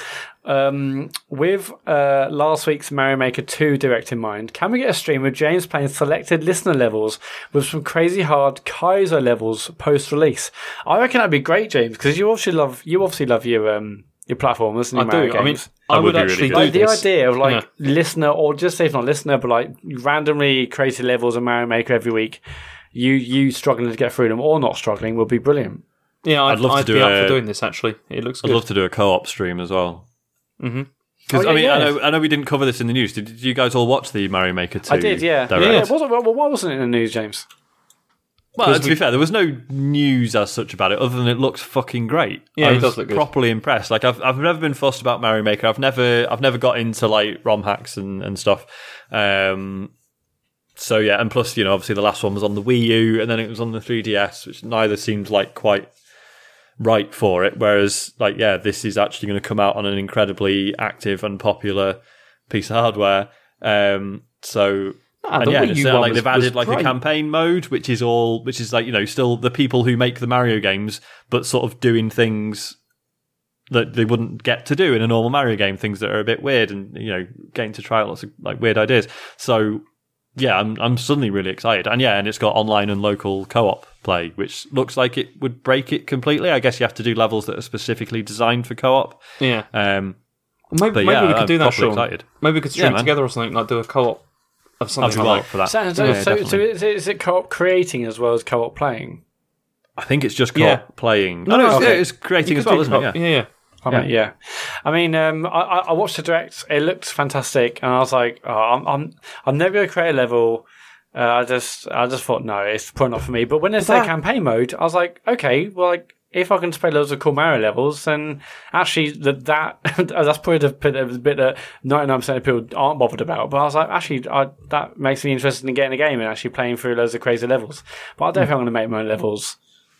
C: Um, with uh, last week's Mario Maker 2 direct in mind, can we get a stream of James playing selected listener levels with some crazy hard Kaizo levels post release? I reckon that'd be great, James, because you obviously love you obviously love your um your platformers and
B: I
C: your Mario
B: do. I mean. I
A: would
B: would
A: be really
B: actually do
C: Like the
B: this.
C: idea of like
B: Yeah.
C: listener, or just say if not listener, but like randomly created levels of Mario Maker every week. You you struggling to get through them or not struggling would be brilliant.
B: Yeah, I'd,
A: I'd love to
B: I'd
A: do
B: be up for doing this. Actually, it looks good.
A: I'd
B: good.
A: love to do a co-op stream as well.
B: Mhm.
A: Because
C: Oh,
A: I
C: yeah,
A: mean, I know I know we didn't cover this in the news. Did, did you guys all watch the Mario Maker two?
C: I did, yeah.
A: direct?
C: yeah. It wasn't, well, why wasn't it in the news, James?
A: Well, to be fair, there was no news as such about it, other than it looks fucking great.
B: Yeah,
A: I
B: it
A: was
B: does look good.
A: properly impressed. Like I've I've never been fussed about Mario Maker. I've never I've never got into like ROM hacks and and stuff. Um, so yeah, and plus you know obviously the last one was on the Wii U, and then it was on the 3DS, which neither seemed like quite right for it. Whereas like yeah, this is actually going to come out on an incredibly active and popular piece of hardware. Um, so And yeah, it's, like they've added like a
B: great.
A: campaign mode, which is all, which is like you know still the people who make the Mario games, but sort of doing things that they wouldn't get to do in a normal Mario game, things that are a bit weird, and you know getting to try out lots of like weird ideas. So yeah, I'm I'm suddenly really excited, and yeah, and it's got online and local co-op play, which looks like it would break it completely. I guess you have to do levels that are specifically designed for co-op.
B: Yeah,
A: Um,
B: maybe, maybe
A: yeah,
B: we could do that. Sean.
A: excited.
B: Maybe we could stream
A: man.
B: together or something, like do a co-op of
A: I'd
B: something
A: be
B: like
A: for that.
C: So, so,
A: Yeah,
C: so, so is, it, is it co-op creating as well as co-op playing?
A: I think it's just co-op
B: Yeah.
A: playing.
B: No,
A: No,
B: no,
A: it's,
C: okay.
A: yeah, it's creating as well,
B: do
A: isn't it?
B: co-op.
A: Yeah.
B: yeah, yeah.
C: I mean, yeah. I mean, um, I, I I watched the direct. It looked fantastic, and I was like, oh, I'm, I'm, I'm never going to create a level. Uh, I just, I just thought, no, it's probably not for me. But when they say
B: that-
C: campaign mode, I was like, okay, well, like, if I can just play loads of cool Mario levels, then actually that, that that's probably the bit, the bit that 99% of people aren't bothered about. But I was like, actually, I, that makes me interested in getting a game and actually playing through loads of crazy levels. But I don't think I'm going to make my own levels.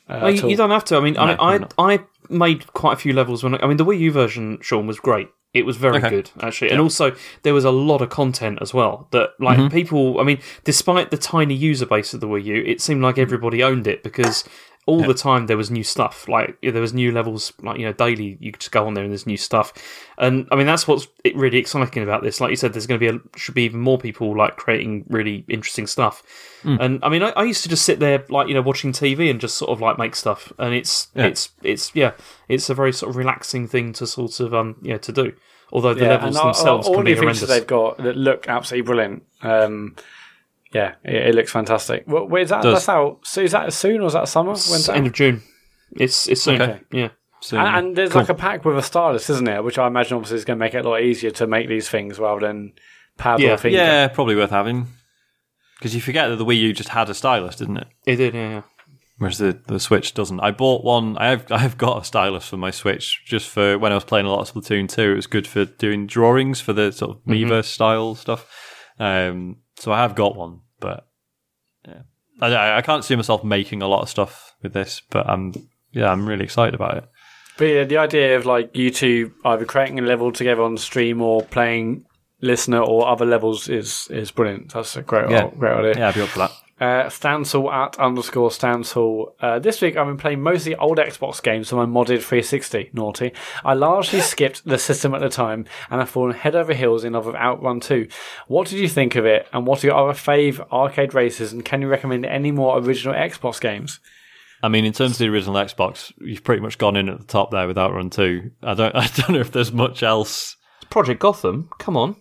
C: Uh,
B: Well, you, you don't have to. I mean, I, mean, I. I made quite a few levels when I, I mean the Wii U version, Sean, was great. It was very
A: Okay.
B: good actually, and also there was a lot of content as well. That like
A: Mm-hmm.
B: people, I mean, despite the tiny user base of the Wii U, it seemed like everybody owned it because all the time there was new stuff. Like yeah, there was new levels, like you know, daily. You could just go on there and there's new stuff. And I mean, that's what's really exciting about this. Like you said, there's going to be a, should be even more people like creating really interesting stuff. And I mean, I, I used to just sit there like you know watching TV and just sort of like make stuff. And it's
A: Yeah.
B: it's it's yeah, it's a very sort of relaxing thing to sort of um yeah to do. Although the
C: Yeah,
B: levels
C: and all,
B: themselves
C: all
B: can
C: the
B: be horrendous.
C: they've got that look absolutely brilliant. Um, yeah, it, it looks fantastic. Well, where's that?
A: Does.
C: That's out. So is that soon or is that summer? When's
B: It's
C: that?
B: end of June. It's it's soon.
A: Okay.
B: Yeah.
A: So,
C: And, and there's
A: cool.
C: like a pack with a stylus, isn't it? Which I imagine obviously is going to make it a lot easier to make these things rather than pad
B: Yeah.
C: or finger.
A: yeah, probably worth having. Because you forget that the Wii U just had a stylus, didn't it?
B: It did. Yeah. yeah.
A: Whereas the, the Switch doesn't. I bought one. I have I've got a stylus for my Switch just for when I was playing a lot of Splatoon 2. It was good for doing drawings for the sort of Miiverse style stuff. Um, so I have got one, but yeah, I, I can't see myself making a lot of stuff with this. But I'm yeah, I'm really excited about it.
C: But yeah, the idea of like you two either creating a level together on stream or playing listener or other levels is is brilliant. That's a great
A: Yeah.
C: great idea.
A: Yeah, I'd be up for that.
C: Uh, Stansel at underscore Stansel. Uh, this week I've been playing mostly old Xbox games on my modded 360. Naughty. I largely skipped the system at the time and I've fallen head over heels in love with Outrun 2. What did you think of it? And what are your other fave arcade races? And can you recommend any more original Xbox games?
A: I mean, in terms of the original Xbox, you've pretty much gone in at the top there with Outrun 2. I don't I don't know if there's much else.
B: Project Gotham. Come on.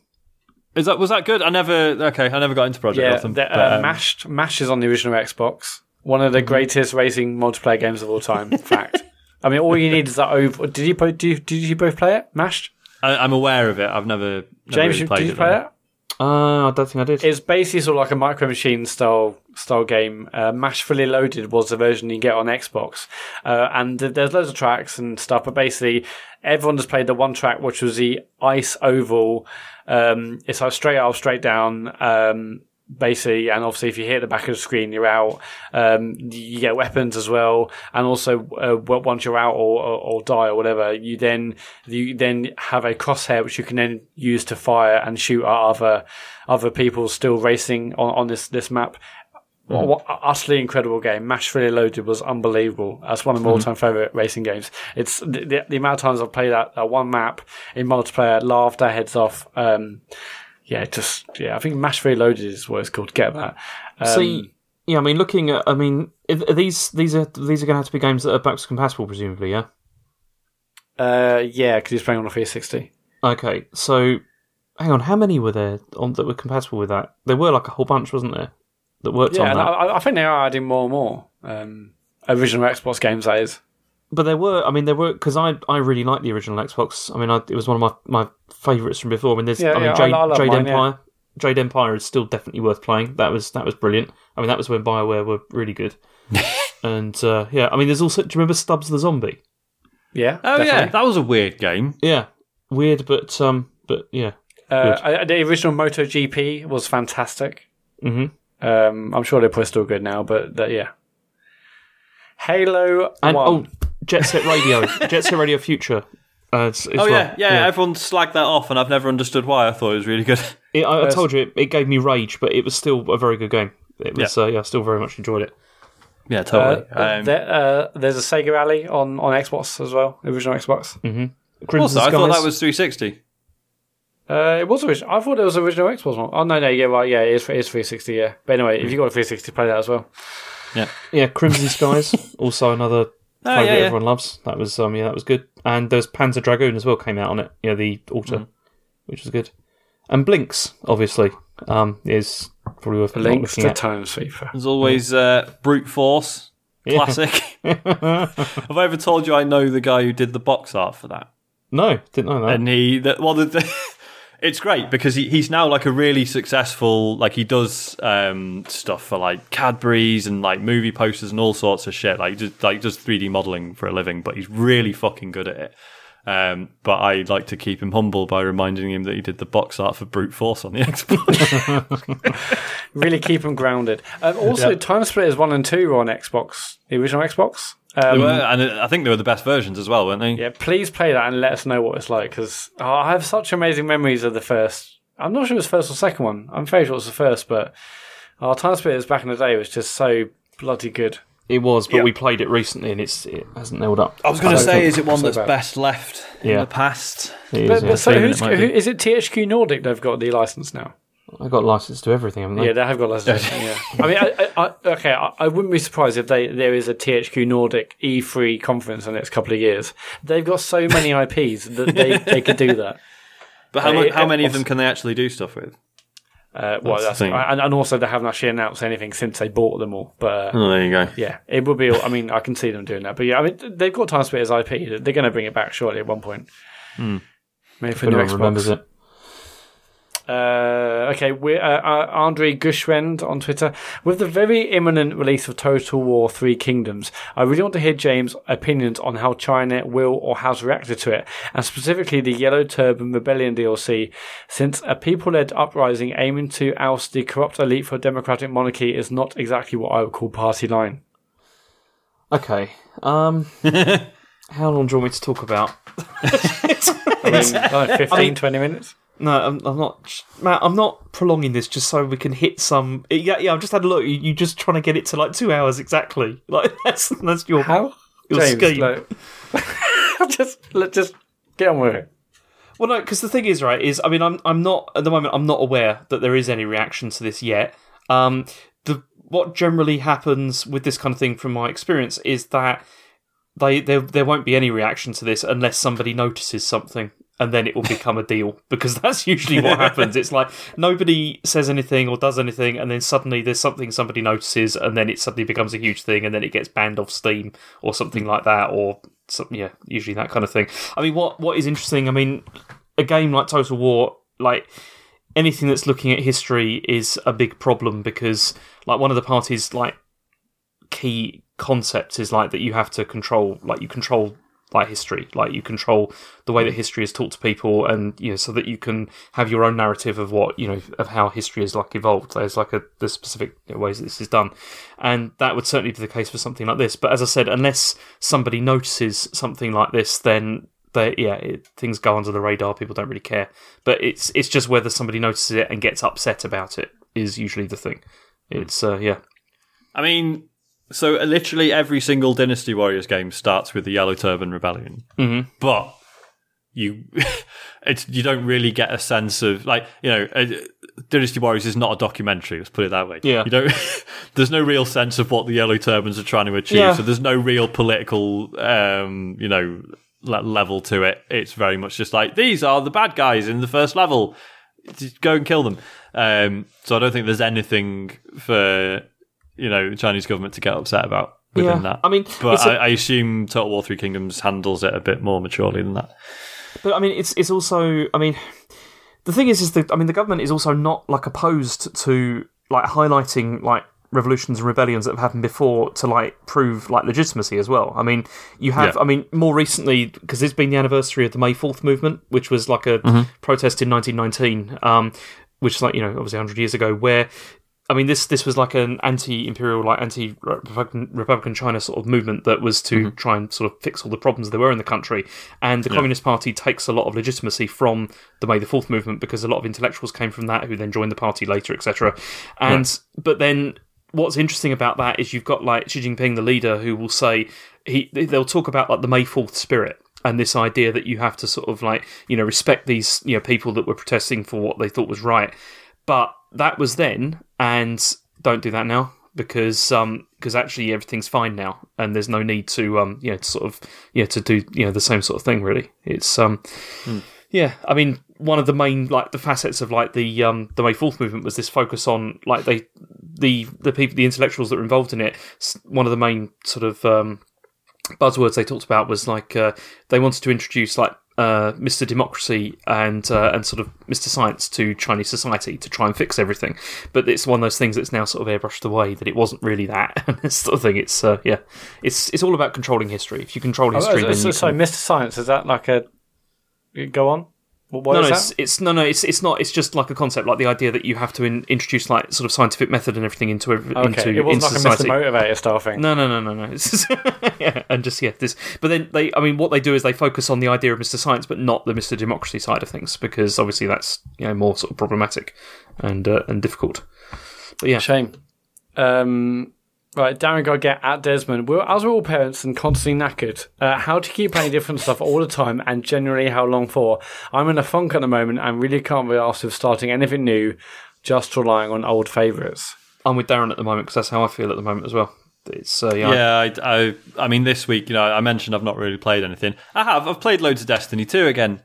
A: Is that was that good? I never okay. I never got into Project
C: Yeah,
A: Gotham.
C: the,
A: but,
C: uh,
A: um,
C: Mashed. Mash is on the original Xbox. One of the greatest racing multiplayer games of all time. In fact. I mean, all you need is that over. Did you both? Did you, did you both play it? Mashed.
A: I, I'm aware of it. I've never, never
C: James,
A: really
C: did you play it?
B: Uh, I don't think I did.
C: It's basically sort of like a micro machine style style game. Uh, Mashed Fully Loaded was the version you get on Xbox, uh, and th- there's loads of tracks and stuff. But basically, everyone just played the one track, which was the ice oval. Um, it's like straight up, straight down. Um, basically, and obviously, if you hit the back of the screen, you're out. Um, you get weapons as well, and also uh, once you're out or, or, or die or whatever, you then you then have a crosshair which you can then use to fire and shoot at other other people still racing on, on this this map. What, what utterly incredible game! Mashed Fully Loaded was unbelievable. That's one of my all-time favorite racing games. It's the, the, the amount of times I've played that, that one map in multiplayer, laughed our heads off. Um, yeah, just yeah. I think Mashed Fully Loaded is what it's called. Get that. Um,
B: See, yeah, I mean, looking at, I mean, these these are these are going to have to be games that are backwards compatible, presumably, yeah.
C: uh, yeah, because he's playing on a 360.
B: Okay, so hang on, how many were there on that were compatible with that? There were like a whole bunch, wasn't there, that worked
C: Yeah,
B: on that.
C: I, I think they are adding more and more um, original Xbox games. That is.
B: But there were, I mean, there were because I I really like the original Xbox. I mean, I, it was one of my my favourites from before. I mean, there's,
C: Yeah,
B: I mean,
C: yeah,
B: Jade,
C: I love
B: Jade
C: mine, yeah.
B: Empire. Jade Empire is still definitely worth playing. That was that was brilliant. I mean, that was when Bioware were really good. and uh, yeah, I mean, there's also. Do you remember Stubbs the Zombie?
C: Yeah.
A: Oh yeah, that was a weird game.
B: Yeah, weird, but um, but yeah.
C: Uh, I- the original MotoGP was fantastic.
B: hmm
C: Um, I'm sure they're probably still good now, but that, yeah. Halo
B: And
C: One.
B: oh, Jet Set Radio, Jet Set Radio Future. Uh, as, as
A: Oh
B: well.
A: yeah, yeah, Everyone slagged that off, and I've never understood why. I thought it was really good.
B: It- I, I told you it, it gave me rage, but it was still a very good game. It was,
A: Yeah.
B: uh, yeah, I still very much enjoyed it.
A: yeah,
C: Uh,
A: totally.
C: uh,
A: um,
C: there, uh, there's a Sega Rally on, on Xbox as well, original Xbox.
B: Crimson
A: also, I thought that was 360.
C: Uh, it was original. I thought it was original Xbox one. Oh no, no, yeah, right, yeah, it is, it is 360, yeah. But anyway, if you got a 360, play that as well.
B: Yeah, yeah, Crimson Skies, also another
A: Oh,
B: favourite
A: yeah, yeah.
B: everyone loves. That was um, yeah, that was good. And there's Panzer Dragoon as well came out on it. You know, the auto,
A: Mm.
B: which was good. And Blinx, obviously, um, is probably worth
C: Links
B: looking
C: to
B: at.
C: Time Sweeper.
A: There's always uh, Brute Force, classic. Have I ever told you I know the guy who did the box art for that?
B: No, didn't know that.
A: and he that well the, the, it's great because he, he's now like a really successful like he does um stuff for like cadbury's and like movie posters and all sorts of shit like just like does 3d modeling for a living but he's really fucking good at it um but i like to keep him humble by reminding him that he did the box art for brute force on the xbox
C: Really keep him grounded. Um, also,
A: Yeah.
C: Time Splitters 1 and 2 were on Xbox, the original Xbox.
A: They
C: Um,
A: were- and i think they were the best versions as well weren't they
C: Yeah, please play that and let us know what it's like because I have such amazing memories of the first. I'm not sure it was first or second one. I'm fairly sure it was the first, but our Time Splitters back in the day was just so bloody good.
B: It was, but
A: Yeah.
B: we played it recently and it's it hasn't held up.
A: I was going to say, is it one
C: so
A: that's
C: bad.
A: best left in the past?
B: It is,
C: But,
B: yeah.
C: but so who's,
A: it might
C: who,
A: be.
C: is it THQ Nordic they've got the license now?
B: I got license to everything, haven't they?
C: Yeah, they have got license. to yeah. I mean, I, I, I, okay, I, I wouldn't be surprised if they there is a THQ Nordic E3 conference in the next couple of years. They've got so many IPs that they, they could do that.
A: But how,
C: it-
A: how many of them can they actually do stuff with?
C: Uh, well,
A: the
C: that's, and, and also they haven't actually announced anything since they bought them all. But uh,
A: Oh, there you go.
C: yeah, it would be. I mean, I can see them doing that. But yeah, I mean, they've got Time Splitters IP. They're going to bring it back shortly at one point. Maybe for
B: If
C: new
B: anyone
C: Xbox.
B: remembers it.
C: Uh, okay, we're uh, uh, Andre Gushwend on Twitter. With the very imminent release of Total War Three Kingdoms, I really want to hear James' opinions on how China will or has reacted to it, and specifically the Yellow Turban Rebellion DLC, since a people-led uprising aiming to oust the corrupt elite for a democratic monarchy is not exactly what I would call party line.
B: Okay. Um, how long do you want me to talk about?
C: I mean, I don't know, 15, 20 minutes.
B: No, I'm, I'm not. Mat, I'm not prolonging this just so we can hit some. Yeah, yeah. I've just had a look. You, you're just trying to get it to like two hours exactly. Like that's that's your
C: How?
B: your
C: James,
B: scheme.
C: like- just let just get on with it.
B: Well, no, because the thing is, right, is I mean, I'm I'm not at the moment. I'm not aware that there is any reaction to this yet. Um, the what generally happens with this kind of thing, from my experience, is that they there there won't be any reaction to this unless somebody notices something. And then it will become a deal because that's usually what happens. It's like nobody says anything or does anything, and then suddenly there's something somebody notices, and then it suddenly becomes a huge thing, and then it gets banned off Steam or something like that, or something. Yeah, usually that kind of thing. I mean, what what is interesting? I mean, a game like Total War, like anything that's looking at history, is a big problem because, like, one of the party's like key concepts is like that you have to control, like, you control like history, like you control the way that history is taught to people, and you know, so that you can have your own narrative of what you know of how history is like evolved. There's like a the specific ways that this is done, and that would certainly be the case for something like this. But as I said, unless somebody notices something like this, then they yeah it, things go under the radar. People don't really care. But it's it's just whether somebody notices it and gets upset about it is usually the thing. It's uh, yeah.
A: I mean, so uh, literally every single Dynasty Warriors game starts with the Yellow Turban Rebellion, mm-hmm. but you it's you don't really get a sense of like you know uh, Dynasty Warriors is not a documentary. Let's put it that way.
B: Yeah.
A: you don't. there's no real sense of what the Yellow Turbans are trying to achieve.
B: Yeah.
A: So there's no real political, um, you know, le- level to it. It's very much just like these are the bad guys in the first level. Just go and kill them. Um, so I don't think there's anything for you know the Chinese government to get upset about within
B: Yeah.
A: that.
B: I mean,
A: but
B: it's a-
A: I, I assume Total War Three Kingdoms handles it a bit more maturely than that.
B: But I mean, it's it's also. I mean, the thing is, is that I mean, the government is also not like opposed to like highlighting like revolutions and rebellions that have happened before to like prove like legitimacy as well. I mean, you have.
A: Yeah.
B: I mean, more recently because it's been the anniversary of the May Fourth movement, which was like a protest in 1919, um, which is like you know obviously 100 years ago, where I mean, this this was like an anti-imperial, like anti-Republican Republican China sort of movement that was to mm-hmm. try and sort of fix all the problems there were in the country. And the Communist Party takes a lot of legitimacy from the May the Fourth movement because a lot of intellectuals came from that, who then joined the party later, etc. And but then what's interesting about that is you've got like Xi Jinping, the leader, who will say he they'll talk about like the May Fourth spirit and this idea that you have to sort of like you know respect these you know people that were protesting for what they thought was right. But that was then, and don't do that now because um because actually everything's fine now, and there's no need to um you know to sort of you know to do you know the same sort of thing really. It's um yeah, I mean one of the main like the facets of like the um the May Fourth movement was this focus on like they the the people the intellectuals that were involved in it. One of the main sort of um buzzwords they talked about was like uh, they wanted to introduce like uh, Mr. Democracy and uh, and sort of Mr. Science to Chinese society to try and fix everything. But it's one of those things that's now sort of airbrushed away that it wasn't really that and this sort of thing. It's uh, yeah, it's it's all about controlling history. If you control history,
C: Oh,
B: then
C: so, so
B: can...
C: Mr. Science, is that like a. Go on. What
B: no, no, it's, it's no, no, it's it's not. It's just like a concept, like the idea that you have to in, introduce like sort of scientific method and everything into ev-
C: Okay,
B: into,
C: it wasn't
B: into
C: like
B: society.
C: a Mr. Motivator style thing.
B: No, no, no, no, no. Just, yeah, and just yeah, this. But then they, I mean, what they do is they focus on the idea of Mr. Science, but not the Mr. Democracy side of things, because obviously that's you know more sort of problematic and uh, and difficult. But yeah,
C: Shame. Um, Right, Darren got get at Desmond. We're, as we're all parents and constantly knackered, uh, how to keep playing different stuff all the time and generally how long for? I'm in a funk at the moment and really can't be asked with starting anything new, just relying on old favourites.
B: I'm with Darren at the moment because that's how I feel at the moment as well. It's uh, yeah.
A: Yeah, I, I, I mean, this week, you know, I mentioned I've not really played anything. I have. I've played loads of Destiny 2 again.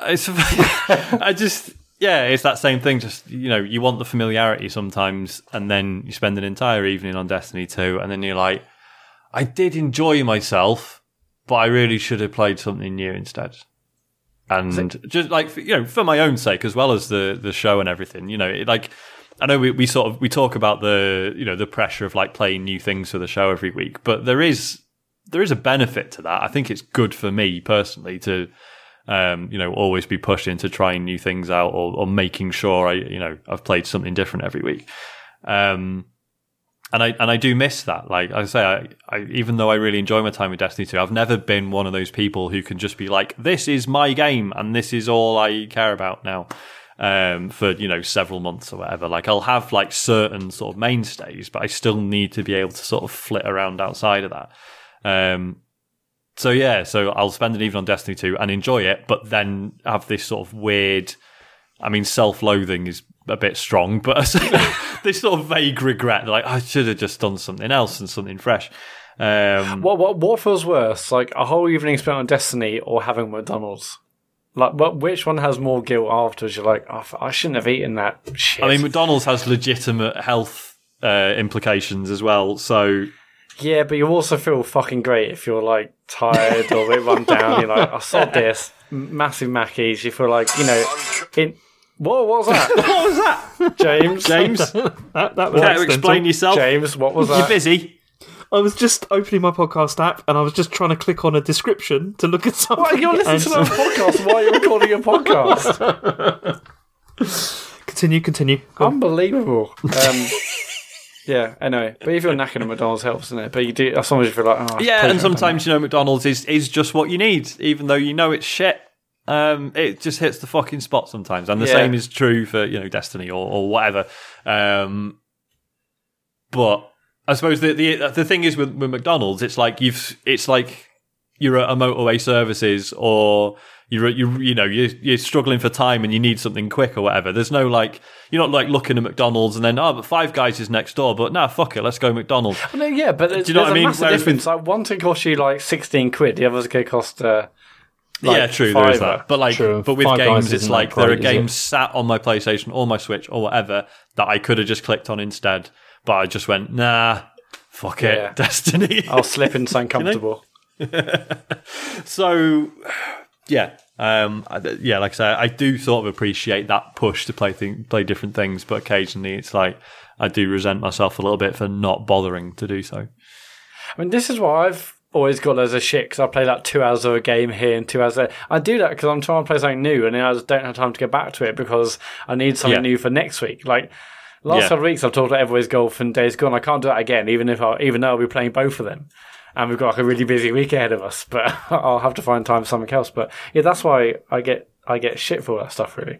A: It's, I just, yeah, it's that same thing. Just you know, you want the familiarity sometimes, and then you spend an entire evening on Destiny 2, and then you're like, I did enjoy myself, but I really should have played something new instead. And just like you know, for my own sake as well as the the show and everything, you know, it, like I know we, we sort of we talk about the you know the pressure of like playing new things for the show every week, but there is there is a benefit to that. I think it's good for me personally to um, you know always be pushed into trying new things out or, or making sure I you know I've played something different every week. Um, and I and I do miss that. Like I say, I, I, even though I really enjoy my time with Destiny 2, I've never been one of those people who can just be like, "This is my game, and this is all I care about now." Um, for you know several months or whatever. Like I'll have like certain sort of mainstays, but I still need to be able to sort of flit around outside of that. Um, so yeah, so I'll spend an evening on Destiny 2 and enjoy it, but then have this sort of weird. I mean, self-loathing is a bit strong, but this sort of vague regret, like I should have just done something else and something fresh. Um,
C: What what what feels worse, like a whole evening spent on Destiny or having McDonald's? Like, what? Which one has more guilt afterwards? You're like, oh, I shouldn't have eaten that shit.
A: I mean, McDonald's has legitimate health uh, implications as well. So
C: yeah, but you also feel fucking great if you're like tired or a bit run down. You're like, I saw this massive Mackies. You feel like you know, in what, what was that?
A: what was that,
C: James?
A: James?
B: that, that was
A: Can't explain yourself.
C: James, what was that?
A: You're busy.
B: I was just opening my podcast app and I was just trying to click on a description to look at something.
C: Why you're listening to
B: and-
C: a podcast while you're recording a podcast?
B: Continue, continue. Go.
C: Unbelievable. Um, yeah, I know. But if you're knackered at McDonald's helps, doesn't it? But you do. Sometimes you feel like, oh,
A: Yeah, and sometimes you know McDonald's is is just what you need, even though you know it's shit. Um, it just hits the fucking spot sometimes, and the
C: Yeah.
A: same is true for you know Destiny or, or whatever. Um, but I suppose the the the thing is with, with McDonald's, it's like you've it's like you're at a motorway services or you're you you know you're, you're struggling for time and you need something quick or whatever. There's no like you're not like looking at McDonald's and then oh but Five Guys is next door, but nah fuck it, let's go McDonald's.
C: Yeah, but there's,
A: Do you know what I mean?
C: massive
A: Whereas
C: difference. Like one to cost you like sixteen quid, the other's going to cost. Uh, like
A: yeah, true. There is that, but like,
B: True.
A: but with
B: Five
A: games, it's like
B: that
A: there are
B: great,
A: games sat on my PlayStation or my Switch or whatever that I could have just clicked on instead, but I just went nah, fuck it,
C: Yeah.
A: Destiny.
C: I'll slip into something comfortable.
A: so yeah, um, I- yeah, like I say, I do sort of appreciate that push to play thing, play different things, but occasionally it's like I do resent myself a little bit for not bothering to do so.
C: I mean, this is why I've always got loads of shit because I play like two hours of a game here and two hours there. I do that because I'm trying to play something new and then I just don't have time to get back to it because I need something
A: Yeah.
C: new for next week. Like last
A: Yeah.
C: couple of weeks, I've talked about Everybody's Golf and Days Gone. I can't do that again, even if I, even though I'll be playing both of them. And we've got like a really busy week ahead of us, but I'll have to find time for something else. But yeah, that's why I get I get shit for all that stuff. Really.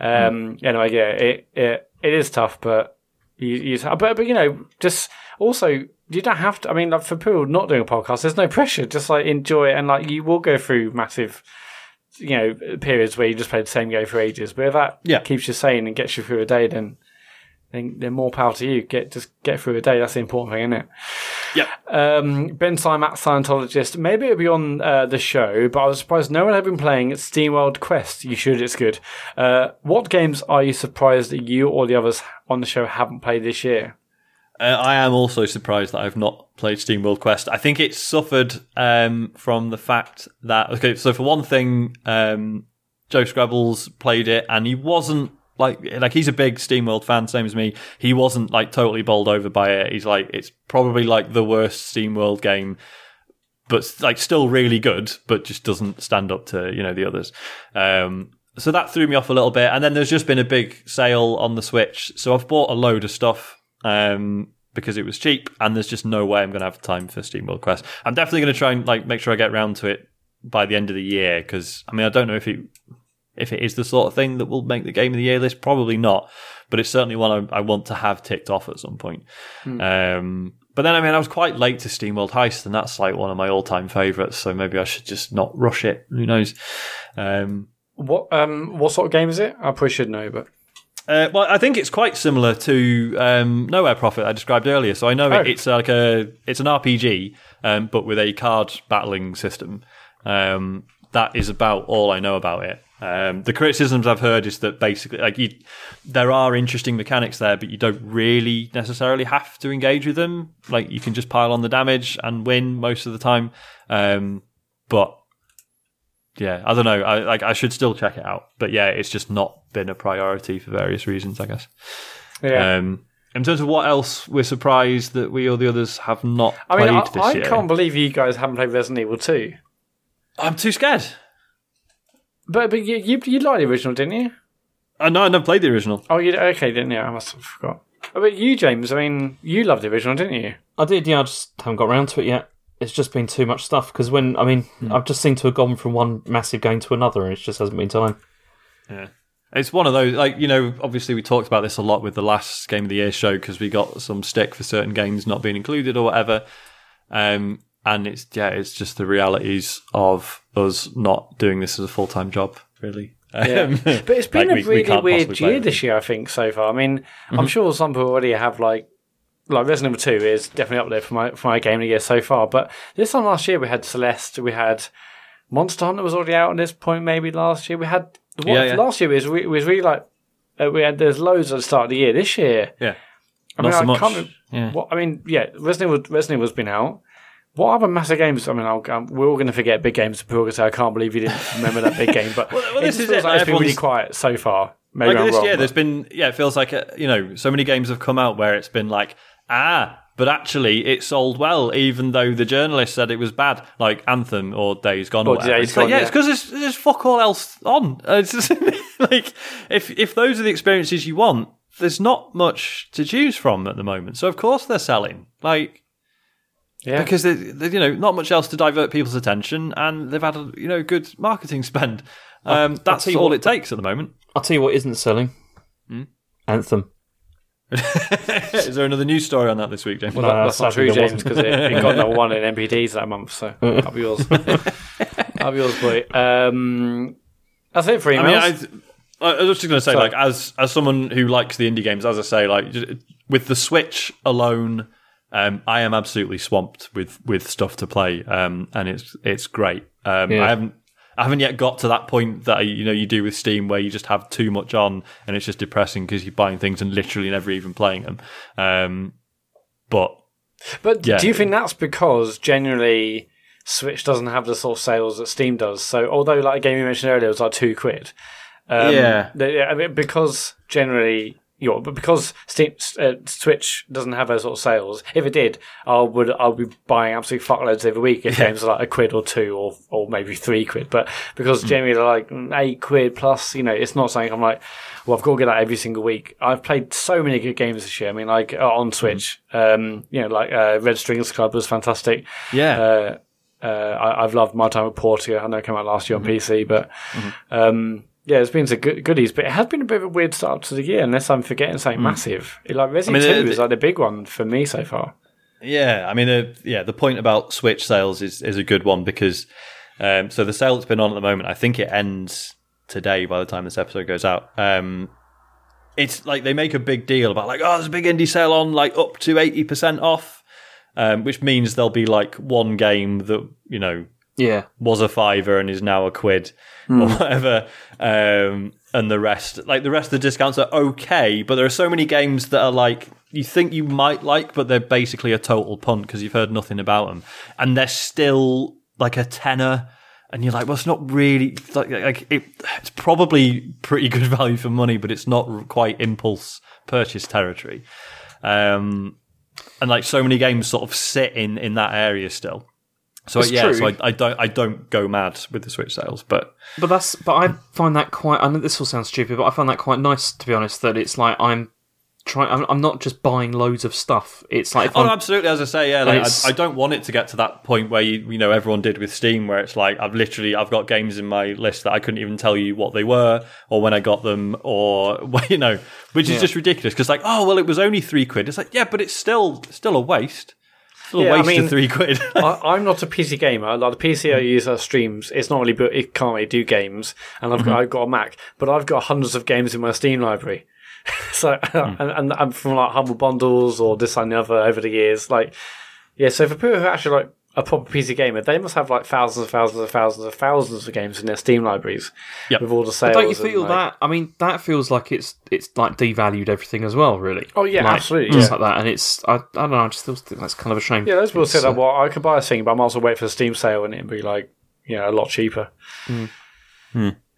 C: Um, Anyway, yeah, it it it is tough, but you, you but but you know, just also you don't have to. I mean, like for people not doing a podcast, there's no pressure. Just like enjoy it, and like you will go through massive, you know, periods where you just play the same game for ages. But if that
A: Yeah.
C: keeps you sane and gets you through a day, then then, then more power to you. Get just get through a day. That's the important thing, isn't it?
A: Yeah.
C: Um, ben Simat, Scientologist. Maybe it'll be on uh, the show, but I was surprised no one had been playing SteamWorld Quest. You should, it's good. Uh, what games are you surprised that you or the others on the show haven't played this year?
A: Uh, I am also surprised that I've not played SteamWorld Quest. I think it suffered um, from the fact that okay, so for one thing, um, Joe Scrabbles played it and he wasn't like like he's a big SteamWorld fan, same as me. He wasn't like totally bowled over by it. He's like it's probably like the worst SteamWorld game, but like still really good, but just doesn't stand up to you know the others. Um, so that threw me off a little bit. And then there's just been a big sale on the Switch, so I've bought a load of stuff um, because it was cheap, and there's just no way I'm going to have time for SteamWorld Quest. I'm definitely going to try and like make sure I get around to it by the end of the year because I mean I don't know if it if it is the sort of thing that will make the game of the year list, probably not. But it's certainly one I, I want to have ticked off at some point. Um, but then, I mean, I was quite late to SteamWorld Heist, and that's like one of my all-time favorites. So maybe I should just not rush it. Who knows? Um,
C: What um what sort of game is it? I probably should know, but
A: uh, well, I think it's quite similar to um, Nowhere Prophet I described earlier. So I know
C: Oh.
A: it, it's like a it's an RPG, um, but with a card battling system. Um, that is about all I know about it. Um, the criticisms I've heard is that basically, like, you, there are interesting mechanics there, but you don't really necessarily have to engage with them. Like, you can just pile on the damage and win most of the time. Um, but yeah, I don't know. I like I should still check it out, but yeah, it's just not been a priority for various reasons, I guess.
C: yeah.
A: Um, in terms of what else we're surprised that we or the others have not
C: I
A: played
C: mean, I,
A: this
C: I
A: year.
C: can't believe you guys haven't played Resident Evil 2.
A: I'm too scared.
C: But but you you, you liked the original, didn't you?
A: I know I've never played the original.
C: Oh, you okay? Didn't you? I must have forgot. Oh, But you, James, I mean, you loved the original, didn't you?
B: I did, yeah. I just haven't got around to it yet. It's just been too much stuff because when I mean, I've just seemed to have gone from one massive game to another, and it just hasn't been time.
A: Yeah. It's one of those, like, you know, obviously we talked about this a lot with the last Game of the Year show because we got some stick for certain games not being included or whatever. Um, and it's, yeah, it's just the realities of us not doing this as a full time job, really.
C: Yeah.
A: Um,
C: But it's been
A: like,
C: a
A: we- we
C: really
A: can't
C: weird year this year, I think, so far. I mean, I'm sure some people already have like like Resident Evil 2 is definitely up there for my for my game of the year so far. But this time last year we had Celeste, we had Monster Hunter was already out at this point, maybe last year. We had what,
A: Yeah, yeah.
C: last year was re- was really like uh, we had there's loads at the start of the year. This year,
A: Yeah.
C: I
A: Not
C: mean,
A: so
C: I
A: much.
C: can't.
A: Yeah.
C: What I mean, yeah, Resident Evil, Resident Evil's been out. What other massive games? I mean, I'll, um, we're all going to forget big games. People are going to say, "I can't believe you didn't remember that big game." But
A: well,
C: it
A: this
C: just
A: is
C: feels
A: it,
C: like it's been really quiet so far. Maybe
A: like
C: I'm
A: this
C: wrong. but-
A: there's been yeah, it feels like uh you know so many games have come out where it's been like ah, but actually it sold well, even though the journalist said it was bad, like Anthem or Days Gone or
C: Or
A: whatever.
C: Days
A: It's like,
C: Gone,
A: yeah,
C: yeah.
A: it's because there's, there's fuck all else on. It's just, like if if those are the experiences you want, there's not much to choose from at the moment. So of course they're selling, like
C: yeah.
A: because they, they, you know not much else to divert people's attention, and they've had a you know good marketing spend. Um, that's all
B: what-
A: it takes at the moment.
B: I'll tell you what isn't selling. Anthem.
A: Is there another news story on that this week, James?
C: Well,
B: No,
C: that- that's not true, James, because it, it got number one in NPDs that month. So that'll be yours. that'll be yours, boy. Um, that's it for
A: I
C: emails.
A: mean, I, I was just going to say,
C: Sorry.
A: like, as as someone who likes the indie games, as I say, like, just, with the Switch alone, um, I am absolutely swamped with with stuff to play, um, and it's it's great. Um,
B: Yeah.
A: I haven't. I haven't yet got to that point that you know you do with Steam where you just have too much on and it's just depressing because you're buying things and literally never even playing them. Um, but
C: But
A: Yeah.
C: do you think that's because generally Switch doesn't have the sort of sales that Steam does? So although like a game you mentioned earlier was like two quid, um,
A: Yeah.
C: they- I mean, because generally. You know, but because Steam, uh, Switch doesn't have those sort of sales, if it did, I would I'll be buying absolute fuckloads every week if games are like a quid or two or or maybe three quid. But
A: Hmm.
C: because generally they're like mm, eight quid plus, you know, it's not something I'm like, well, I've got to get that every single week. I've played so many good games this year. I mean, like uh, on Switch, um, you know, like uh, Red Strings Club was fantastic.
A: yeah,
C: Uh, uh, I, I've loved my time with Portia. I know it came out last year on PC, but um, yeah, it's been some good, goodies. But it has been a bit of a weird start to the year, unless I'm forgetting something massive. It, like Resident
A: mean,
C: Two
A: the-
C: is like the big one for me so far.
A: Yeah, I mean, uh, yeah, the point about Switch sales is is a good one because um, so the sale that's been on at the moment, I think it ends today by the time this episode goes out. Um, it's like they make a big deal about like, oh, there's a big indie sale on, like up to eighty percent off, um, which means there'll be like one game that you know
B: Yeah.
A: was a fiver and is now a quid or whatever. Um, and the rest, like the rest of the discounts are okay, but there are so many games that are like you think you might like, but they're basically a total punt because you've heard nothing about them, and they're still like a tenner. And you're like, well, it's not really like, like it, it's probably pretty good value for money, but it's not quite impulse purchase territory. Um, and like so many games sort of sit in in that area still. So
B: It's
A: yeah,
B: true.
A: so I, I don't I don't go mad with the Switch sales, but
B: But that's but I find that quite. I know this will sound stupid, but I find that quite nice to be honest. That it's like I'm trying. I'm, I'm not just buying loads of stuff. It's like
A: Oh,
B: I'm,
A: absolutely. As I say, yeah, like, I, I don't want it to get to that point where you, you know, everyone did with Steam, where it's like I've literally I've got games in my list that I couldn't even tell you what they were or when I got them, or you know, which is just ridiculous. Because like, oh well, it was only three quid. It's like, yeah, but it's still still a waste. Still
C: Yeah, I mean-
A: three quid.
C: I, I'm not a PC gamer. Like the PC I use that streams, it's not really built. It can't really do games, and I've got mm-hmm. I've got a Mac, but I've got hundreds of games in my Steam library. so hmm. and, and I'm from like humble bundles or this and the other over the years. Like yeah, so for people who actually like a proper PC gamer, they must have like thousands and thousands and thousands and thousands of games in their Steam libraries
A: Yep.
C: with all the sales.
B: don't you
C: and,
B: feel
C: like-
B: that? I mean, that feels like it's it's like devalued everything as well. Really.
C: Oh yeah,
B: Like,
C: absolutely.
B: Just
C: Yeah.
B: like that, and it's I, I don't know. I just still think that's kind of a shame.
C: Yeah, those people say
B: It's,
C: that.
B: uh,
C: Well, I could buy a thing, but I might as well wait for the Steam sale and it'd be like, you know, a lot cheaper.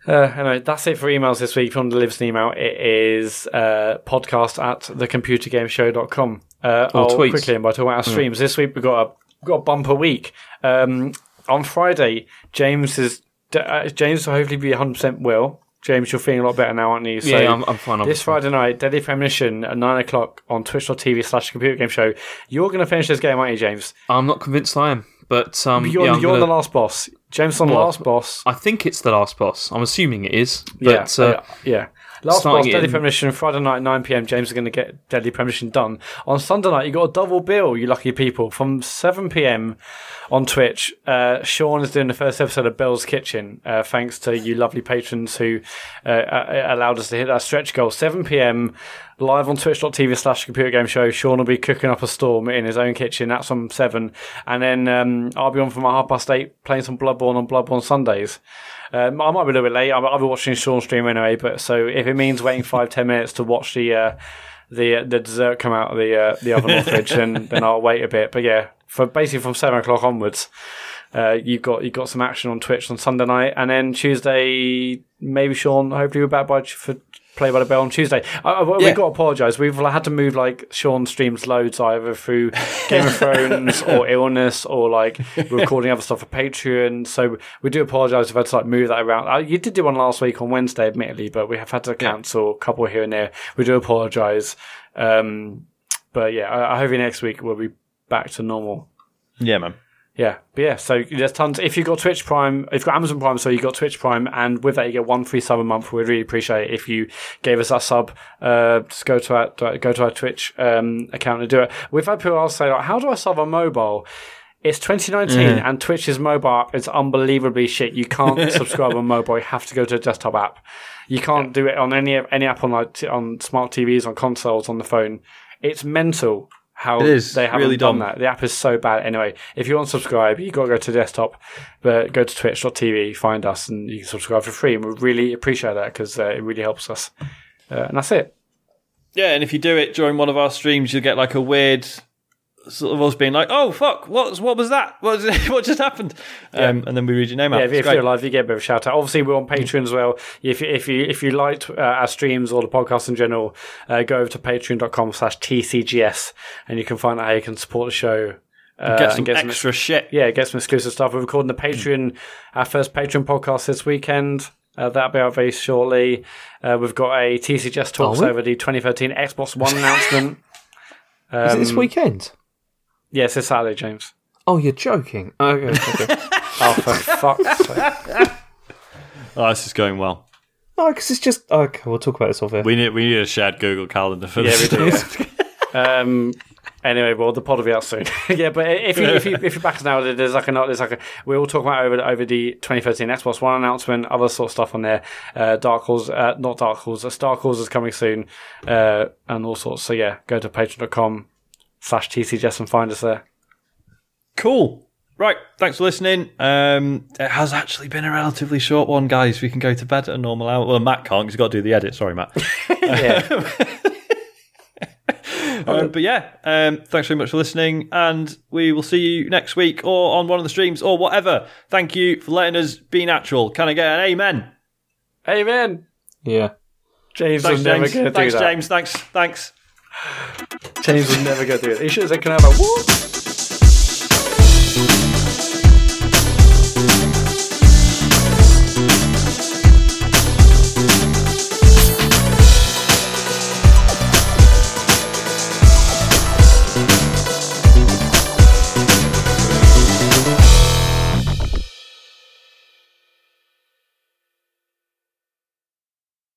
C: Uh, anyway, that's it for emails this week. If you want to leave us an email, it is uh, podcast at thecomputergameshow.com. Uh,
B: Or
C: I'll
B: tweets.
C: quickly end by talking about our streams. This week we've got a, we've got a bumper week. Um, on Friday, James is uh, James will hopefully be 100% well. James, you're feeling a lot better now, aren't you? So
B: yeah, I'm, I'm fine. I'm
C: this Friday night, Deadly Premonition at 9 o'clock on twitch.tv slash computer game show. You're going to finish this game, aren't you, James?
B: I'm not convinced I am, but um,
C: You're,
B: yeah,
C: you're
B: gonna-
C: the last boss. James on the last boss.
B: I think it's the last boss. I'm assuming it is.
C: Yeah,
B: uh,
C: yeah, yeah. Last boss, Deadly
B: in-
C: Premonition, Friday night, 9 pm. James is going to get Deadly Premonition done. On Sunday night, you got a double bill, you lucky people. From 7 pm on Twitch, uh, Sean is doing the first episode of Bell's Kitchen, uh, thanks to you lovely patrons who uh, allowed us to hit that stretch goal. 7 pm, live on twitch.tv slash computer game show. Sean will be cooking up a storm in his own kitchen. That's on 7. And then um, I'll be on from half past 8 playing some Bloodborne on Bloodborne Sundays. Um, I might be a little bit late. I'll, I'll be watching Sean stream anyway. But so if it means waiting five ten minutes to watch the uh, the uh, the dessert come out of the uh, the oven or fridge, then then I'll wait a bit. But yeah, for basically from seven o'clock onwards, uh, you've got you've got some action on Twitch on Sunday night, and then Tuesday maybe Sean. Hopefully we're back by for play by the bell on Tuesday. I, I, We've got to apologise. We've had to move like Sean streams loads either through Game of Thrones or illness or like recording other stuff for Patreon. So we do apologise if I had to like move that around. Uh, you did do one last week on Wednesday, admittedly, but we have had to cancel a couple here and there. We do apologise. Um, but yeah, I, I hope next week we'll be back to normal.
A: yeah, man.
C: Yeah, but yeah, so there's tons. If you've got Twitch Prime, if you've got Amazon Prime, so you've got Twitch Prime, and with that you get one free sub a month. We'd really appreciate it if you gave us that sub. Uh, just go to our go to our Twitch um, account and do it. We've had people ask say, like, "How do I sub on mobile?" It's 2019 and Twitch's mobile app is unbelievably shit. You can't subscribe on mobile. You have to go to a desktop app. You can't do it on any any app on like t- on smart TVs, on consoles, on the phone. It's mental how
A: It is.
C: they haven't
A: Really
C: done
A: dumb.
C: that. The app is so bad. Anyway, if you want to subscribe, you got to go to desktop, but go to twitch.tv, find us, and you can subscribe for free. And we really appreciate that because uh, it really helps us. Uh, and that's it.
A: Yeah, and if you do it during one of our streams, you'll get like a weird sort of us being like, "Oh fuck, what what was that? What was, what just happened?" Um, and then we read your name out.
C: Yeah, if, if you're live, you get a bit of a shout out. Obviously, we're on Patreon as well. If you, if you if you liked uh, our streams or the podcast in general, uh, go over to patreon.com slash tcgs and you can find out how you can support the show. Uh,
A: get some
C: and
A: extra shit.
C: yeah, get some exclusive stuff. We're recording the Patreon, our first Patreon podcast this weekend. Uh, that'll be out very shortly. Uh, we've got a TCGS talks over the 2013 Xbox One announcement.
B: is it this
C: Um,
B: weekend?
C: Yes, it's Saturday, James.
B: Oh, you're joking. Okay, okay.
C: Oh, for fuck's sake.
A: Oh, this is going well.
B: no, because it's just okay. We'll talk about this off air.
A: We need we need a shared Google calendar for
C: Yeah,
A: this.
C: we do. yeah. um, anyway, well, the pod will be out soon. yeah, but if you if you if you're back now, there's like a there's like a we all talk about over the- over the 2013 Xbox One announcement, other sort of stuff on there. Uh, Dark Horse, uh, not Dark Horse, uh, Star Wars is coming soon, uh, and all sorts. So yeah, go to patreon.com slash tcgs and find us there.
A: Cool. Right, thanks for listening. Um, it has actually been a relatively short one, guys. We can go to bed at a normal hour. Well, Mat can't because he's got to do the edit. Sorry,
C: Mat.
A: Um, but yeah, um, thanks very much for listening, and we will see you next week or on one of the streams or whatever. Thank you for letting us be natural. Can I get an amen?
C: amen.
B: Yeah.
C: James
A: Thanks,
C: was never
A: James.
C: do
A: Thanks,
C: that.
A: James. Thanks. Thanks.
C: James was never go through it. He should have said, "Can I have a whoop?"